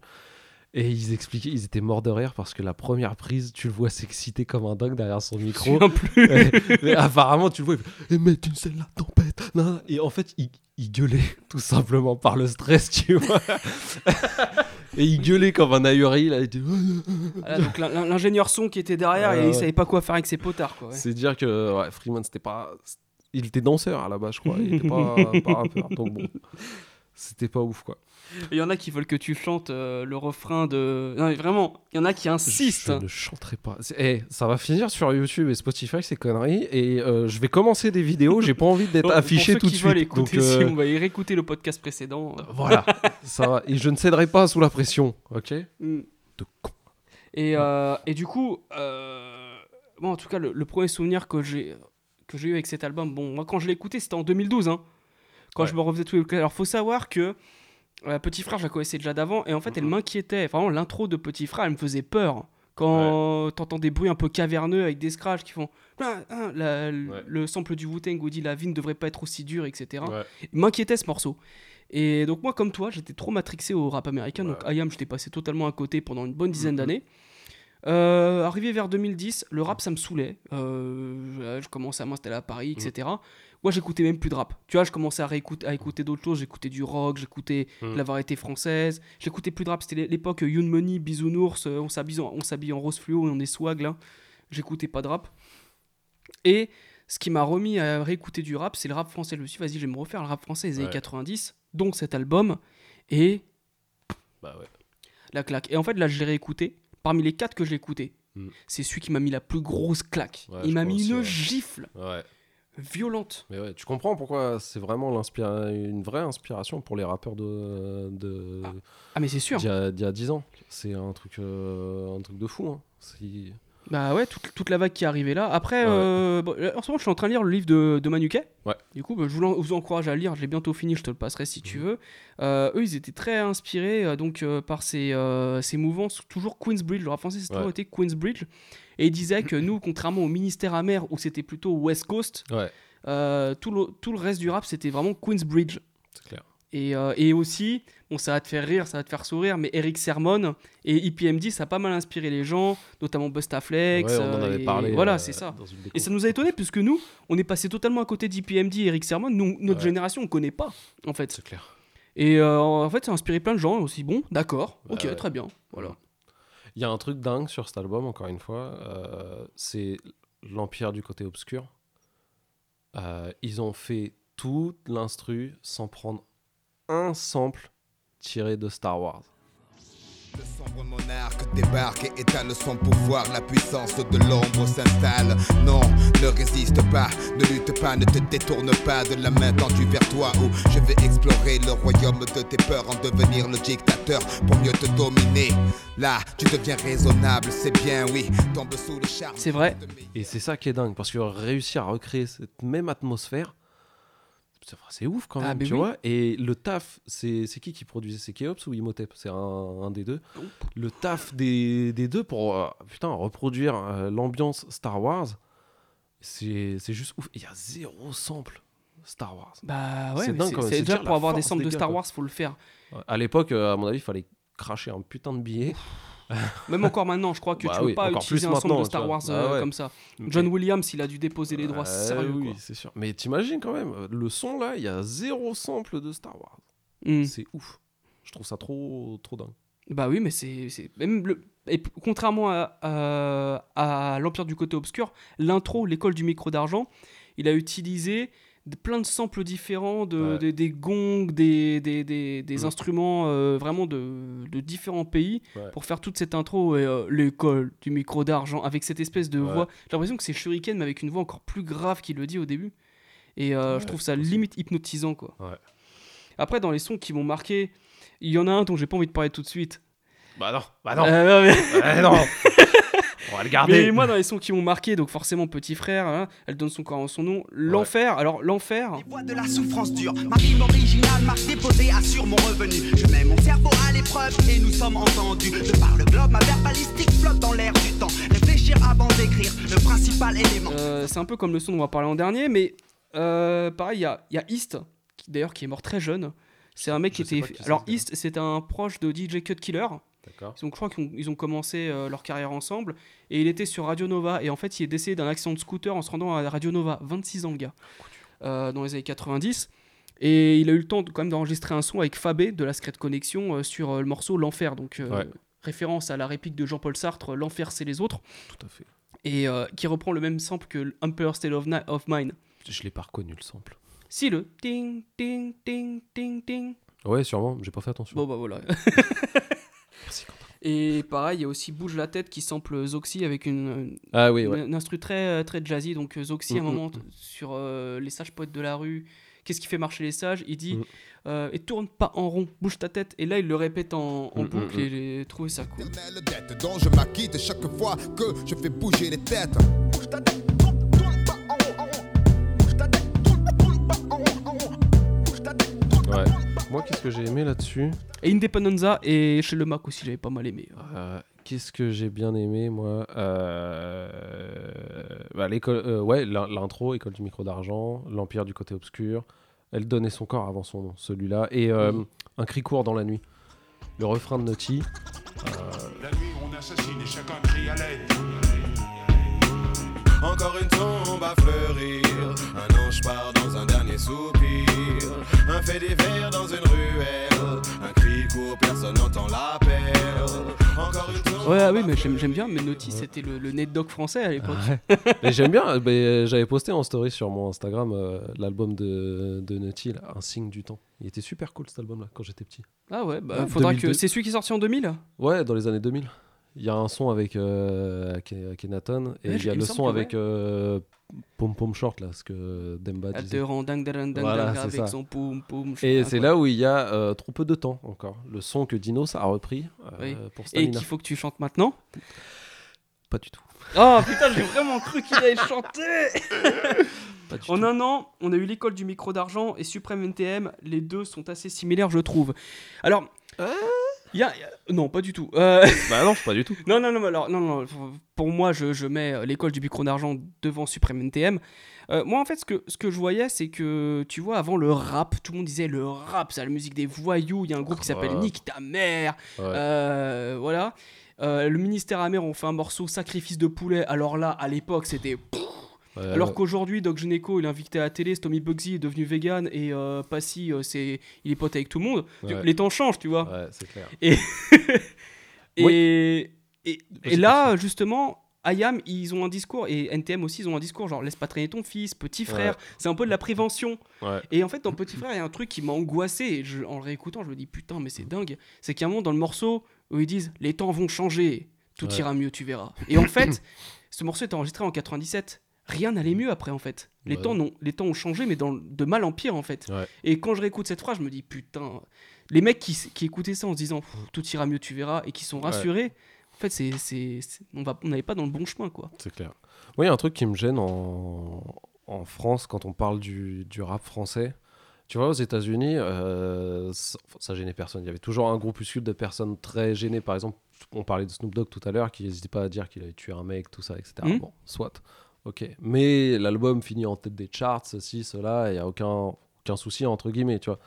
S2: Et ils expliquaient, ils étaient morts de rire parce que la première prise, tu le vois s'exciter comme un dingue derrière son micro.
S1: souviens plus.
S2: Et- mais apparemment, tu le vois, il fait, et mettre une scène la tempête. nan. Et en fait, il, il gueulait tout simplement par le stress, tu vois. et il gueulait comme un ahuri. Là, il était-
S1: Voilà, donc l'in- l'in- l'ingénieur son qui était derrière,
S2: Ouais,
S1: et il savait pas quoi faire avec ses potards. Quoi, ouais.
S2: C'est dire que ouais, Freeman, c'était pas. Il était danseur à la base, je crois. Il était pas, pas rappeur. Donc bon, c'était pas ouf, quoi.
S1: Il y en a qui veulent que tu chantes euh, le refrain de. Non, mais vraiment, il y en a qui insistent.
S2: Je ne chanterai pas. C'est- eh, ça va finir sur YouTube et Spotify, ces conneries. Et euh, je vais commencer des vidéos. J'ai pas envie d'être affiché
S1: pour
S2: tout
S1: ceux
S2: de
S1: qui veulent
S2: suite.
S1: écouter,
S2: Donc,
S1: si
S2: euh,
S1: on va y réécouter le podcast précédent.
S2: Voilà, ça va. Et je ne céderai pas sous la pression, ok?
S1: Mm.
S2: De con.
S1: Et, et du coup, moi en tout cas, le, le premier souvenir que j'ai que j'ai eu avec cet album, bon, moi quand je l'ai écouté, c'était en 2012, hein, quand je me refaisais tous les Alors faut savoir que Petit Frère, je la connaissais déjà d'avant, et en fait, elle m'inquiétait. Vraiment, l'intro de Petit Frère, elle me faisait peur. Quand t'entends des bruits un peu caverneux avec des scratchs qui font. Ah, ah, la- Le sample du Wu-Tang où dit la vie ne devrait pas être aussi dure, etc.
S2: Ouais.
S1: M'inquiétait ce morceau. Et donc, moi, comme toi, j'étais trop matrixé au rap américain. Donc, I Am, j'étais passé totalement à côté pendant une bonne dizaine d'années. Euh, arrivé vers 2010, le rap ça me saoulait. Euh, je, je commençais à m'installer à Paris, etc. Moi j'écoutais même plus de rap. Tu vois, je commençais à, réécouter, à écouter d'autres choses. J'écoutais du rock, j'écoutais
S2: Mm.
S1: de la variété française. J'écoutais plus de rap. C'était l'époque Young Money, Bisounours. euh, on s'habille en, on s'habille en rose fluo et on est swag là. J'écoutais pas de rap. Et ce qui m'a remis à réécouter du rap, c'est le rap français. Je me suis dit, vas-y, je vais me refaire le rap français des années
S2: Ouais.
S1: 90, donc cet album. Et
S2: Bah ouais.
S1: la claque. Et en fait, là, je l'ai réécouté. Parmi les quatre que j'ai écoutés,
S2: Mm.
S1: c'est celui qui m'a mis la plus grosse claque.
S2: Ouais,
S1: Il m'a mis une
S2: ouais.
S1: gifle
S2: Ouais.
S1: Violente.
S2: Mais ouais, tu comprends pourquoi c'est vraiment une vraie inspiration pour les rappeurs de. de
S1: Ah, mais c'est sûr.
S2: D'il y, a- d'il y a 10 ans. C'est un truc, euh, un truc de fou. Hein.
S1: Bah ouais, toute, toute la vague qui est arrivée là. Après,
S2: Ouais.
S1: euh, bon, en ce moment, je suis en train de lire le livre de, de Manuquet.
S2: Ouais.
S1: Du coup, bah, je vous, encourage à le lire. Je l'ai bientôt fini, je te le passerai si tu veux. Euh, eux, ils étaient très inspirés donc, par ces, ces mouvances, toujours Queensbridge. Le rap français, c'est toujours été Queensbridge. Et ils disaient que nous, contrairement au ministère amer où c'était plutôt West Coast,
S2: Ouais.
S1: euh, tout, le, tout le reste du rap, c'était vraiment Queensbridge.
S2: C'est clair.
S1: Et, euh, et aussi, bon, ça va te faire rire, ça va te faire sourire, mais Eric Sermon et IPMD, ça a pas mal inspiré les gens, notamment Bustaflex.
S2: Ouais, on en
S1: euh,
S2: avait
S1: et
S2: parlé,
S1: Voilà,
S2: euh,
S1: c'est ça. Et ça nous a étonné, puisque nous, on est passé totalement à côté d'IPMD et Eric Sermon. Nous, notre
S2: Ouais.
S1: génération, on connaît pas, en fait.
S2: C'est clair.
S1: Et euh, en fait, ça a inspiré plein de gens aussi. Bon, d'accord,
S2: Bah
S1: ok,
S2: ouais.
S1: très bien. Voilà.
S2: Il y a un truc dingue sur cet album, encore une fois. euh, c'est l'Empire du côté obscur. Euh, ils ont fait toute l'instru sans prendre un sample tiré de Star Wars.
S10: Le sombre monarque débarque et étale son pouvoir. La puissance de l'ombre s'installe. Non, ne résiste pas, ne lutte pas, ne te détourne pas de la main tendue vers toi. Où je vais explorer le royaume de tes peurs, en devenir le dictateur pour mieux te dominer. Là, tu deviens raisonnable, c'est bien, oui. Tombe sous le charme.
S1: C'est vrai.
S2: Et c'est ça qui est dingue, parce que réussir à recréer cette même atmosphère, c'est- ouf quand
S1: Ah,
S2: même, tu
S1: oui.
S2: vois. Et le taf, c'est qui qui produisait? C'est Keops ou Imhotep? C'est un, un des deux. Le taf des, des deux pour euh, putain, reproduire euh, l'ambiance Star Wars, c'est juste ouf. Il y a zéro sample Star Wars.
S1: Bah ouais,
S2: C'est
S1: déjà pour avoir des samples
S2: des
S1: de Star. Wars, faut le faire.
S2: À l'époque, euh, à mon avis, il fallait cracher un putain de billet.
S1: Même encore maintenant, je crois que
S2: Bah
S1: tu peux
S2: oui,
S1: pas
S2: encore
S1: utiliser un sample de Star Wars euh,
S2: Ah ouais.
S1: comme ça.
S2: Mais-
S1: John Williams, il a dû déposer les droits
S2: Ouais,
S1: sérieux.
S2: oui, c'est sûr. Mais t'imagines quand même, euh, le son là, il y a zéro sample de Star Wars.
S1: Mm.
S2: C'est ouf. Je trouve ça trop, trop dingue.
S1: Bah oui, mais c'est même le et contrairement à, à, à l'Empire du côté obscur, l'intro, l'école du micro d'argent, il a utilisé plein de samples différents, de,
S2: Ouais.
S1: des- des gongs, des, des, des, des
S2: Mm.
S1: instruments euh, vraiment de, de différents pays
S2: Ouais.
S1: pour faire toute cette intro et euh, l'école du micro d'argent avec cette espèce de
S2: Ouais.
S1: voix. J'ai l'impression que c'est Shuriken mais avec une voix encore plus grave qu'il le dit au début. Et euh, je trouve ça limite hypnotisant quoi. Après dans les sons qui m'ont marqué, il y en a un dont j'ai pas envie de parler tout de suite.
S2: Bah non, bah non.
S1: Non, mais-
S2: Ouais, non. On va le garder.
S1: Mais moi, dans les sons qui m'ont marqué, donc forcément Petit Frère, hein, elle donne son corps en son nom. L'enfer, alors l'enfer.
S11: de la souffrance dure. Ma rime originale, marque déposée, assure mon revenu. Je mets mon cerveau à l'épreuve et nous sommes entendus. De par le globe, ma verbalistique flotte dans l'air du temps. Réfléchir avant d'écrire, le principal élément.
S1: Euh, c'est un peu comme le son dont on va parler en dernier, mais euh, pareil, il y a, il y a East, d'ailleurs qui est mort très jeune. C'est un mec qui
S2: Je
S1: était.
S2: qui
S1: alors. East, c'est un proche de DJ Cut Killer. Donc je crois qu'ils ont, commencé euh, leur carrière ensemble. Et il était sur Radio Nova. Et en fait, il est décédé d'un accident de scooter en se rendant à Radio Nova. 26 ans, le gars. euh, dans les années 90. Et il a eu le temps de- quand même d'enregistrer un son avec Fabé de la Secret Connection euh, sur le morceau L'Enfer. Donc
S2: Ouais.
S1: référence à la réplique de Jean-Paul Sartre L'Enfer, c'est les autres.
S2: Tout à fait.
S1: Et qui reprend le même sample que Emperor State of, Mind.
S2: Je l'ai pas reconnu le sample.
S1: Si, le ting, ting, ting, ting, ting.
S2: Ouais, sûrement, j'ai pas fait attention.
S1: Bon, bah voilà.
S2: Merci, Quentin.
S1: Et pareil, il y a aussi Bouge la tête qui sample Zoxy avec une,
S2: Ah oui,
S1: une,
S2: ouais.
S1: une instru très, très jazzy. Donc euh, Zoxy, à un
S2: Mm, mm,
S1: moment, t- sur euh, Les Sages Poètes de la Rue, qu'est-ce qui fait marcher les sages? Il dit
S2: Mm.
S1: euh, Et tourne pas en rond, bouge ta tête. Et là, il le répète en, en
S2: Mm,
S1: boucle
S2: mm,
S1: et j'ai trouvé ça cool.
S10: Éternelle dette dont je m'acquitte chaque fois que je fais bouger les têtes.
S2: Ouais. Moi, qu'est-ce que j'ai aimé là-dessus
S1: Et Independenza et chez le Mac aussi, j'avais pas mal aimé.
S2: Euh, Qu'est-ce que j'ai bien aimé, moi Euh, bah, l'école, euh, Ouais, l'in- l'intro, École du micro d'argent, L'Empire du côté obscur. Elle donnait son corps avant son nom, celui-là. Et. Un cri court dans la nuit. Le refrain de Naughty.
S3: La nuit, on assassine et chacun crie à l'aide.
S12: Encore une tombe à fleurir. Un ange part dans un dernier soupir. Un fait divers dans une ruelle. Un cri court, personne n'entend l'appel. Encore une tombe.
S1: Ouais, ah oui, mais j'aime j'aime bien. Mais Naughty, c'était le, le Dog français à l'époque.
S2: Ouais. Mais j'aime bien. mais J'avais posté en story sur mon Instagram euh, l'album de, de Naughty, là, Un signe du temps. Il était super cool cet album-là quand j'étais petit.
S1: Ah ouais, bah,
S2: Ouais,
S1: faudra
S2: 2002.
S1: que. C'est celui qui est sorti en 2000
S2: Ouais, dans les années 2000. Il y a un son avec euh, Akhenaton et
S1: Ouais,
S2: il y a le son avec euh, Pom Pom Short, là, ce que Demba
S1: Elle te
S2: disait.
S1: rend dingue, dingue, dingue,
S2: Voilà,
S1: dingue
S2: c'est
S1: avec
S2: ça.
S1: son poum poum.
S2: Et c'est là où il y a euh, trop peu de temps encore. Le son que Dinos a repris euh,
S1: Oui.
S2: pour
S1: Et
S2: Stamina.
S1: qu'il faut que tu chantes maintenant?
S2: Pas du tout.
S1: Oh putain, j'ai vraiment cru qu'il allait chanter
S2: Pas du
S1: En
S2: tout.
S1: un an, on a eu l'école du micro d'argent et Supreme NTM. Les deux sont assez similaires, je trouve. Alors, il y a, il y a- Non, pas du tout. Euh,
S2: Bah non, pas du tout.
S1: non, non, non, alors, non, non, pour moi, je, je mets euh, l'école du micro d'argent devant Supreme NTM. Euh, moi, en fait, ce que, ce que je voyais, c'est que, tu vois, avant le rap, tout le monde disait le rap, c'est la musique des voyous. Il y a un groupe qui s'appelle
S2: Ouais.
S1: Nick ta mère.
S2: Ouais.
S1: Euh, voilà. Euh, le ministère amer ont fait un morceau Sacrifice de poulet. Alors là, à l'époque, c'était.
S2: Ouais,
S1: Alors qu'aujourd'hui, Doc Gynéco, il est invité à la télé, Tommy Bugsy est devenu vegan et euh, Passy, euh, c'est, il est pote avec tout le monde.
S2: Ouais.
S1: Les temps changent, tu vois.
S2: Ouais, c'est clair.
S1: Et, et,
S2: Oui.
S1: et, là, justement, IAM, ils ont un discours, et NTM aussi, ils ont un discours genre laisse pas traîner ton fils, petit frère.
S2: Ouais.
S1: C'est un peu de la prévention.
S2: Ouais.
S1: Et en fait, dans Petit Frère, il y a un truc qui m'a angoissé. Et je- en le réécoutant, je me dis putain, mais c'est dingue. C'est qu'il y a un moment dans le morceau où ils disent les temps vont changer, tout
S2: Ouais.
S1: ira mieux, tu verras. Et en fait, ce morceau est enregistré en 97. Rien n'allait mieux après, en fait. Les,
S2: Ouais.
S1: temps, n'ont- les temps ont changé, mais dans, de mal en pire, en fait.
S2: Ouais.
S1: Et quand je réécoute cette phrase, je me dis putain. Les mecs qui, qui écoutaient ça en se disant tout ira mieux, tu verras, et qui sont rassurés, en fait, c'est, c'est, c'est- on n'allait pas dans le bon chemin, quoi.
S2: C'est clair. Moi, il y a un truc qui me gêne en, en France quand on parle du, du rap français. Tu vois, aux États-Unis, euh, ça, ça gênait personne. Il y avait toujours un groupuscule de personnes très gênées. Par exemple, on parlait de Snoop Dogg tout à l'heure, qui n'hésitait pas à dire qu'il avait tué un mec, tout ça, etc.
S1: Mhm.
S2: Bon, soit. Ok. Mais l'album finit en tête des charts, ceci, cela, il n'y a aucun, aucun souci, entre guillemets, tu vois.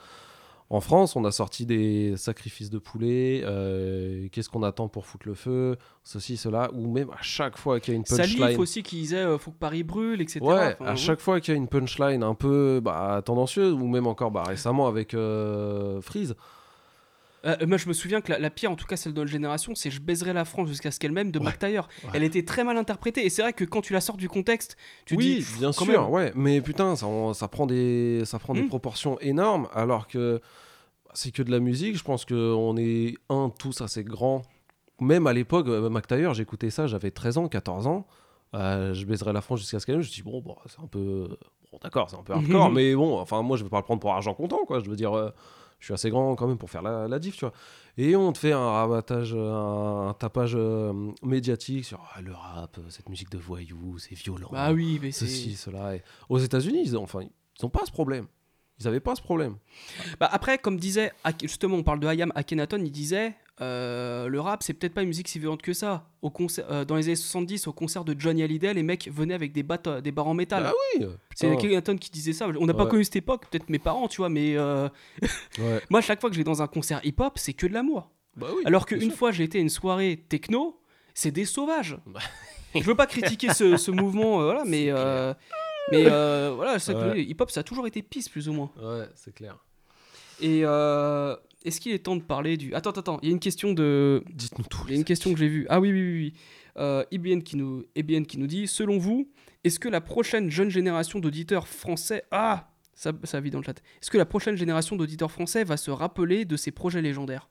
S2: En France, on a sorti des sacrifices de poulet. euh, Qu'est-ce qu'on attend pour foutre le feu Ceci, cela. Ou même à chaque fois qu'il y a une punchline.
S1: Salif aussi qui disait euh, faut que Paris brûle, etc.
S2: Ouais,
S1: Enfin,
S2: à chaque fois qu'il y a une punchline un peu bah, tendancieuse, ou même encore bah, récemment avec euh, Freeze.
S1: Euh, moi, je me souviens que la, la pire, en tout cas celle de notre génération, c'est Je baiserai la France jusqu'à ce qu'elle m'aime de Taylor. Elle était très mal interprétée. Et c'est vrai que quand tu la sors du contexte, tu
S2: oui,
S1: dis.
S2: bien
S1: quand
S2: sûr,
S1: même.
S2: ouais, mais putain, ça, en- ça prend des, ça prend des
S1: Mm.
S2: proportions énormes, alors que c'est que de la musique. Je pense qu'on est un tous assez grands. Même à l'époque, euh, Taylor, j'écoutais ça, j'avais 13 ans, 14 ans. Euh, je baiserai la France jusqu'à ce qu'elle m'aime. Je me suis dit, bon, bon c'est un peu. Bon, d'accord, c'est un peu hardcore, mais bon, enfin, moi, je vais pas le prendre pour argent comptant, quoi. Je veux dire, euh, je suis assez grand quand même pour faire la, la diff, tu vois. Et on te fait un rabattage, un, un tapage euh, médiatique sur ah, le rap, cette musique de voyous, c'est violent.
S1: Bah oui, mais
S2: Ceci, cela. Et aux États-Unis, ils, enfin, ils ont pas ce problème. Ils avaient pas ce problème.
S1: Bah après, comme disait, justement, on parle de Hayam Akhenaton, il disait euh, le rap, c'est peut-être pas une musique si violente que ça. Au concert, euh, dans les années 70, au concert de Johnny Hallyday, les mecs venaient avec des, battes, des barres en métal.
S2: Bah oui,
S1: C'est. Akhenaton qui disait ça. On n'a pas connu cette époque, peut-être mes parents, tu vois, mais euh,
S2: Ouais.
S1: moi, chaque fois que je vais dans un concert hip-hop, c'est que de l'amour.
S2: Bah oui,
S1: Alors qu'une fois, j'ai été à une soirée techno, c'est des sauvages. je veux pas critiquer ce, ce mouvement, voilà, mais, mais euh, voilà, c'est
S2: Ouais.
S1: hip-hop, ça a toujours été pisse, plus ou moins.
S2: Ouais, c'est clair.
S1: Et euh, est-ce qu'il est temps de parler du. Attends, attends, attends, il y a une question de.
S2: Dites-nous tout.
S1: Il y a une question que j'ai vue. Ah oui, oui, oui. oui. Euh, IBN, qui nous... IBN qui nous dit Selon vous, est-ce que la prochaine jeune génération d'auditeurs français. Ah ça, ça vit dans le chat. Est-ce que la prochaine génération d'auditeurs français va se rappeler de ces projets légendaires?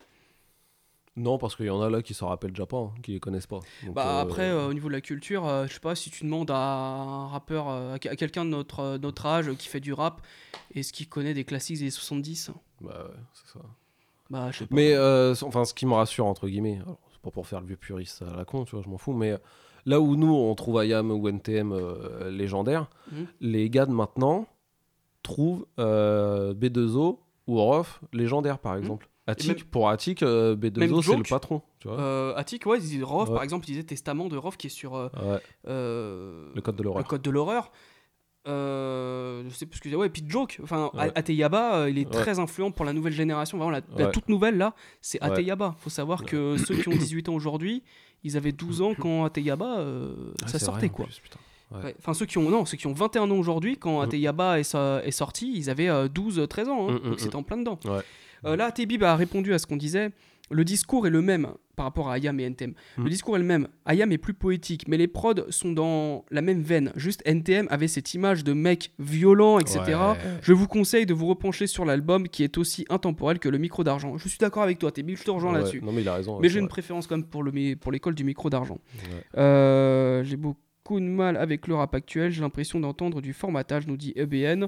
S2: Non, parce qu'il y en a là qui s'en rappellent déjà pas, hein, qui les connaissent pas. Donc,
S1: Bah
S2: euh,
S1: après, euh, au niveau de la culture, euh, je sais pas si tu demandes à un rappeur, à que- à quelqu'un de notre, notre âge qui fait du rap, est-ce qu'il connaît des classiques des 70
S2: Bah ouais, c'est ça.
S1: Bah je sais pas.
S2: Mais enfin, ce qui me rassure, entre guillemets, c'est pas pour faire le vieux puriste à la con, tu vois, je m'en fous, mais là où nous, on trouve IAM ou NTM légendaires,
S1: Mhm.
S2: les gars de maintenant trouvent euh, B2O ou Rof légendaire, par exemple. Attic,
S1: même-
S2: pour Attic, euh,
S1: Même
S2: B2O, c'est le patron, tu vois.
S1: Euh, Attic, ouais, il disait Rof,
S2: Ouais.
S1: par exemple, il disait Testament de Rof qui est sur euh,
S2: Ouais.
S1: euh,
S2: Le code de l'horreur.
S1: Le code de l'horreur. Euh, je sais plus ce que. Ouais, et puis Joke, enfin,
S2: Ouais.
S1: Ateyaba, il est très influent pour la nouvelle génération. Vraiment, la, toute nouvelle là, c'est. Ateyaba. Faut savoir que ceux qui ont 18 ans aujourd'hui, ils avaient 12 ans quand Ateyaba
S2: Ah,
S1: ça sortait
S2: vrai, en
S1: quoi.
S2: plus. Ouais.
S1: Enfin, ceux qui ont non, ceux qui ont 21 ans aujourd'hui, quand
S2: Mm.
S1: Ateyaba est, so- est sorti, ils avaient euh, 12, 13 ans. hein.
S2: Mm, mm,
S1: donc c'était en plein dedans.
S2: Ouais.
S1: Euh, là, Tebib a répondu à ce qu'on disait. Le discours est le même par rapport à Ayam et NTM.
S2: Mm.
S1: Le discours est le même. Ayam est plus poétique, mais les prods sont dans la même veine. Juste NTM avait cette image de mec violent, etc.
S2: Ouais.
S1: Je vous conseille de vous repencher sur l'album qui est aussi intemporel que le micro d'argent. Je suis d'accord avec toi, Tebib, je te rejoins
S2: Ouais.
S1: là-dessus.
S2: Non, mais il a raison,
S1: Mais j'ai une préférence quand même pour le mi- pour l'école du micro d'argent.
S2: Ouais.
S1: Euh, j'ai beaucoup de mal avec le rap actuel. J'ai l'impression d'entendre du formatage, nous dit EBN.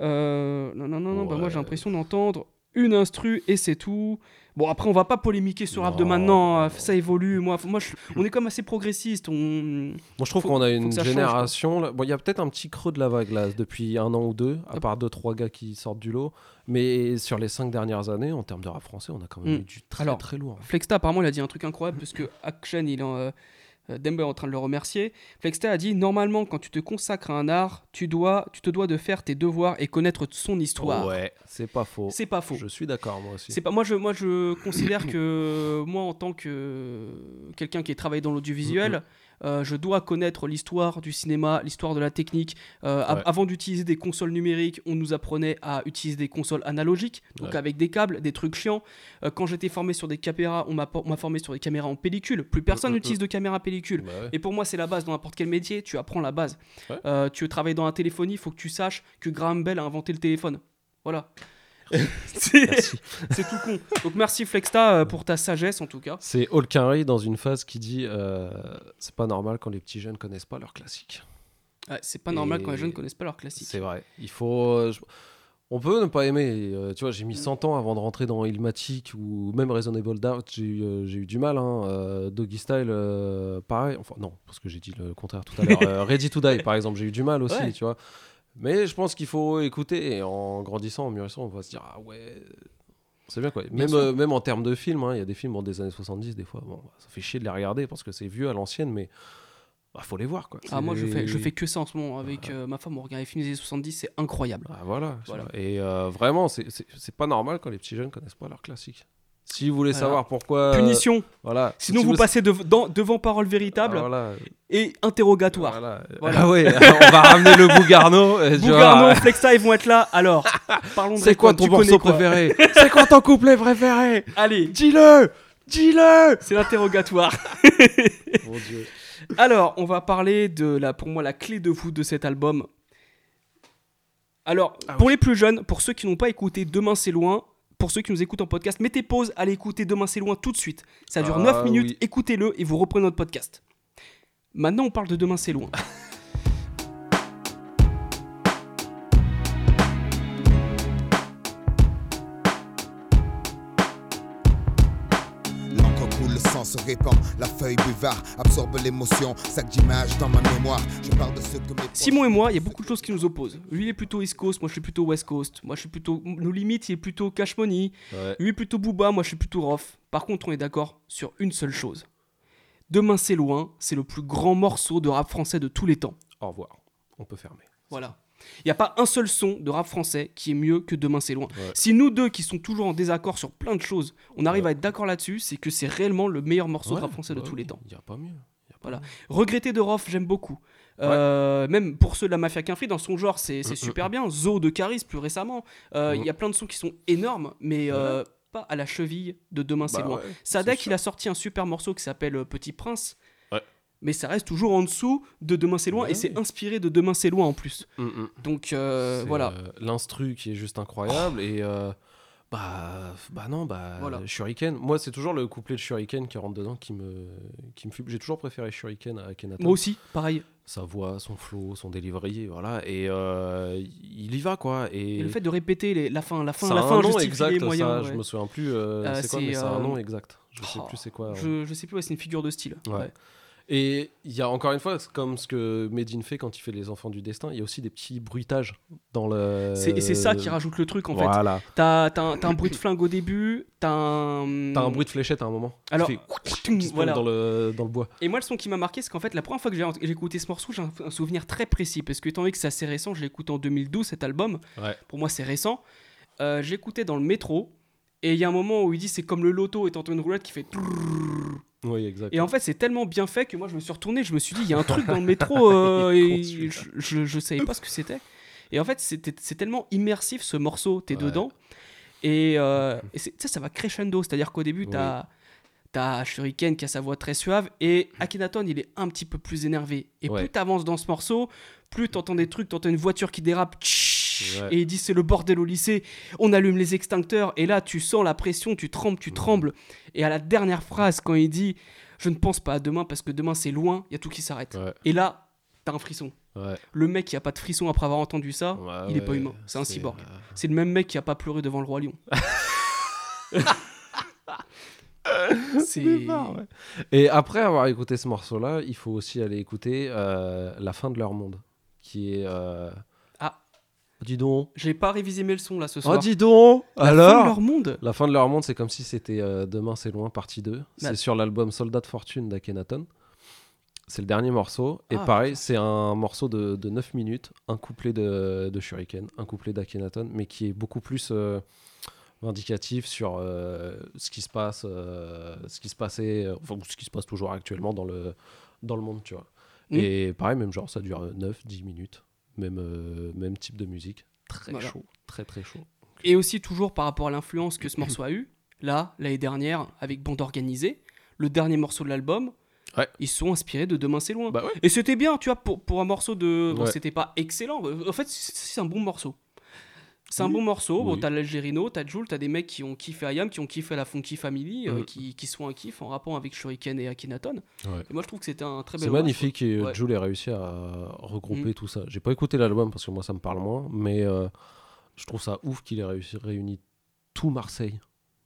S1: Euh, non, non, non, non. Bah moi, j'ai l'impression d'entendre une instru et c'est tout. Bon, après, on va pas polémiquer sur rap de maintenant. hein, Ça évolue. Moi, moi je- on est comme assez progressiste. On...
S2: Moi, je trouve qu'on a une génération. Bon, il y a peut-être un petit creux de la vague là depuis un an ou deux, à part deux trois gars qui sortent du lot. Mais sur les cinq dernières années, en termes de rap français, on a quand même
S1: Mm.
S2: eu du très
S1: Alors,
S2: très lourd.
S1: Flexta, apparemment, il a dit un truc incroyable parce que Action, il en. euh, Demba est en train de le remercier. Flexta a dit normalement, quand tu te consacres à un art, tu, dois, tu te dois de faire tes devoirs et connaître son histoire.
S2: Ouais, c'est pas faux.
S1: C'est pas faux.
S2: Je suis d'accord moi aussi.
S1: C'est pas moi je moi je considère que moi en tant que quelqu'un qui a travaillé dans l'audiovisuel,
S2: Mhm.
S1: Euh, je dois connaître l'histoire du cinéma, l'histoire de la technique. Euh,
S2: Ouais.
S1: Avant d'utiliser des consoles numériques, on nous apprenait à utiliser des consoles analogiques, donc
S2: Ouais.
S1: avec des câbles, des trucs chiants. Euh, quand j'étais formé sur des caméras, on m'a formé sur des caméras en pellicule. Plus personne
S2: Mhm,
S1: n'utilise
S2: mhm.
S1: de caméra pellicule.
S2: Bah ouais.
S1: Et pour moi, c'est la base dans n'importe quel métier. Tu apprends la base. Tu veux travailler dans la téléphonie, il faut que tu saches que Graham Bell a inventé le téléphone. Voilà. c'est tout con. Donc merci Flexta euh, pour ta sagesse en tout cas.
S2: C'est Holkinry dans une phase qui dit euh, c'est pas normal quand les petits jeunes connaissent pas leurs classiques.
S1: Ouais, c'est pas normal quand les jeunes connaissent pas leurs classiques.
S2: C'est vrai. Il faut. euh, je- On peut ne pas aimer. euh, tu vois, j'ai mis
S1: Mm.
S2: 100 ans avant de rentrer dans Ilmatic ou même Reasonable Doubt. J'ai eu, euh, eu du mal. Hein. euh, Doggy Style, pareil. Enfin, non, parce que j'ai dit le contraire tout à l'heure. Ready to Die, par exemple, j'ai eu du mal aussi.
S1: Ouais.
S2: Tu vois. Mais je pense qu'il faut écouter et en grandissant, en mûrissant, on va se dire ah ouais. C'est bien quoi. Même, euh, même en termes de films, hein, il y a des films bon, des années 70, des fois, bon, ça fait chier de les regarder parce que c'est vieux à l'ancienne, mais bah, faut les voir quoi.
S1: Ah, moi je fais, je fais que ça en ce moment avec euh, ma femme. On regarde les films des années 70, c'est incroyable.
S2: Ah, voilà.
S1: Voilà.
S2: Et euh, vraiment, c'est pas normal quand les petits jeunes connaissent pas leurs classiques. Si vous voulez
S1: Voilà.
S2: savoir pourquoi. euh,
S1: Punition.
S2: Voilà.
S1: Sinon
S2: Si
S1: vous, passez dans- devant parole véritable
S2: Ah, voilà.
S1: et interrogatoire.
S2: Voilà. Ah ouais, on va ramener le Bougarno. tu
S1: Bougarno,
S2: vois.
S1: Flexa, ils vont être là. Alors, parlons de
S2: C'est quoi ton morceau préféré C'est quoi ton couplet préféré
S1: Allez,
S2: dis-le Dis-le
S1: C'est l'interrogatoire.
S2: Mon Dieu.
S1: Alors, on va parler de la, pour moi, la clé de voûte de cet album. Alors,
S2: Ah
S1: pour les plus jeunes, pour ceux qui n'ont pas écouté Demain c'est loin, pour ceux qui nous écoutent en podcast, mettez pause, allez écouter Demain c'est loin tout de suite. Ça dure
S2: Ah
S1: 9 minutes,
S2: oui.
S1: écoutez-le et vous reprenez notre podcast. Maintenant, on parle de Demain c'est loin.
S10: se répand, la feuille buvard absorbe l'émotion, sac d'images dans ma mémoire. Je parle de ce que mes
S1: Simon et moi, il y a beaucoup de choses qui nous opposent. Lui, il est plutôt East Coast, moi je suis plutôt West Coast. Moi je suis plutôt. Nos limites, il est plutôt Cash Money.
S2: Ouais.
S1: Lui est plutôt Booba, moi je suis plutôt Rof. Par contre, on est d'accord sur une seule chose. Demain c'est loin, c'est le plus grand morceau de rap français de tous les temps.
S2: Au revoir. On peut fermer.
S1: Voilà. Il n'y a pas un seul son de rap français qui est mieux que Demain c'est loin.
S2: Ouais.
S1: Si nous deux qui sont toujours en désaccord sur plein de choses, on arrive à être d'accord là-dessus, c'est que c'est réellement le meilleur morceau de rap français de
S2: bah
S1: tous les temps.
S2: Il n'y a pas mieux.
S1: Voilà. Regretter de Rof, j'aime beaucoup. Euh, Même pour ceux de la Mafia Quinfri, dans son genre, c'est c'est
S2: Mm,
S1: super bien. Zo de Caris, plus récemment. Euh, Il y a plein de sons qui sont énormes, mais euh, pas à la cheville de Demain c'est
S2: Bah
S1: loin.
S2: c'est
S1: il a sorti un super morceau qui s'appelle Petit Prince. Mais ça reste toujours en dessous de Demain c'est loin
S2: Ouais,
S1: et c'est inspiré de Demain c'est loin en plus.
S2: Mm, mm.
S1: Donc euh,
S2: C'est,
S1: voilà.
S2: euh, L'instru qui est juste incroyable et euh, Bah, bah non, bah
S1: Voilà.
S2: Shuriken. Moi, c'est toujours le couplet de Shuriken qui rentre dedans qui me, qui me fume. J'ai toujours préféré Shuriken à Akhenaton.
S1: Moi aussi, pareil.
S2: Sa voix, son flow, son delivery, voilà. Et il y va quoi. Et,
S1: Et le fait de répéter les- la fin, la fin, la fin justifie
S2: exact,
S1: les moyens.
S2: ça,
S1: ouais.
S2: je me souviens plus. c'est quoi, mais a un nom exact. Je sais
S1: oh,
S2: plus c'est quoi.
S1: Je, je sais plus, ouais, c'est une figure de style.
S2: Ouais. Et il y a encore une fois, comme ce que Medine fait quand il fait les enfants du destin, il y a aussi des petits bruitages dans le.
S1: C'est- Et c'est ça qui rajoute le truc en
S2: Voilà.
S1: fait. T'as t'as un, t'as un bruit de flingue au début, t'as un.
S2: T'as un bruit de fléchette à un moment. qui
S1: Alors,
S2: fait- qui se
S1: voilà.
S2: dans le, dans le bois.
S1: Et moi, le son qui m'a marqué, c'est qu'en fait, la première fois que j'ai j'ai écouté ce morceau, j'ai un, un souvenir très précis. Parce que, étant donné que c'est assez récent, je l'ai écouté en 2012, cet album.
S2: Ouais.
S1: Pour moi, c'est récent. Euh, J'écoutais dans le métro. Et il y a un moment où il dit c'est comme le loto étant une roulette qui fait.
S2: Oui, exact.
S1: Et en fait, c'est tellement bien fait que moi, je me suis retourné. Je me suis dit, il y a un truc dans le métro. euh, et je, je, je savais pas ce que c'était. Et en fait, c'est tellement immersif ce morceau. T'es
S2: Ouais.
S1: dedans. Et, euh, et sais, ça va crescendo. C'est-à-dire qu'au début, t'as. T'as Shuriken qui a sa voix très suave et Akhenaton il est un petit peu plus énervé. Et
S2: Ouais.
S1: plus t'avances dans ce morceau, plus t'entends des trucs, t'entends une voiture qui dérape, tch,
S2: Ouais.
S1: et il dit c'est le bordel au lycée, on allume les extincteurs, et là tu sens la pression, tu trembles, tu trembles. Et à la dernière phrase, quand il dit je ne pense pas à demain parce que demain c'est loin, il y a tout qui s'arrête.
S2: Ouais.
S1: Et là, t'as un frisson.
S2: Ouais.
S1: Le mec qui a pas de frisson après avoir entendu ça,
S2: Ouais,
S1: il est pas humain, c'est un cyborg.
S2: euh,
S1: C'est le même mec qui a pas pleuré devant le roi lion. c'est
S2: Et après avoir écouté ce morceau-là, il faut aussi aller écouter euh, La fin de leur monde, qui est. euh. Dis donc.
S1: J'ai pas révisé mes leçons là ce soir.
S2: Oh, dis donc
S1: La
S2: Alors
S1: fin de leur monde
S2: La fin de leur monde, c'est comme si c'était euh, Demain c'est loin, partie 2. C'est
S1: Bah-
S2: sur l'album Soldat de Fortune d'Akhenaton. C'est le dernier morceau. Et
S1: Ah,
S2: pareil, c'est un morceau de, de 9 minutes, un couplet de, de Shuriken, un couplet d'Akhenaton, mais qui est beaucoup plus euh, vindicatif sur euh, ce qui se passe, ce qui se passait, enfin, ce qui se passe toujours actuellement dans le, dans le monde, tu vois.
S1: Mm.
S2: Et pareil, même genre, ça dure 9-10 minutes. Même, euh, même type de musique. Très
S1: Voilà.
S2: chaud, très très chaud.
S1: Et aussi toujours par rapport à l'influence que ce morceau a eu, là, l'année dernière, avec Bande Organisée, le dernier morceau de l'album,
S2: Ouais.
S1: ils se sont inspirés de Demain c'est loin.
S2: Bah ouais.
S1: Et c'était bien, tu vois, pour, pour un morceau de... Bon, c'était pas excellent, en fait c'est un bon morceau. C'est un bon morceau, bon, t'as l'Algérino, t'as Joule, t'as des mecs qui ont kiffé Ayam, qui ont kiffé la Funky Family, euh, qui, qui sont un kiff en rapport avec Shuriken et Akhenaton.
S2: Ouais.
S1: Et moi je trouve que c'était un très bel
S2: C'est magnifique et
S1: Ouais.
S2: Jules a réussi à regrouper
S1: Mm.
S2: tout ça. J'ai pas écouté l'album parce que moi ça me parle moins, mais euh, je trouve ça ouf qu'il ait réussi réuni tout Marseille.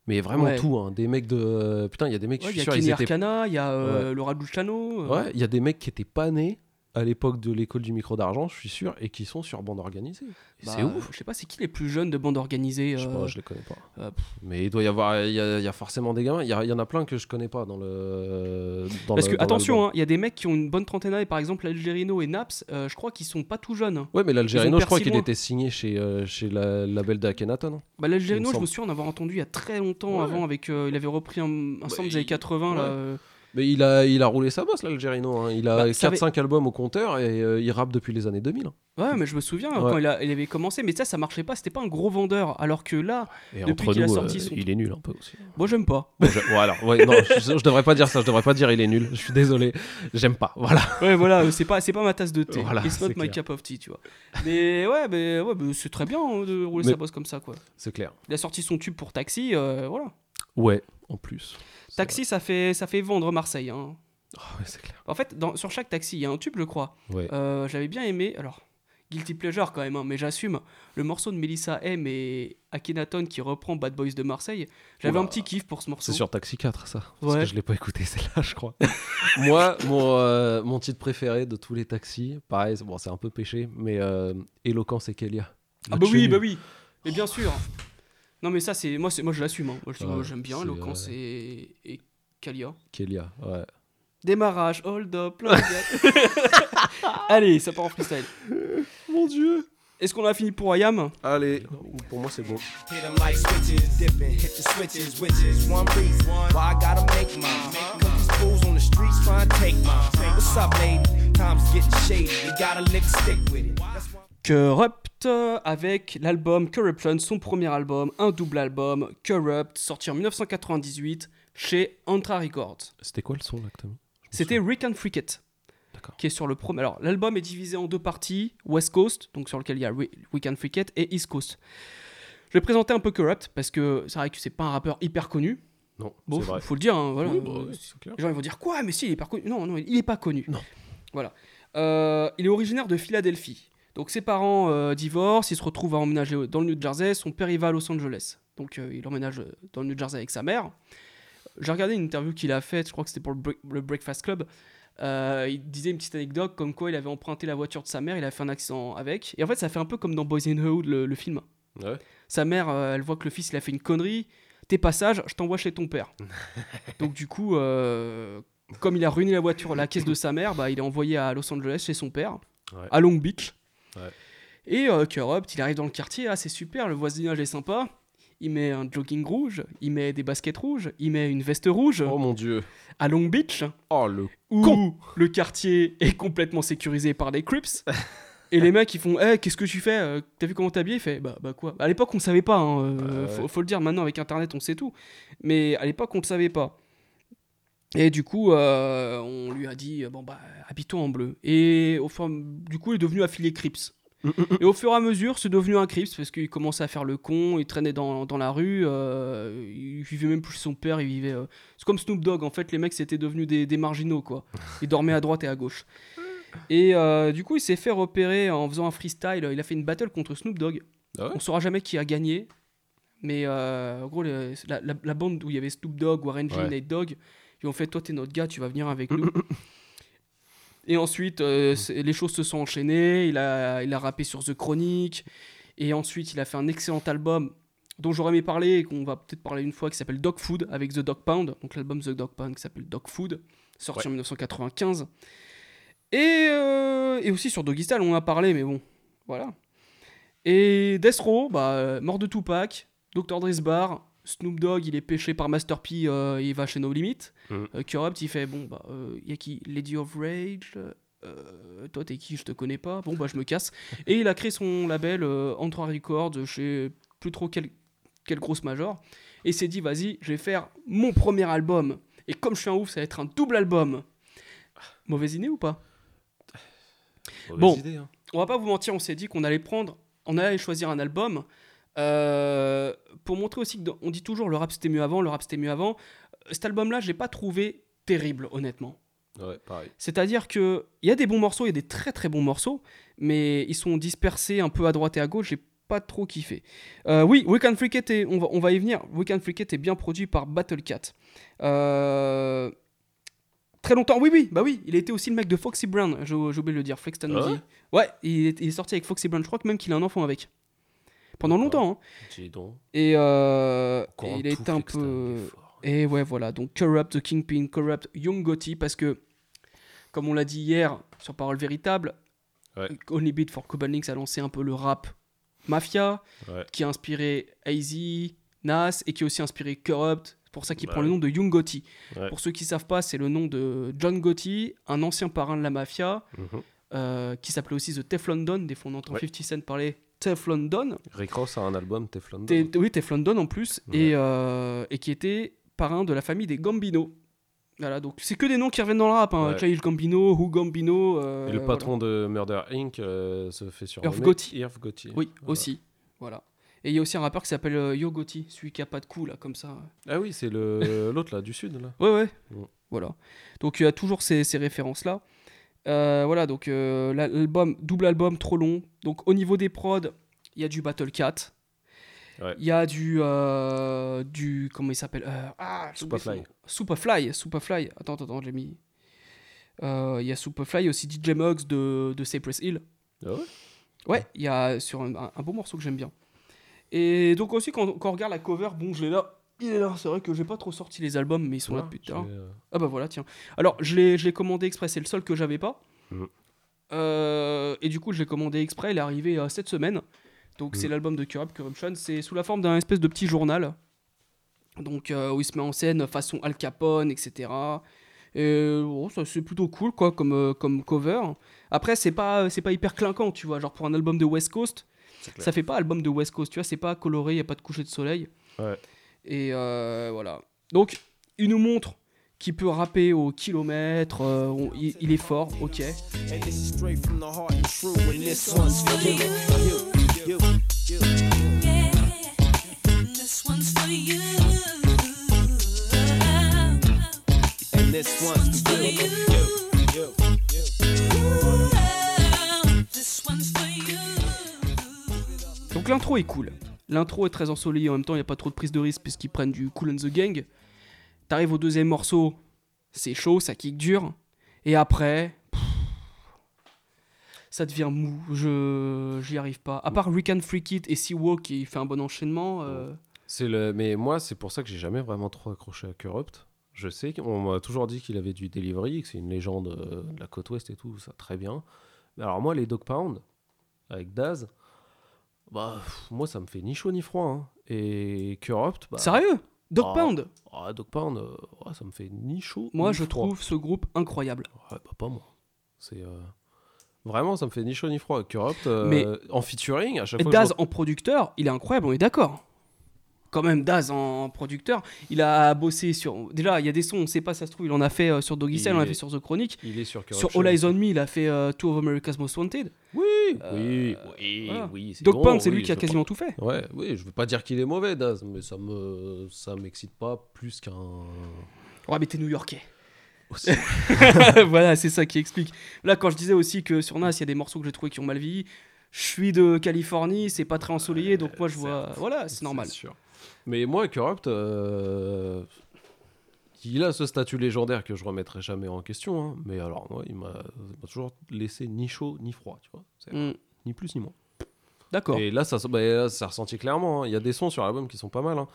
S2: Mais vraiment
S1: Ouais.
S2: tout, hein. des mecs de. Putain, il y a des mecs, je
S1: Il y a Kenny. Arcana, il y a euh. Laura Luciano. euh,
S2: Ouais, il y a des mecs qui étaient pas nés à l'époque de l'école du micro d'argent, je suis sûr, et qui sont sur bande organisée. Et
S1: bah,
S2: c'est ouf.
S1: Je sais pas, c'est qui les plus jeunes de bande organisée
S2: Je sais
S1: euh,
S2: pas, je les connais pas.
S1: euh,
S2: Mais il doit y avoir, il y a, il y a forcément des gamins. Il y, a- il y en a plein que je connais pas dans le. Dans
S1: Parce
S2: le-
S1: que
S2: dans
S1: attention, hein, il y a des mecs qui ont une bonne trentaine d'années, par exemple l'Algerino et Naps, euh, je crois qu'ils sont pas tout jeunes.
S2: Ouais, mais
S1: ont
S2: je crois qu'il était signé chez, euh, chez la label d'Akhenaton. hein.
S1: Bah, L'Algerino, je me souviens en avoir entendu il y a très longtemps
S2: Ouais.
S1: avant, avec, euh, il avait repris un, un sample des années
S2: il-
S1: 80. Là,
S2: ouais.
S1: euh,
S2: Mais il a, il a roulé sa bosse, l'Algérino. hein. Il a
S1: Bah, ça
S2: 4-5 albums au compteur et euh, il rappe depuis les années 2000. hein.
S1: Ouais, mais je me souviens
S2: Ouais.
S1: quand il, a- il avait commencé, mais ça, ça marchait pas, c'était pas un gros vendeur. Alors que là,
S2: Et
S1: depuis
S2: entre
S1: qu'il a
S2: nous,
S1: sorti
S2: euh,
S1: son.
S2: il est nul un peu aussi.
S1: Moi, j'aime pas.
S2: Bon, je- ouais, alors, ouais, non, je, je devrais pas dire ça. Je devrais pas dire il est nul. Je suis désolé. J'aime pas. Voilà.
S1: Ouais, voilà, euh, c'est pas, c'est pas ma tasse de thé.
S2: Voilà,
S1: It's not my
S2: clair.
S1: cup of tea, tu vois. Mais ouais, mais, ouais, mais c'est très bien hein, de rouler
S2: Mais-
S1: sa bosse comme ça, quoi.
S2: C'est clair.
S1: Il a sorti son tube pour Taxi, euh, voilà.
S2: Ouais, en plus.
S1: Taxi, ça fait, ça fait vendre Marseille. Hein.
S2: Ah clair.
S1: En fait, dans, sur chaque taxi, il y a un tube, je crois.
S2: Ouais.
S1: Euh, J'avais bien aimé. Alors, Guilty Pleasure quand même, hein, mais j'assume. Le morceau de Melissa M et Akhenaton qui reprend Bad Boys de Marseille. J'avais un petit kiff pour ce morceau.
S2: C'est sur Taxi 4, ça. Parce
S1: Ouais.
S2: que je l'ai pas écouté, celle-là, je crois. Moi, mon, euh, mon titre préféré de tous les taxis, pareil, c'est- bon, c'est un peu péché, mais euh, Éloquence et Kélia.
S1: Ah bah oui, bah oui. Mais bien sûr. Non mais ça c'est moi c'est moi je l'assume. hein. Moi
S2: Ouais,
S1: j'aime bien
S2: euh,
S1: et, et Kalia.
S2: Kélia, ouais.
S1: Démarrage, hold up. Allez, ça part en freestyle.
S2: Mon dieu.
S1: Est-ce qu'on a fini pour Ayam?
S2: Allez, pour moi c'est bon.
S1: Corrupt avec l'album Corruption, son premier album, un double album, Corrupt, sorti en 1998 chez Antra Records.
S2: C'était quoi le son mis?
S1: C'était Rick and Freak It. Qui est sur le premier. Alors, l'album est divisé en deux parties West Coast, donc sur lequel il y a Ri- Rick and Freak It, et East Coast. Je vais présenter un peu Corrupt parce que c'est vrai que c'est pas un rappeur hyper connu.
S2: Non,
S1: Bon,
S2: c'est
S1: faut, faut le dire, hein, voilà.
S2: Oui, bah
S1: Euh,
S2: clair.
S1: Les gens ils vont dire quoi? Mais si, il est pas connu. Non, non, il est pas connu. Voilà. Euh, il est originaire de Philadelphie. Donc ses parents euh, divorcent, il se retrouve à emménager dans le New Jersey. Son père il va à Los Angeles. Donc euh, il emménage dans le New Jersey avec sa mère. J'ai regardé une interview qu'il a faite, je crois que c'était pour le, Break- le Breakfast Club. Euh, il disait une petite anecdote comme quoi il avait emprunté la voiture de sa mère, il a fait un accident avec. Et en fait, ça fait un peu comme dans Boys in the Hood, le, le film.
S2: Ouais.
S1: Sa mère, euh, elle voit que le fils il a fait une connerie. T'es pas sage, je t'envoie chez ton père. Donc du coup, euh, comme il a ruiné la voiture, la caisse de sa mère, bah, il est envoyé à Los Angeles chez son père,
S2: Ouais.
S1: à Long Beach.
S2: Ouais.
S1: Et euh, Corrupt, il arrive dans le quartier, ah c'est super, le voisinage est sympa. Il met un jogging rouge, il met des baskets rouges, il met une veste rouge.
S2: Oh mon dieu.
S1: À Long Beach.
S2: Oh le
S1: où le quartier est complètement sécurisé par des Crips. Et les mecs ils font Eh, qu'est-ce que tu fais Euh, T'as vu comment t'es habillé Il fait Bah, bah quoi? À l'époque on savait pas, hein, euh,
S2: Ah
S1: faut, faut le dire maintenant avec internet on sait tout. Mais à l'époque on le savait pas. Et du coup euh, on lui a dit Bon bah habille-toi en bleu. Et au fur, du coup il est devenu affilié Crips. Et au fur et à mesure, c'est devenu un Crips parce qu'il commençait à faire le con, il traînait dans, dans la rue, euh, il vivait même plus son père, il vivait. euh, C'est comme Snoop Dogg, en fait, les mecs c'était devenus des, des marginaux quoi. Ils dormaient à droite et à gauche. Et euh, du coup, il s'est fait repérer en faisant un freestyle. Il a fait une battle contre Snoop Dogg. On saura jamais qui a gagné. Mais euh, en gros, le- la, la- la bande où il y avait Snoop Dogg, Warren G,
S2: Ouais.
S1: Nate Dogg, ils ont fait Toi, t'es notre gars, tu vas venir avec nous. Et ensuite, euh, les choses se sont enchaînées. Il a, il a rappé sur The Chronic. Et ensuite, il a fait un excellent album dont j'aurais aimé parler et qu'on va peut-être parler une fois qui s'appelle Dog Food avec The Dog Pound. Donc l'album The Dog Pound qui s'appelle Dog Food, sorti en 1995. Et, euh, et aussi sur Doggy Style, on en a parlé, mais bon, voilà. Et Death Row, bah, euh, mort de Tupac, Dr. Dre's Bar, Snoop Dogg, il est pêché par Master P, euh, il va chez No Limit.
S2: Mm.
S1: Euh, Corrupt, il fait, bon, bah, il y a qui? Lady of Rage euh, Toi, t'es qui? Je te connais pas. Bon, bah, je me casse. Et il a créé son label euh, Antra Records chez plus trop quel, quel grosse major. Et s'est dit, vas-y, je vais faire mon premier album. Et comme je suis un ouf, ça va être un double album. Mauvaise idée ou pas?
S2: Mauvaise
S1: Bon,
S2: idée, hein.
S1: on va pas vous mentir, on s'est dit qu'on allait prendre, on allait choisir un album euh, pour montrer aussi que dans- on dit toujours le rap c'était mieux avant, le rap c'était mieux avant. Euh, Cet album-là, j'ai pas trouvé terrible, honnêtement.
S2: Ouais, pareil.
S1: C'est-à-dire que il y a des bons morceaux, il y a des très très bons morceaux, mais ils sont dispersés un peu à droite et à gauche. J'ai pas trop kiffé. Euh, oui, Weekend Freak It est- on va, on va y venir. Weekend Freak est bien produit par Battle Cat. Euh, Très longtemps, oui, oui, bah oui, il était aussi le mec de Foxy Brown, j'ai oublié de le dire, Flexton
S2: Ah
S1: Moody.
S2: ouais?
S1: Ouais, il est, il est sorti avec Foxy Brown, je crois que même qu'il a un enfant avec. Pendant longtemps, hein.
S2: Donc.
S1: Et, euh, et il a été un peu. Et ouais, voilà. Donc, Corrupt, The Kingpin, Corrupt, Young Gotti, parce que, comme on l'a dit hier sur Parole Véritable, Only Beat for Cuban Links a lancé un peu le rap mafia,
S2: Ouais.
S1: qui a inspiré AZ, Nas, et qui a aussi inspiré Corrupt. C'est pour ça qu'il
S2: Bah
S1: prend le
S2: ouais.
S1: nom de Young Gotti.
S2: Ouais.
S1: Pour ceux qui savent pas, c'est le nom de John Gotti, un ancien parrain de la mafia,
S2: Mhm.
S1: euh, qui s'appelait aussi The Teflon Don. Des fois, on entend
S2: Ouais.
S1: 50 Cent parler Teflon Don.
S2: Rick Ross a un album, Teflon. Don.
S1: oui, Teflon Don en plus, et, euh, et qui était parrain de la famille des Gambino. Voilà, donc c'est que des noms qui reviennent dans le rap. Hein.
S2: Ouais.
S1: Gambino, Who Gambino. euh,
S2: Et le
S1: voilà.
S2: patron de Murder Inc. euh, se fait surnommer
S1: Irv Gotti.
S2: Irv Gotti.
S1: Oui,
S2: Voilà.
S1: aussi. Voilà. Et il y a aussi un rappeur qui s'appelle Yo Gotti, celui qui a pas de cou là, comme ça.
S2: Ah oui, c'est le l'autre là, du sud là.
S1: Ouais, ouais.
S2: Mm.
S1: Voilà. Donc il y a toujours ces, ces références-là. Euh, voilà, donc euh, la- l'album, double album, trop long. Donc au niveau des prods, il y a du Battle Cat.
S2: Ouais.
S1: Il y a du. euh, du comment il s'appelle Ah,
S2: Superfly.
S1: Superfly. Superfly. Attends, attends, j'ai mis. Il y a Superfly, aussi DJ Muggs de, de Cypress Hill.
S2: Ah ouais?
S1: Ouais, il y a sur un, un- un beau morceau que j'aime bien. Et donc aussi, quand, quand on regarde la cover, bon, je l'ai là. Il est là, c'est vrai que j'ai pas trop sorti les albums, mais ils sont là
S2: Ah,
S1: depuis tard.
S2: euh,
S1: Ah bah voilà, tiens. Alors, je l'ai je l'ai commandé exprès, c'est le seul que j'avais pas.
S2: Mhm.
S1: Euh, et du coup, je l'ai commandé exprès, il est arrivé euh, cette semaine. Donc, c'est
S2: Mhm.
S1: l'album de Corrupt Corruption. C'est sous la forme d'un espèce de petit journal. Donc, euh, où il se met en scène façon Al Capone, etc. Et bon, ça c'est plutôt cool, quoi, comme, comme cover. Après, c'est pas, c'est pas hyper clinquant, tu vois. Genre, pour un album de West Coast, ça fait pas album de West Coast, tu vois. C'est pas coloré, y a pas de coucher de soleil.
S2: Ouais.
S1: Et euh, voilà. Donc, il nous montre qu'il peut rapper au kilomètre, euh, on- il, il est fort, ok. Donc l'intro est cool. L'intro est très ensoleillée, en même temps il n'y a pas trop de prise de risque puisqu'ils prennent du Cool and the Gang. T'arrives au deuxième morceau, c'est chaud, ça kick dur. Et après, ça devient mou, je j'y arrive pas. À part Weekend Freak It et Seawalk qui fait un bon enchaînement. euh,
S2: C'est le, mais moi, c'est pour ça que j'ai jamais vraiment trop accroché à Corrupt. Je sais qu'on m'a toujours dit qu'il avait du delivery, que c'est une légende euh, de la côte ouest et tout, ça très bien. Mais alors moi, les Dog Pound avec Daz, bah moi ça me fait ni chaud ni froid. hein. Et Corrupt, bah,
S1: Sérieux? Dog
S2: ah,
S1: Pound?
S2: Ah, Dog Pound, euh, ça me fait ni chaud.
S1: Moi
S2: ni
S1: je
S2: froid.
S1: trouve ce groupe incroyable.
S2: Ouais, bah pas moi. C'est euh, vraiment, ça me fait ni chaud ni froid. Corrupt euh,
S1: Mais-
S2: en featuring à chaque fois. je
S1: Daz en producteur, il est incroyable, on est d'accord. Quand même, Daz en producteur, il a bossé sur. Déjà, il y a des sons, on sait pas, ça se trouve, il en a fait euh, sur Doggy Style, il en a
S2: est-
S1: fait sur The Chronic.
S2: il est sur
S1: Sur All Eyes on Me, il a fait euh, Two of America's Most Wanted.
S2: Oui, oui, oui,
S1: voilà.
S2: oui. gros,
S1: Pound, c'est
S2: oui,
S1: lui qui a quasiment
S2: pas-
S1: tout fait.
S2: Ouais, oui, je veux pas dire qu'il est mauvais, Daz, mais ça me, ça m'excite pas plus qu'un.
S1: Ouais, mais t'es new-yorkais. voilà, c'est ça qui explique. Là, quand je disais aussi que sur Nas, il y a des morceaux que j'ai trouvé qui ont mal vieilli. Je suis de Californie, c'est pas très ensoleillé, donc moi je vois. Voilà, c'est normal.
S2: sûr. Mais moi, Corrupt, euh, il a ce statut légendaire que je remettrai jamais en question. hein, mais alors, moi, il m'a toujours laissé ni chaud ni froid, tu vois.
S1: Mm.
S2: Ni plus ni moins.
S1: D'accord.
S2: Et là, ça, bah, là, ça ressenti clairement. hein. Il y a des sons sur l'album qui sont pas mal. hein.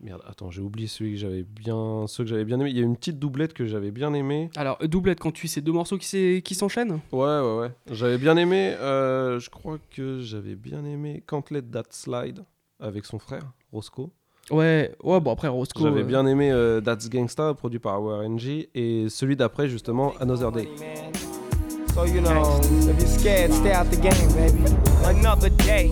S2: Merde, attends, j'ai oublié celui que j'avais bien, ceux que j'avais bien aimé. Il y a une petite doublette que j'avais bien aimé.
S1: Alors, euh, doublette, quand tu sais deux morceaux qui s'enchaînent?
S2: Ouais, ouais, ouais. J'avais bien aimé. euh, je crois que j'avais bien aimé Can't Let That Slide avec son frère Roscoe.
S1: Ouais, ouais, bon après Roscoe.
S2: J'avais
S1: euh,
S2: bien aimé euh, That's Gangsta produit par WRNG et celui d'après justement Another Day.
S7: So you know, if you're scared, stay out the game, baby. Another day,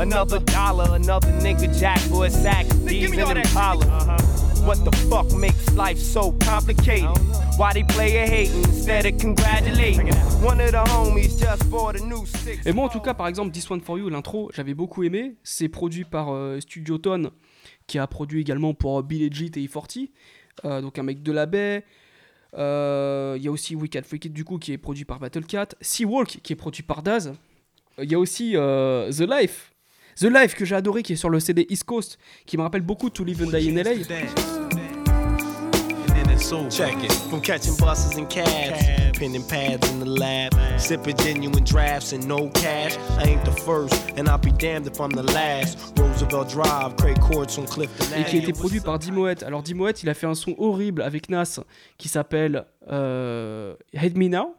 S7: another dollar, another nigga jack for a sack. These in Impala. What the fuck makes life so complicated? Why they play a hating instead of congratulating? One of the homies just bought a new six.
S1: Et moi, en tout cas, par exemple, This One For You, l'intro, j'avais beaucoup aimé. C'est produit par euh, Studio Tone, qui a produit également pour euh, Bill Legit et E40, euh, donc un mec de la baie. Euh, Il y a aussi Wicked Freak It, du coup, qui est produit par Battle Cat. Seawalk, qui est produit par Daz. Euh, Il y a aussi euh, The Life. The Life, que j'ai adoré, qui est sur le CD East Coast, qui me rappelle beaucoup To Live and Die in LA.
S7: Check it. From catching buses and cabs, penning pads in the lab, sipping genuine drafts and no cash. I ain't the first, and I'll be damned if I'm the last. Roosevelt Drive, Craig Courts on Clifton
S1: et qui a été produit par Dimoet. Alors Dimoet, il a fait un son horrible avec Nas qui s'appelle euh, Hate Me Now.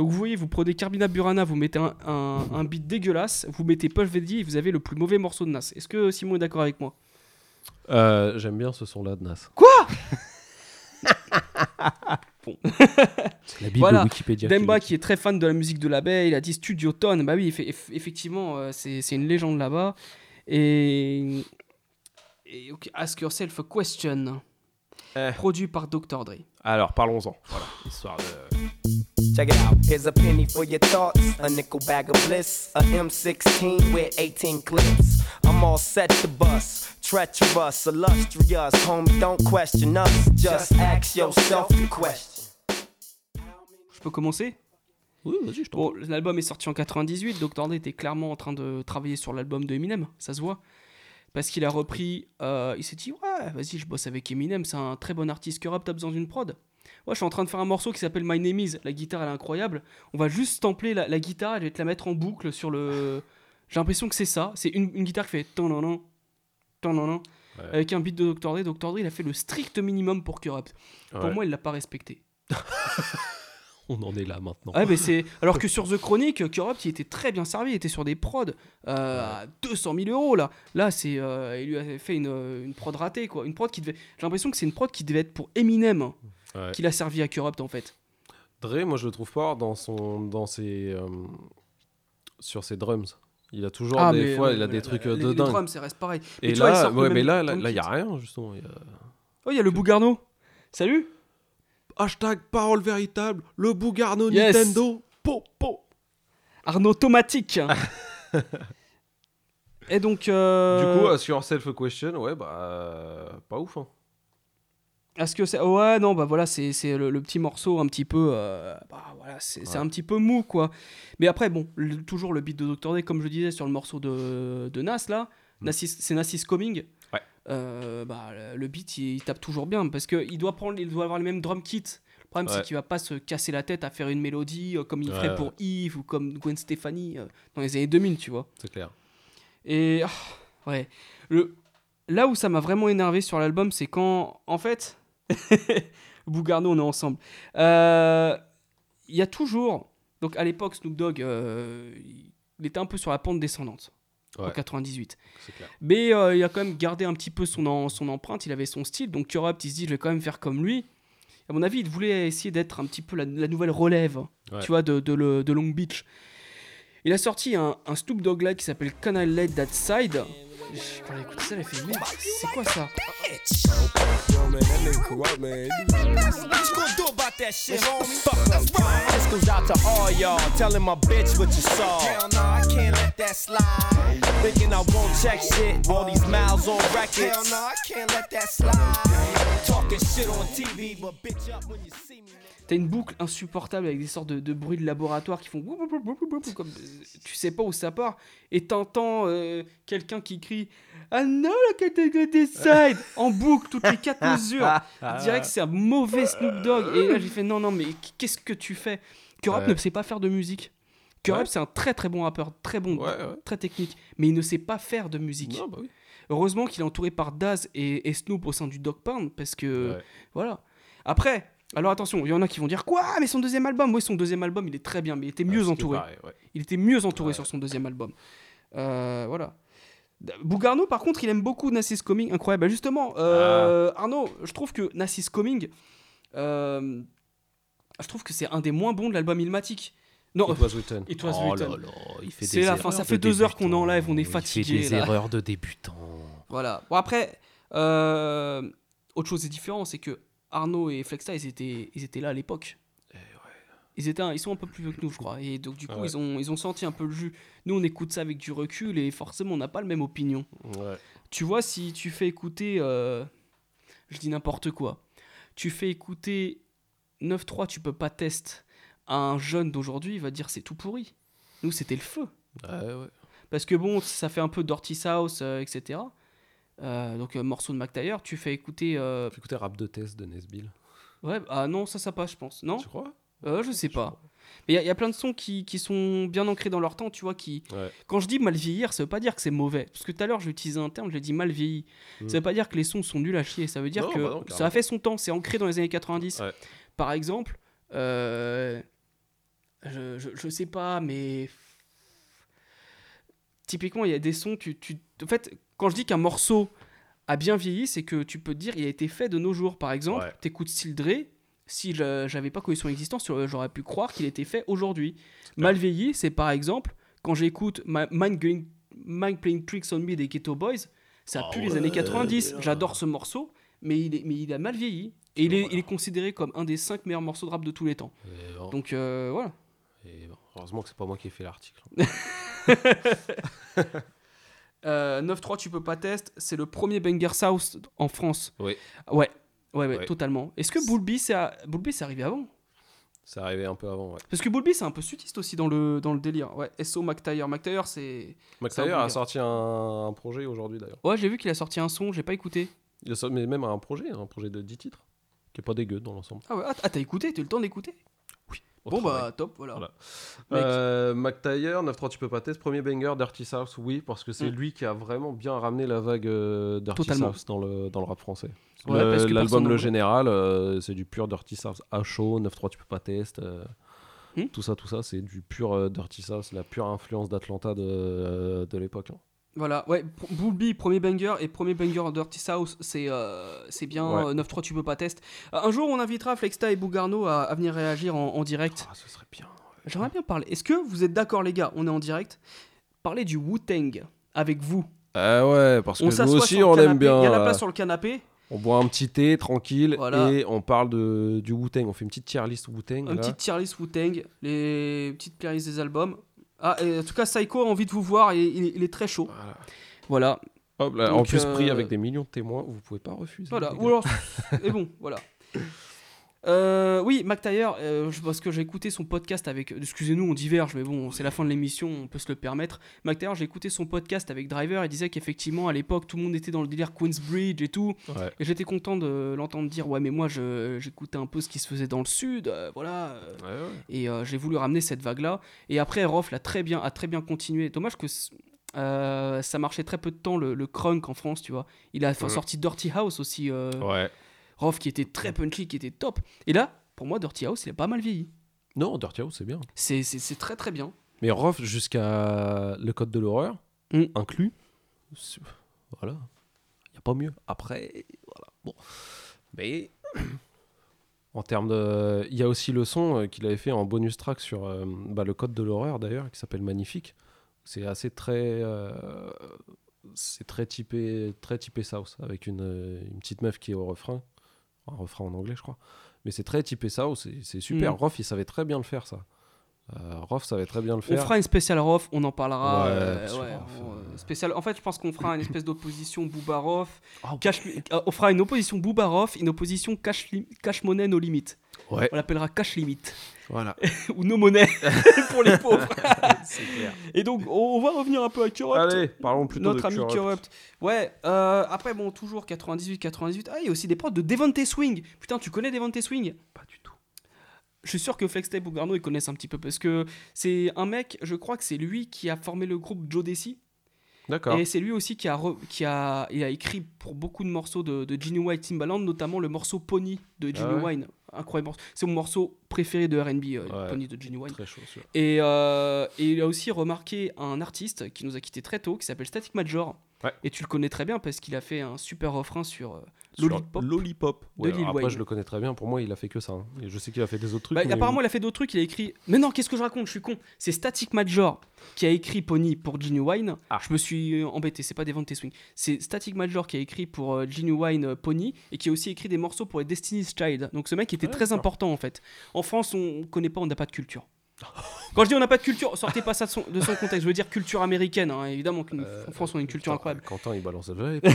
S1: Donc vous voyez, vous prenez Carbina Burana, vous mettez un, un, un beat dégueulasse, vous mettez Daddy et vous avez le plus mauvais morceau de Nas. Est-ce que Simon est d'accord avec moi?
S2: Euh, J'aime bien ce son-là de Nas.
S1: Quoi? Bon.
S2: C'est la Bible
S1: voilà.
S2: Wikipédia
S1: Demba qui est très fan de la musique de la baie, il a dit Studio Tone. Bah oui, effe- eff- effectivement, euh, c'est c'est une légende là-bas. Et, Ask Yourself a Question.
S2: Eh.
S1: Produit par Dr. Dre.
S2: Alors parlons-en. Voilà, histoire de.
S7: Check it out. Here's a penny for your thoughts, a nickel bag of bliss, a M16 with 18 clips. I'm all set to bust. Treacherous, illustrious, homie, don't question us. Just ask yourself the question.
S1: Je peux commencer?
S2: Oui, vas-y, je t'en
S1: Bon, l'album est sorti en 98, Dr. Dre était clairement en train de travailler sur l'album de Eminem, ça se voit. Parce qu'il a repris, euh, il s'est dit, ouais, vas-y, je bosse avec Eminem, c'est un très bon artiste. Corrupt, t'as besoin d'une prod Ouais, je suis en train de faire un morceau qui s'appelle My Name Is. La guitare, elle est incroyable. On va juste stempler la, la guitare, je vais te la mettre en boucle sur le. J'ai l'impression que c'est ça. C'est une, une guitare qui fait. Tan-nan-nan, tan-nan-nan,
S2: Ouais.
S1: Avec un beat de Dr. Dre. Dr. Dre, il a fait le strict minimum pour Corrupt. Pour
S2: Ouais.
S1: moi, il l'a pas respecté.
S2: On en est là maintenant.
S1: Ouais, mais c'est alors que sur The Chronic, Corrupt, il était très bien servi, il était sur des prods euh, à 200 000 euros là. Là, c'est euh, il lui a fait une, une prod ratée quoi, une prod qui devait. J'ai l'impression que c'est une prod qui devait être pour Eminem,
S2: Ouais.
S1: qu'il a servi à Corrupt en fait.
S2: Dre, moi je le trouve fort dans son, dans ses, euh, sur ses drums. Il a toujours
S1: Ah,
S2: des
S1: mais,
S2: fois,
S1: ouais,
S2: il a des
S1: la-
S2: trucs
S1: la-
S2: euh,
S1: les-
S2: de
S1: les
S2: dingue.
S1: drums, ça reste pareil. Mais
S2: Et
S1: vois,
S2: là, ouais, mais là, là, il y a rien justement. y a-
S1: Oh, il y a le Bougarno. Salut.
S2: Hashtag parole véritable, le Bougarno
S1: Yes.
S2: Nintendo. Po, po.
S1: Arnaud Tomatique. Et donc. euh,
S2: Du coup, euh, sur Self Question, ouais, bah. euh, pas ouf. Hein.
S1: Est-ce que c'est. Ouais, non, bah voilà, c'est le, le petit morceau un petit peu. euh, bah voilà, c'est
S2: Ouais.
S1: un petit peu mou, quoi. Mais après, bon, le- toujours le beat de Dr. Dre, comme je disais sur le morceau de, de Nas, là. Nassis- c'est Nassis Coming.
S2: Mm. Ouais.
S1: Euh, bah, le- beat, il, il tape toujours bien parce qu'il doit, prendre, il doit avoir les mêmes drum kits. Le problème,
S2: Ouais.
S1: c'est qu'il va pas se casser la tête à faire une mélodie euh, comme il ferait pour Yves ou comme Gwen Stefani dans les années 2000, tu vois.
S2: C'est clair.
S1: Et ah, ouais, le là où ça m'a vraiment énervé sur l'album, c'est quand en fait Bougarno, on est ensemble. Euh, Il y a toujours donc à l'époque Snoop Dogg, euh, il était un peu sur la pente descendante en
S2: Ouais.
S1: 98.
S2: C'est clair.
S1: Mais euh, il a quand même gardé un petit peu son, en- son empreinte, il avait son style. Donc Corrupt, il se dit, je vais quand même faire comme lui. À mon avis, il voulait essayer d'être un petit peu la, la nouvelle relève,
S2: Ouais.
S1: tu vois, de, de le- de Long Beach. Il a sorti un, un Snoop Dogg là qui s'appelle Can I Let That Side. Je- Quand j'ai écouté ça, j'ai fait, mais c'est quoi ça
S7: Yo, man, that nigga corrupt, man. What you gonna do about that shit, homie? Fuck That's right. This goes out to all y'all. Telling my bitch what you saw. Hell no, I can't let that slide. Thinking I won't check shit. All these miles on records. Hell no, I can't let that slide. Talking shit on TV, but bitch up when you see me.
S1: T'as une boucle insupportable avec des sortes de, de bruits de laboratoire qui font comme tu sais pas où ça part et t'entends euh, quelqu'un qui crie Ah non la catégorie side en boucle toutes les quatre mesures. Que c'est un mauvais Snoop Dogg et là j'ai fait non non mais qu'est-ce que tu fais? Corrupt
S2: Ouais.
S1: ne sait pas faire de musique. Corrupt
S2: Ouais.
S1: c'est un très très bon rappeur, très bon,
S2: Ouais,
S1: très technique, mais il ne sait pas faire de musique.
S2: Non, bah oui.
S1: Heureusement qu'il est entouré par Daz et, et Snoop au sein du Dog Pound parce que voilà. Après, alors attention, il y en a qui vont dire quoi Mais son deuxième album, oui, son deuxième album, il est très bien, mais il était mieux
S2: que
S1: entouré.
S2: pareil, ouais.
S1: Il était mieux entouré sur son deuxième album. Euh, voilà. Bougarno, par contre, il aime beaucoup Nassis Coming, incroyable. Bah, justement, euh, Arnaud, je trouve que Nassis Coming, euh, je trouve que c'est un des moins bons de l'album Ilmatic. Non,
S2: It was written.
S1: It was
S2: Oh
S1: written.
S2: là là, il fait des
S1: la fin, ça fait
S2: de
S1: deux heures qu'on
S2: débutant.
S1: enlève, on est
S2: Il fait
S1: fatigué.
S2: des
S1: là.
S2: erreurs de débutant.
S1: Voilà. Bon, après, autre chose est différent, c'est que Arnaud et Flexta, ils étaient, ils étaient là à l'époque. Ils, étaient ils sont un peu plus vieux que nous, je crois. Et donc, du coup,
S2: Ouais.
S1: ils, ont, ils ont senti un peu le jus. Nous, on écoute ça avec du recul et forcément, on n'a pas la même opinion.
S2: Ouais.
S1: Tu vois, si tu fais écouter. euh, je dis n'importe quoi. Tu fais écouter 9-3, tu peux pas tester à un jeune d'aujourd'hui, il va dire c'est tout pourri. Nous, c'était le feu.
S2: Ouais.
S1: Parce que bon, ça fait un peu Dirty South, euh, etc. Euh, donc, euh, morceau de McTyre, tu fais écouter. euh,
S2: Tu écoutais Rap de Test de Nesbill.
S1: Ouais, ah non, ça, ça passe, je pense. Non?
S2: Tu crois?
S1: Euh, Je sais pas. Mais il y a- il y, a plein de sons qui, qui sont bien ancrés dans leur temps, tu vois. Qui...
S2: Ouais.
S1: Quand je dis mal vieillir, ça veut pas dire que c'est mauvais. Parce que tout à l'heure, j'ai utilisé un terme, j'ai dit mal vieilli.
S2: Mm.
S1: Ça veut pas dire que les sons sont nuls à chier. Ça veut dire
S2: Non,
S1: que
S2: bah non,
S1: ça a fait son temps, c'est ancré dans les années 90.
S2: Ouais.
S1: Par exemple, je, je, je sais pas, mais. Typiquement, il y a des sons, tu, tu... En fait, quand je dis qu'un morceau a bien vieilli, c'est que tu peux te dire il a été fait de nos jours. Par exemple,
S2: Ouais.
S1: t'écoutes Still Dre, si je- j'avais pas connu son existence, j'aurais- j'aurais pu croire qu'il était fait aujourd'hui. Mal vieilli, c'est par exemple, quand j'écoute Mind, Going- Mind Playing Tricks on Me des Ghetto Boys, ça
S2: Ah
S1: pue les années 90. J'adore ce morceau, mais il, est, mais il a mal vieilli. Et il est, il est considéré comme un des 5 meilleurs morceaux de rap de tous les temps.
S2: Bon.
S1: Donc euh, voilà.
S2: Et bon, heureusement que c'est pas moi qui ai fait l'article.
S1: Euh, 9-3, tu peux pas test, c'est le premier Banger South en France.
S2: Oui.
S1: Ouais, ouais, ouais,
S2: Ouais.
S1: totalement. Est-ce que Bulby, c'est à- arrivé avant?
S2: C'est arrivé un peu avant, ouais.
S1: Parce que Bulby, c'est un peu sudiste aussi dans le, dans le délire. Ouais, SO McTyre. McTyre, c'est.
S2: McTyre a sorti un, un projet aujourd'hui d'ailleurs.
S1: Ouais, j'ai vu qu'il a sorti un son, j'ai pas écouté.
S2: Il a sorti- mais même un projet, un projet de 10 titres, qui est pas dégueu dans l'ensemble.
S1: Ah ouais, ah, t'as écouté T'as eu le temps d'écouter?
S2: Au
S1: Bon
S2: travail.
S1: bah, top, voilà.
S2: Voilà. Euh, McTyre, 9-3 tu peux pas tester. Premier banger, Dirty South, oui, parce que c'est
S1: Mm.
S2: lui qui a vraiment bien ramené la vague euh, Dirty
S1: Totalement.
S2: South dans le, dans le rap français.
S1: Ouais,
S2: L'album Le. Général, euh, c'est du pur Dirty South à chaud, 9-3 tu peux pas tester. euh,
S1: Hmm.
S2: Tout ça, tout ça, c'est du pur euh, Dirty South, la pure influence d'Atlanta de, euh, de l'époque. hein.
S1: Voilà, ouais, Bulby, premier banger, et premier banger Dirty South, c'est euh, c'est bien.
S2: Ouais.
S1: euh, 9-3, tu peux pas test. Euh, un jour, on invitera Flexta et Bougarno à, à venir réagir en, en direct.
S2: Ah, ce serait bien.
S1: J'aimerais bien parler. Est-ce que vous êtes d'accord, les gars On est en direct. Parler du Wu-Tang avec vous?
S2: Ah ouais, parce que
S1: on
S2: nous aussi, on
S1: canapé,
S2: aime bien.
S1: Il y a la
S2: euh,
S1: place sur le canapé.
S2: On boit un petit thé tranquille
S1: Voilà.
S2: et on parle de, du Wu-Tang. On fait une petite tier list Wu-Tang.
S1: Un
S2: là.
S1: petit tier list Wu-Tang, les petites playlists des albums. Ah, et en tout cas, Psycho a envie de vous voir et il, il est très chaud. Voilà.
S2: Hop là, en plus, pris
S1: euh,
S2: avec des millions de témoins, vous pouvez pas refuser.
S1: Voilà, ou alors. et bon, voilà. Euh, oui, McTyre, euh, parce que j'ai écouté son podcast avec. Excusez-nous, on diverge, mais bon, c'est la fin de l'émission, on peut se le permettre. McTyre, j'ai écouté son podcast avec Driver, il disait qu'effectivement, à l'époque, tout le monde était dans le délire Queensbridge et tout.
S2: Ouais.
S1: Et j'étais content de l'entendre dire Ouais, mais moi, j'écoutais un peu ce qui se faisait dans le sud, euh, voilà. Et euh, j'ai voulu ramener cette vague-là. Et après, Rof l'a très bien, a très bien continué. Dommage que. euh, ça marchait très peu de temps le, le crunk en France, tu vois. Il a sorti Dirty House aussi.
S2: Ouais.
S1: Rof qui était très punchy, qui était top. Et là, pour moi, Dirty House, il a pas mal vieilli.
S2: Non, Dirty House, c'est bien.
S1: C'est très très bien.
S2: Mais Rof jusqu'à le code de l'horreur,
S1: Mm.
S2: inclus. Voilà. Il n'y a pas mieux. Après, voilà. Bon. Mais. En termes de. Il y a aussi le son euh, qu'il avait fait en bonus track sur euh, bah, le code de l'horreur d'ailleurs, qui s'appelle Magnifique. C'est assez très. euh, C'est très typé, très typé South, avec une, une petite meuf qui est au refrain. Un refrain en anglais, je crois. Mais c'est très typé South, c'est- c'est super.
S1: Mm.
S2: Rof, il savait très bien le faire, ça. Euh, Rof savait très bien le
S1: On
S2: faire.
S1: fera une spéciale Rof, on en parlera.
S2: Ouais,
S1: euh, ouais,
S2: Rof,
S1: on, euh, spéciale- En fait, je pense qu'on fera une espèce d'opposition Booba Rof.
S2: Ah,
S1: Cash- euh, on fera une opposition Booba Rof, une opposition Cash, Li- Cash Money No Limit.
S2: Ouais.
S1: On l'appellera Cash Limit.
S2: Voilà.
S1: Ou No Money pour les pauvres.
S2: C'est clair.
S1: Et donc, on va revenir un peu à Corrupt.
S2: Allez, parlons plutôt
S1: Notre
S2: de
S1: ami
S2: Corrupt.
S1: Corrupt. Ouais, euh, après, bon, toujours 98, 98. Ah, il y a aussi des prods de Devante Swing. Putain, tu connais Devante Swing?
S2: Pas du.
S1: Je suis sûr que Flextape ou Garno, ils connaissent un petit peu parce que c'est un mec, je crois que c'est lui qui a formé le groupe Joe Desi.
S2: D'accord.
S1: Et c'est lui aussi qui a, re- qui a, il a écrit pour beaucoup de morceaux de, de Ginny White Timbaland, notamment le morceau Pony de Ginny
S2: Ah ouais
S1: Wine. Incroyable morceau. C'est mon morceau préféré de RB, euh,
S2: Ouais.
S1: Pony de Ginny Wine.
S2: Très chaud.
S1: Et, euh, et il a aussi remarqué un artiste qui nous a quitté très tôt, qui s'appelle Static Major.
S2: Ouais.
S1: Et tu le connais très bien parce qu'il a fait un super refrain sur euh, Lollipop.
S2: Lollipop.
S1: de
S2: Ouais,
S1: Lil
S2: après,
S1: Wayne.
S2: je le connais très bien. Pour moi, il a fait que ça. hein. Et je sais qu'il a fait des autres trucs.
S1: Bah,
S2: mais-
S1: apparemment, il a fait d'autres trucs. Il a écrit. Mais non, qu'est-ce que je raconte? Je suis con. C'est Static Major qui a écrit Pony pour Genuine.
S2: Ah.
S1: Je me suis euh, embêté. C'est pas des ventes swing. C'est Static Major qui a écrit pour euh, Genuine euh, Pony et qui a aussi écrit des morceaux pour les Destiny's Child. Donc ce mec était
S2: Ouais,
S1: très
S2: d'accord.
S1: important en fait. En France, on connaît pas, on n'a pas de culture. Quand je dis on n'a pas de culture, sortez pas ça de son, de son contexte. Je veux dire culture américaine. hein. Évidemment qu'en France, on a une culture incroyable.
S2: Quentin, il balance le et puis,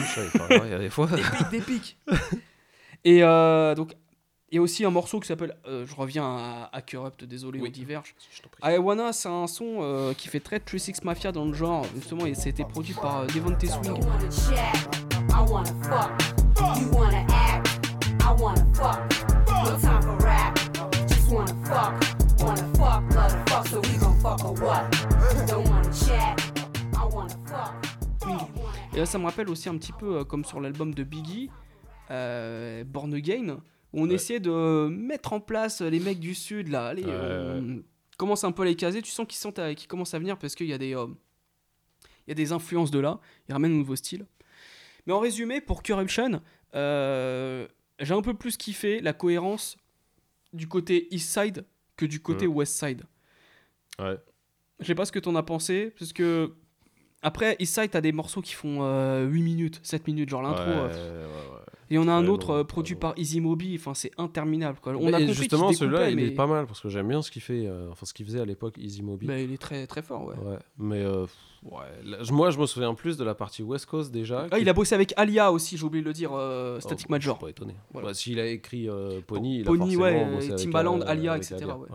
S2: Il y a des fois.
S1: Des pics, des pics. Et euh, donc, il y a aussi un morceau qui s'appelle. euh, je reviens à, à Corrupt, désolé, on diverge. I Wanna, c'est un son euh, qui fait très 36 Mafia dans le genre. Justement, et c'était produit par euh, Devontae Swing.
S13: I fuck or what? Don't wanna chat. I wanna fuck.
S1: Et là, ça me rappelle aussi un petit peu euh, comme sur l'album de Biggie, euh, Born Again, où on
S2: Ouais.
S1: essayait de mettre en place les mecs du Sud, là. Allez,
S2: Ouais,
S1: on commence un peu à les caser. Tu sens qu'ils sentent à- qu'ils commencent à venir parce qu'il y a des. euh, il y a des influences de là, ils ramènent un nouveau style. Mais en résumé, pour Corruption, euh, j'ai un peu plus kiffé la cohérence du côté East Side que du côté
S2: Mm.
S1: West Side.
S2: Ouais.
S1: Je sais pas ce que t'en as pensé, parce que après East Side, t'as des morceaux qui font euh, 8 minutes, 7 minutes, genre l'intro.
S2: Ouais,
S1: euh,
S2: ouais, ouais.
S1: Et on a un autre euh, produit par Easy Moby, enfin c'est interminable. Quoi. On
S2: Mais
S1: a compris
S2: justement, celui-là, il est pas mal parce que j'aime bien ce qu'il fait, euh, enfin ce qu'il faisait à l'époque, Easy Mobile.
S1: Bah, il est très très fort, ouais.
S2: Ouais, mais euh, ouais, là, je- moi je me souviens plus de la partie West Coast déjà.
S1: Ah,
S2: qui-
S1: il a bossé avec Alia aussi, j'ai oublié de le dire, euh, Static
S2: Oh,
S1: Major.
S2: Je suis pas étonné.
S1: Voilà.
S2: Bah, S'il a écrit euh, Pony, il a
S1: Pony,
S2: forcément
S1: ouais,
S2: bossé
S1: et
S2: avec,
S1: Timbaland,
S2: euh,
S1: Alia, etc.,
S2: Alia,
S1: ouais.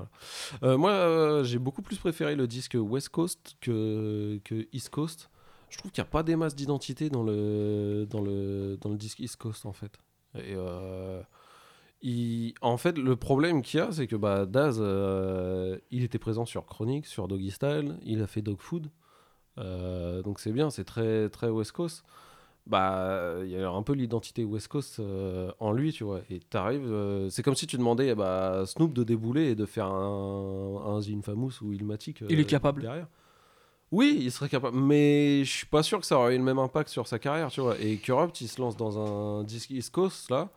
S2: voilà. Moi, j'ai beaucoup plus préféré le disque West Coast que, que East Coast. Je trouve qu'il n'y a pas des masses d'identité dans le, dans, le, dans le disque East Coast, en fait. Et il- en fait, le problème qu'il y a, c'est que bah, Daz, euh, il était présent sur Chronic, sur Doggy Style, il a fait Dog Food. Euh, donc c'est bien, c'est très, très West Coast. Bah, il y a un peu l'identité West Coast euh, en lui, tu vois. Et t'arrives, euh, c'est comme si tu demandais bah, Snoop de débouler et de faire un, un The Infamous ou Ilmatic.
S1: Il est capable.
S2: Derrière. Oui, il serait capable, mais je suis pas sûr que ça aurait eu le même impact sur sa carrière, tu vois. Et Corrupt, il se lance dans un disque East Coast là.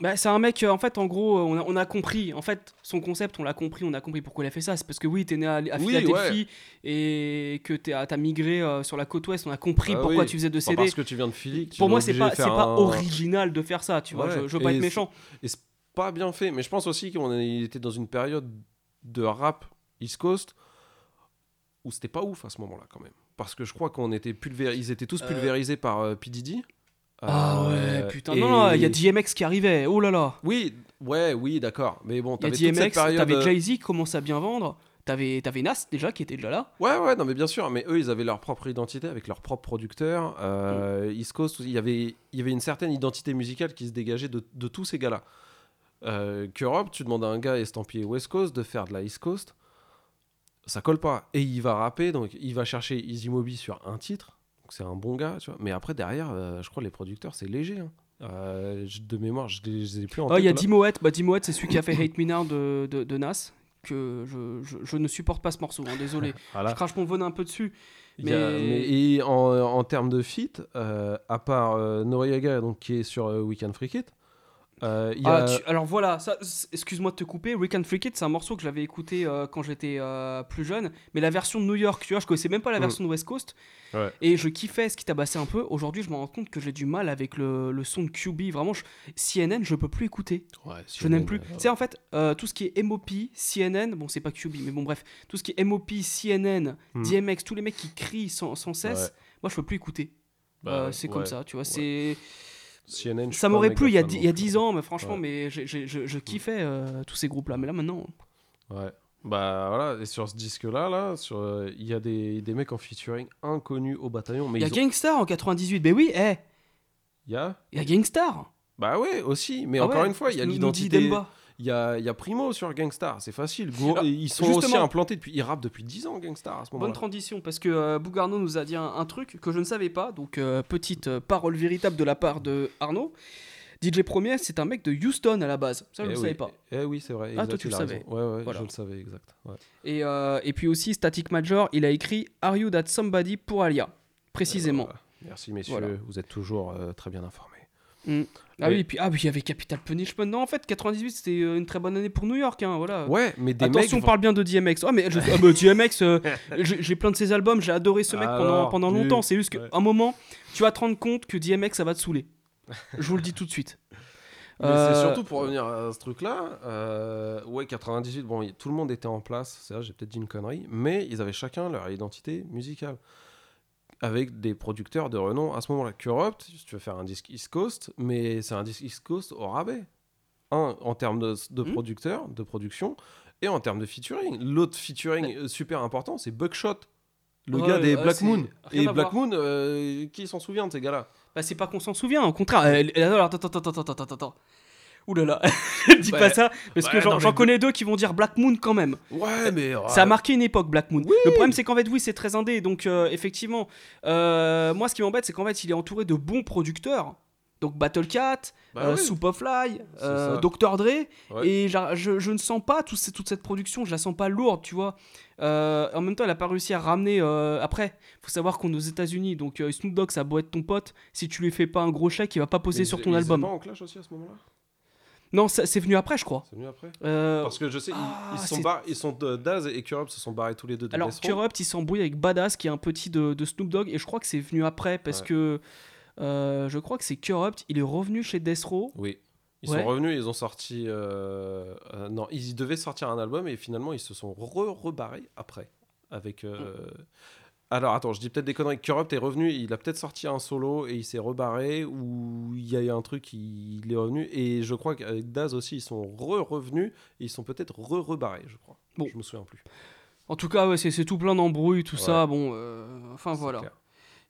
S1: Bah, c'est un mec, euh, en fait, en gros, euh, on a, on a compris. En fait, son concept, on l'a compris, on a compris pourquoi il a fait ça. C'est parce que oui, t'es né à, à
S2: Oui,
S1: Philadelphie et que t'as migré euh, sur la côte ouest. On a compris
S2: Ah
S1: pourquoi
S2: oui.
S1: tu faisais de CD.
S2: parce que tu viens de Philly tu
S1: Pour moi, c'est pas, pas
S2: un-
S1: original de faire ça, tu vois. Je, je veux pas
S2: Et
S1: être méchant.
S2: Et c'est pas bien fait, mais je pense aussi qu'il était dans une période de rap East Coast où c'était pas ouf à ce moment-là quand même. Parce que je crois qu'on était pulvérisés, ils étaient tous
S1: Euh.
S2: pulvérisés par euh, P. Diddy.
S1: Ah
S2: Euh,
S1: ouais, putain.
S2: et-
S1: Non, non, il y a DMX qui arrivait. Oh là là.
S2: Oui, ouais, oui, d'accord. Mais bon, t'avais toute cette
S1: DMX,
S2: période.
S1: t'avais
S2: euh,
S1: Jay-Z qui commençait à bien vendre. T'avais t'avais Nas déjà qui était déjà là.
S2: Ouais, ouais, non, mais bien sûr. Mais eux, ils avaient leur propre identité avec leur propre producteur. Euh, East Coast, il y avait, il y avait une certaine identité musicale qui se dégageait de, de tous ces gars-là. Euh, Qu'Europe, tu demandes à un gars estampillé West Coast de faire de la East Coast, ça colle pas. Et il va rapper, donc il va chercher Easy Moby sur un titre. C'est un bon gars, tu vois. Mais après, derrière, euh, je crois les producteurs, c'est léger. hein. Euh, de mémoire, je les, je les ai plus en
S1: Oh,
S2: tête.
S1: il y a. Dimoet. Bah, Dimoet, c'est celui qui a fait Hate Me Now de, de, de Nas. Que je, je, je ne supporte pas ce morceau, hein, désolé.
S2: Voilà.
S1: Je crache mon venin un peu dessus.
S2: A-
S1: Mais,
S2: et en, en termes de feat, euh, à part Noriega donc, qui est sur Weekend Freak It, euh,
S1: Ah, tu- alors voilà, ça, excuse-moi de te couper. Week and Freak It, c'est un morceau que j'avais écouté euh, quand j'étais euh, plus jeune, mais la version de New York, tu vois, je connaissais même pas la
S2: Mm.
S1: version de West Coast.
S2: Ouais.
S1: Et je kiffais ce qui tabassait un peu. Aujourd'hui, je me rends compte que j'ai du mal avec le, le son de QB. Vraiment, je- CNN, je peux plus écouter. je n'aime plus.
S2: ouais.
S1: Tu sais, en fait, tout ce qui est MOP, CNN, bon, c'est pas QB, mais bon, bref, tout ce qui est MOP, CNN,
S2: Mm.
S1: DMX, tous les mecs qui crient sans, sans cesse, moi, je peux plus écouter.
S2: Bah,
S1: c'est comme ça, tu vois. C'est.
S2: CNN,
S1: Ça m'aurait plu il y, a
S2: fan
S1: dix-
S2: non
S1: il y a
S2: plus.
S1: 10 ans, mais franchement,
S2: Ouais.
S1: mais je, je kiffais euh, tous ces groupes-là. Mais là, maintenant.
S2: Ouais. Bah voilà, et sur ce disque-là, là, euh, il y a des, des mecs en featuring inconnus au bataillon. Mais
S1: Il y a
S2: ont-
S1: Gangstar en 98. Ben oui, eh
S2: Il y a
S1: Il y a Gangstar
S2: Bah ouais, aussi. Mais
S1: Ah
S2: encore
S1: ouais,
S2: une fois, il y a l'identité. Il y a, il y a Primo sur Gangstar, c'est facile. Gros,
S1: Alors,
S2: ils sont aussi implantés depuis. Ils rappent depuis 10 ans, Gangstar, à ce moment-là.
S1: Bonne transition, parce que euh, Bougarno nous a dit un, un truc que je ne savais pas. Donc, euh, petite euh, parole véritable de la part de Arnaud. DJ Premier, c'est un mec de Houston à la base. Ça, je
S2: Eh
S1: ne le
S2: oui.
S1: savais pas.
S2: Eh oui, c'est vrai.
S1: Ah, toi, tu le savais.
S2: Ouais, ouais,
S1: Voilà.
S2: je le savais, exact. ouais.
S1: Et, euh, et puis aussi, Static Major, il a écrit Are You That Somebody pour Alia Précisément.
S2: Merci, messieurs.
S1: Voilà.
S2: Vous êtes toujours très bien informés.
S1: Mm. Ah oui, et puis ah oui, il y avait Capital Punishment. Non, en fait, 98, c'était euh, une très bonne année pour New York. Hein, voilà.
S2: Ouais, mais des
S1: Attention,
S2: mecs-
S1: on parle bien de DMX. Ah, mais je- ah, bah, DMX, euh, j'ai plein de ses albums, j'ai adoré ce mec pendant,
S2: Alors,
S1: pendant longtemps. C'est juste qu'à
S2: ouais.
S1: un moment, tu vas te rendre compte que DMX, ça va te saouler. Je vous le dis tout de suite. Euh,
S2: c'est surtout pour revenir à ce truc-là. euh, ouais, 98, bon, tout le monde était en place. C'est là, j'ai peut-être dit une connerie. Mais ils avaient chacun leur identité musicale. Avec des producteurs de renom à ce moment-là. Corrupt, si tu veux faire un disque East Coast, mais c'est un disque East Coast au rabais. Un, en termes de, de
S1: Hmm.
S2: producteurs, de production, et en termes de featuring. L'autre featuring super important, c'est Buckshot. Le
S1: Ouais,
S2: gars des
S1: ouais,
S2: Black Moon.
S1: rien
S2: Et Black
S1: voir.
S2: Moon, euh, qui s'en souvient de ces gars-là?
S1: Bah, c'est pas qu'on s'en souvient, au contraire. Euh, euh, alors, attends, attends, attends, attends, attends, attends. Ouh là là, dis
S2: Ouais.
S1: pas ça, parce que j'en
S2: mais
S1: connais deux qui vont dire Black Moon quand même.
S2: Ouais, mais.
S1: Ça a marqué une époque, Black Moon. Le problème, c'est qu'en fait, oui, c'est très indé. Donc, euh, effectivement, euh, moi, ce qui m'embête, c'est qu'en fait, il est entouré de bons producteurs. Donc, Battle Cat,
S2: Bah
S1: euh,
S2: oui.
S1: Soup of Fly,
S2: C'est
S1: euh. Dr. Dre.
S2: Ouais.
S1: Et je, je ne sens pas tout toute cette production, je la sens pas lourde, tu vois. En même temps, elle a pas réussi à ramener. après, faut savoir qu'on est aux États-Unis, donc Snoop Dogg, ça a beau être ton pote. Si tu lui fais pas un gros chèque, il va pas poser
S2: Mais
S1: sur ton album.
S2: pas en clash aussi à ce moment-là?
S1: Non, c'est venu après, je crois.
S2: C'est venu après?
S1: Euh,
S2: Parce que je sais, ils-
S1: ah,
S2: ils, sont bar- ils sont de- Daz et Kurupt se sont barrés tous les deux de
S1: Alors. Corrupt, il s'embrouille avec Badass, qui est un petit de, de Snoop Dogg, et je crois que c'est venu après, parce
S2: Ouais.
S1: que euh, je crois que c'est Corrupt, il est revenu chez Death Row.
S2: Oui. Ils
S1: Ouais.
S2: sont revenus, ils ont sorti. euh, euh, non, ils devaient sortir un album et finalement ils se sont re-rebarrés après. Avec. euh, Alors attends, je dis peut-être des conneries. Corrupt est revenu, il a peut-être sorti un solo et il s'est rebarré ou il y a eu un truc, il, il est revenu. Et je crois qu'avec Daz aussi, ils sont re-revenus et ils sont peut-être re-rebarrés, je crois.
S1: Bon.
S2: Je me souviens plus.
S1: En tout cas, ouais, c'est c'est tout plein d'embrouilles, tout ça. Bon, euh, enfin voilà.
S2: clair.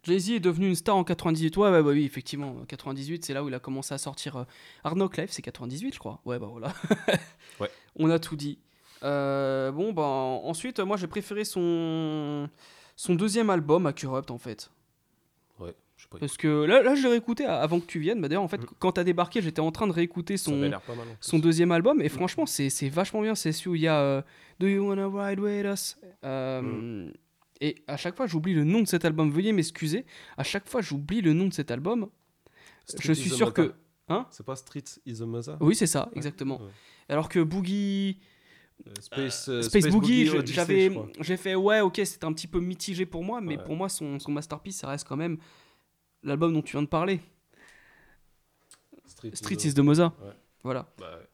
S1: Jay-Z est devenu une star en 98. Ouais, bah oui, effectivement. 98, c'est là où il a commencé à sortir. euh, Arnaud Live, c'est 98, je crois. Ouais, bah voilà.
S2: Ouais.
S1: On a tout dit. Euh, bon, bah ensuite, moi j'ai préféré son, son deuxième album à Corrupt en fait.
S2: Ouais, je sais pas.
S1: Parce que là, là je l'ai réécouté avant que tu viennes. Bah, D'ailleurs, en fait, quand t'as débarqué, j'étais en train de réécouter son, son deuxième album. Et franchement, c'est vachement bien. C'est celui où il y a euh, Do You Wanna Ride With Us Euh,
S2: Mm.
S1: Et à chaque fois, j'oublie le nom de cet album. Veuillez m'excuser. À chaque fois, j'oublie le nom de cet album.
S2: Street
S1: je
S2: is
S1: suis sûr que. Hein?
S2: C'est pas Street is a Mother?
S1: Oui, c'est ça,
S2: Ouais.
S1: exactement.
S2: Ouais.
S1: Alors que Boogie.
S2: Euh, Space, euh,
S1: Space,
S2: Space
S1: Boogie, j'avais, j'ai fait ouais, ok, c'était un petit peu mitigé pour moi, mais
S2: Ouais.
S1: pour moi, son, son masterpiece, ça reste quand même l'album dont tu viens de parler.
S2: Street,
S1: Street is the Moza.
S2: Ouais.
S1: Voilà.
S2: Bah ouais.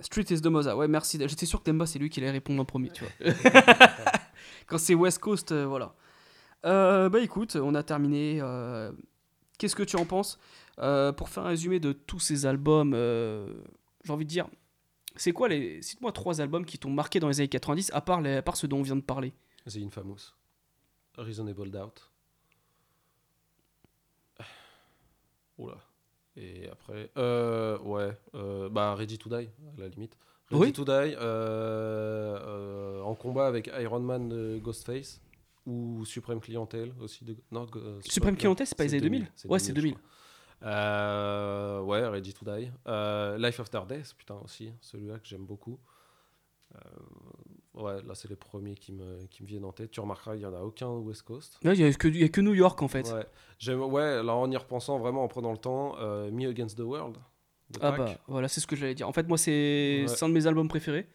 S1: Street is the Moza. Ouais, merci. J'étais sûr que Temba, c'est lui qui allait répondre en premier, tu vois. Quand c'est West Coast, euh, voilà. Euh, bah écoute, on a terminé. euh, Qu'est-ce que tu en penses? Euh, Pour faire un résumé de tous ces albums, euh, j'ai envie de dire, c'est quoi les. Cite-moi trois albums qui t'ont marqué dans les années 90, à part, les... à part ceux dont on vient de parler.
S2: The Infamous. Reasonable Doubt. Oula. Et après. Euh, ouais. euh, bah, Ready to Die, à la limite. Ready
S1: Oui.
S2: to Die, euh, en combat avec Iron Man de Ghostface. Ou Supreme Clientele aussi. De, non, euh,
S1: Supreme Clientele, c'est pas les années 2000? Ouais, c'est 2000.
S2: je crois. Euh, ouais, Ready to Die. Euh, Life After Death, putain, aussi. Celui-là que j'aime beaucoup. Euh, ouais, là, c'est les premiers qui me, qui me viennent en tête. Tu remarqueras, il n'y en a aucun au West Coast.
S1: Il n'y a, que- y a que New York en fait.
S2: Ouais, ouais, là en y repensant vraiment en prenant le temps, Me Against the World.
S1: Ah
S2: Pac.
S1: bah voilà, c'est ce que j'allais dire. En fait, moi, c'est
S2: Ouais.
S1: un de mes albums préférés.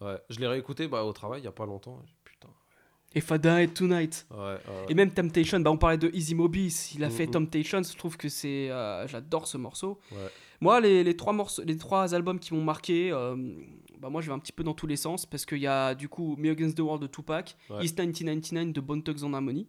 S2: Ouais, je l'ai réécouté bah, au travail il y a pas longtemps.
S1: Et Fada et Tonight.
S2: Ouais, ouais,
S1: Et même Temptation, bah, on parlait de Easy Mobis, il a
S2: Mm,
S1: fait
S2: mm.
S1: Temptation, je trouve que c'est. euh, J'adore ce morceau.
S2: Ouais.
S1: Moi, les, les trois morceaux, les trois albums qui m'ont marqué, euh, bah, moi je vais un petit peu dans tous les sens parce qu'il y a du coup Me Against the World de Tupac. East 1999 de Bone Thugs and Harmony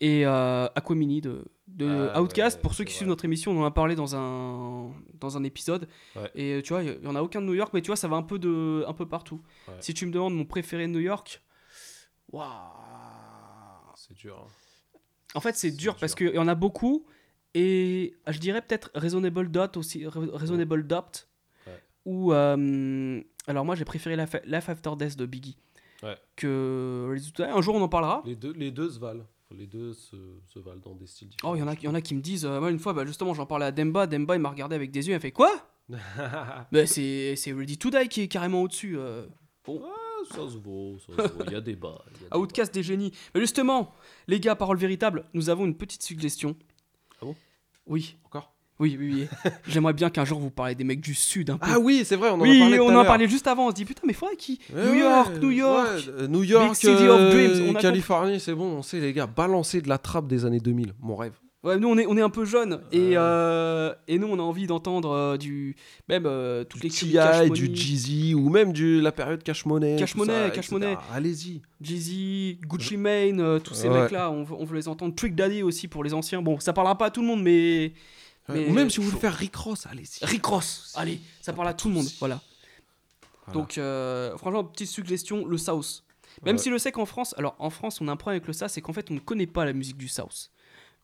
S1: et euh, Aquamini de, de
S2: Ah,
S1: Outkast.
S2: ouais,
S1: Pour ceux qui suivent notre émission, on en a parlé dans un, dans un épisode. Et tu vois, il y en a aucun de New York, mais tu vois, ça va un peu, de, un peu partout. Si tu me demandes mon préféré de New York, waouh
S2: C'est dur. hein.
S1: en fait, c'est dur parce qu'il y en a beaucoup. Et je dirais peut-être Reasonable Doubt aussi. Re- Reasonable.
S2: Ouais.
S1: Ou. euh, alors, moi, j'ai préféré Life Life After Death de Biggie.
S2: Ouais.
S1: Que. Ready to Die. Un jour, on en parlera.
S2: Les deux, les deux se valent. Les deux se, se valent dans des styles différents.
S1: Oh, il y, en a- y en a qui me disent. euh, moi, une fois, bah, justement, j'en parlais à Demba. Demba, il m'a regardé avec des yeux. Il a fait Quoi? Bah, C'est c'est Ready to Die qui est carrément au-dessus. euh. Bon.
S2: Ça se vaut, ça se vaut. Il y a débat. y a
S1: Outcast des génies. Mais justement, les gars, parole véritable, nous avons une petite suggestion.
S2: Ah bon?
S1: Oui.
S2: Encore?
S1: Oui, oui, oui. J'aimerais bien qu'un jour vous parliez des mecs du Sud un peu.
S2: Ah oui, c'est vrai, on en a parlé
S1: on en parlait juste avant. On se dit putain, mais faudrait qui
S2: Ouais,
S1: New York, New York.
S2: ouais, euh, New York,
S1: Big City of
S2: euh,
S1: Dreams. On a
S2: Californie, c'est bon, on sait les gars, balancer de la trappe des années 2000, mon rêve.
S1: Ouais, nous on est, on est un peu jeunes et, euh, et nous on a envie d'entendre euh, du même euh, toutes les
S2: T.I., du Jeezy ou même du la période Cash Money.
S1: Cash Money,
S2: ça,
S1: Cash. Money.
S2: Allez-y.
S1: Jeezy, Gucci Mane, euh, tous ces
S2: Ouais.
S1: mecs là, on, veut- on veut les entendre. Trick Daddy aussi pour les anciens. Bon, ça parlera pas à tout le monde, mais. mais
S2: Ou même si vous voulez faire Rick Ross, allez-y.
S1: Rick Ross, allez, ça parle à tout le monde, voilà. Donc, franchement, petite suggestion, le South. Même
S2: Ouais.
S1: si je sais qu'en France, alors en France, on a un problème avec le South, c'est qu'en fait, on ne connaît pas la musique du South.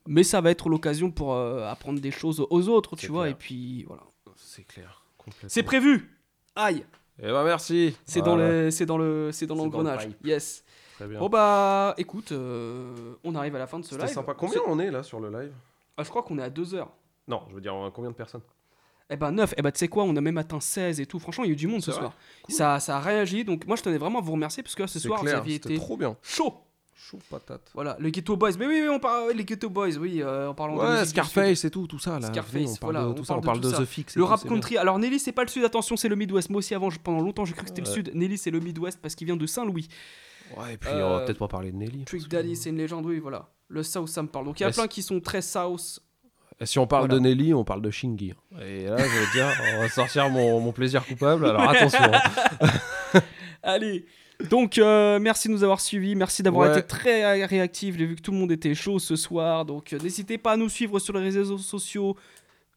S1: Mais ça va être l'occasion pour euh, apprendre des choses aux autres, tu
S2: C'est
S1: vois,
S2: clair.
S1: et puis voilà.
S2: C'est clair.
S1: C'est prévu Aïe
S2: Eh ben merci.
S1: C'est dans, le- c'est dans le, c'est dans
S2: C'est le
S1: l'engrenage.
S2: pipe.
S1: Yes.
S2: Très bien.
S1: Bon bah, écoute, euh, on arrive à la fin de ce live.
S2: sympa. Combien
S1: C'est-
S2: on est là sur le live?
S1: Ah, Je crois qu'on est à 2 heures.
S2: Non, je veux dire euh, combien de personnes?
S1: Eh ben 9, eh ben tu sais quoi, on a même atteint 16 et tout. Franchement, il y a eu du monde ce
S2: C'est
S1: soir.
S2: Cool.
S1: Ça, ça a réagi, donc moi je tenais vraiment à vous remercier parce que là, ce
S2: C'est
S1: soir
S2: clair,
S1: vous aviez été
S2: trop bien.
S1: chaud.
S2: Chaud patate.
S1: Voilà, les Ghetto Boys. Mais oui, oui, on parle les Ghetto Boys, oui, euh, en parlant de
S2: Ouais,
S1: du
S2: Scarface et tout, tout ça là.
S1: Scarface,
S2: on parle
S1: voilà,
S2: de tout ça, on parle de The Fix
S1: Le rap country. Alors Nelly, c'est pas le Sud, attention, c'est le Midwest. Moi aussi avant, pendant longtemps, j'ai cru que c'était le. Sud. Nelly, c'est le Midwest parce qu'il vient de Saint-Louis.
S2: Ouais, et puis on va peut-être pas parler de Nelly.
S1: Trick Daddy, c'est une légende, oui, voilà. Le South, ça me parle. Donc il y a
S2: Mais
S1: plein qui sont très South.
S2: Si on parle
S1: Voilà.
S2: de Nelly, on parle de Shingy. Et là, je veux dire, on va sortir mon, mon plaisir coupable. Alors attention. hein.
S1: Allez. Donc, euh, merci de nous avoir suivis. Merci d'avoir
S2: Ouais.
S1: été très réactifs. J'ai vu que tout le monde était chaud ce soir. Donc, euh, n'hésitez pas à nous suivre sur les réseaux sociaux.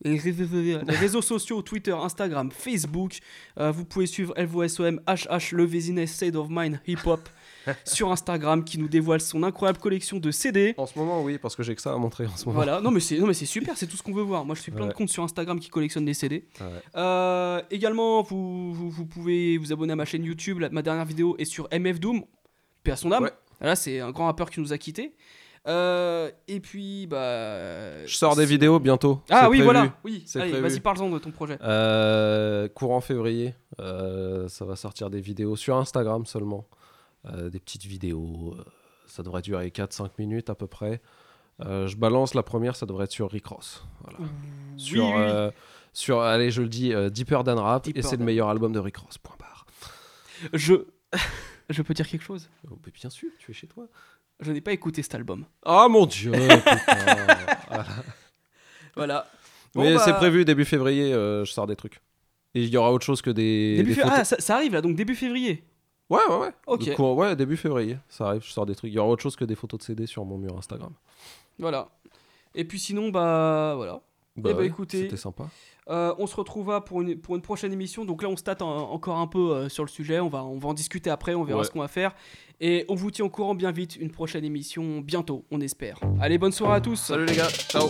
S1: Les réseaux, les réseaux sociaux, Twitter, Instagram, Facebook. Euh, vous pouvez suivre LVOSOM, HH, Le State of Mind, Hip Hop sur Instagram qui nous dévoile son incroyable collection de CD.
S2: En ce moment, oui, parce que j'ai que ça à montrer en ce moment.
S1: Voilà, non mais c'est non mais c'est super, c'est tout ce qu'on veut voir. Moi je suis plein de comptes sur Instagram qui collectionnent des CD.
S2: Ouais.
S1: Euh, également, vous, vous, vous pouvez vous abonner à ma chaîne YouTube. La- ma dernière vidéo est sur MF Doom, paix à son âme.
S2: Ouais.
S1: Là, c'est un grand rappeur qui nous a quittés. Euh, et puis, bah.
S2: Je sors des vidéos bientôt.
S1: Ah oui,
S2: prévu.
S1: voilà. Oui, allez, vas-y, parle-en de ton projet.
S2: Euh, courant février, euh, ça va sortir des vidéos sur Instagram seulement. Euh, des petites vidéos. euh, ça devrait durer 4-5 minutes à peu près. Euh, je balance la première, ça devrait être sur Rick Ross. Voilà. Sur,
S1: oui, oui.
S2: sur, allez, je le dis, Deeper Than Rap,
S1: Deeper
S2: et c'est le meilleur album de Rick Ross. Point barre.
S1: Je. Je peux dire quelque chose?
S2: Oh, mais bien sûr, tu es chez toi.
S1: Je n'ai pas écouté cet album.
S2: Oh mon dieu. Voilà.
S1: Voilà. Bon,
S2: Mais
S1: bah,
S2: c'est prévu, début février, euh, je sors des trucs. Et il y aura autre chose que des,
S1: Début
S2: des
S1: fév-. Ah, ça, ça arrive là, donc début février.
S2: Ouais, ouais, ouais.
S1: Ok.
S2: Coup, ouais, début février, ça arrive, je sors des trucs. Il y aura autre chose que des photos de CD sur mon mur Instagram.
S1: Voilà. Et puis sinon, bah voilà.
S2: Bah
S1: eh bah
S2: ouais,
S1: écoutez,
S2: c'était sympa.
S1: euh, on se retrouvera pour une, pour une prochaine émission. Donc là, on se tâte en- encore un peu euh, sur le sujet. On va, on va en discuter après, on verra
S2: Ouais.
S1: ce qu'on va faire. Et on vous tient au courant bien vite. Une prochaine émission bientôt, on espère. Allez, bonne soirée à tous.
S2: Salut les gars, ciao.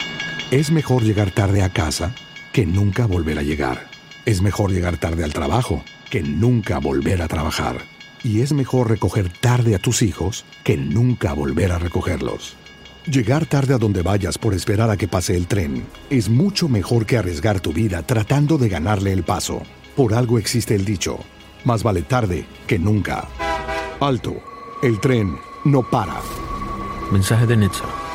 S14: Es mejor llegar tarde a casa que nunca volver a llegar. Es mejor llegar tarde al trabajo que nunca volver a trabajar. Y es mejor recoger tarde a tus hijos que nunca volver a recogerlos. Llegar tarde a donde vayas por esperar a que pase el tren es mucho mejor que arriesgar tu vida tratando de ganarle el paso. Por algo existe el dicho, más vale tarde que nunca. Alto, el tren no para.
S15: Mensaje de Netza.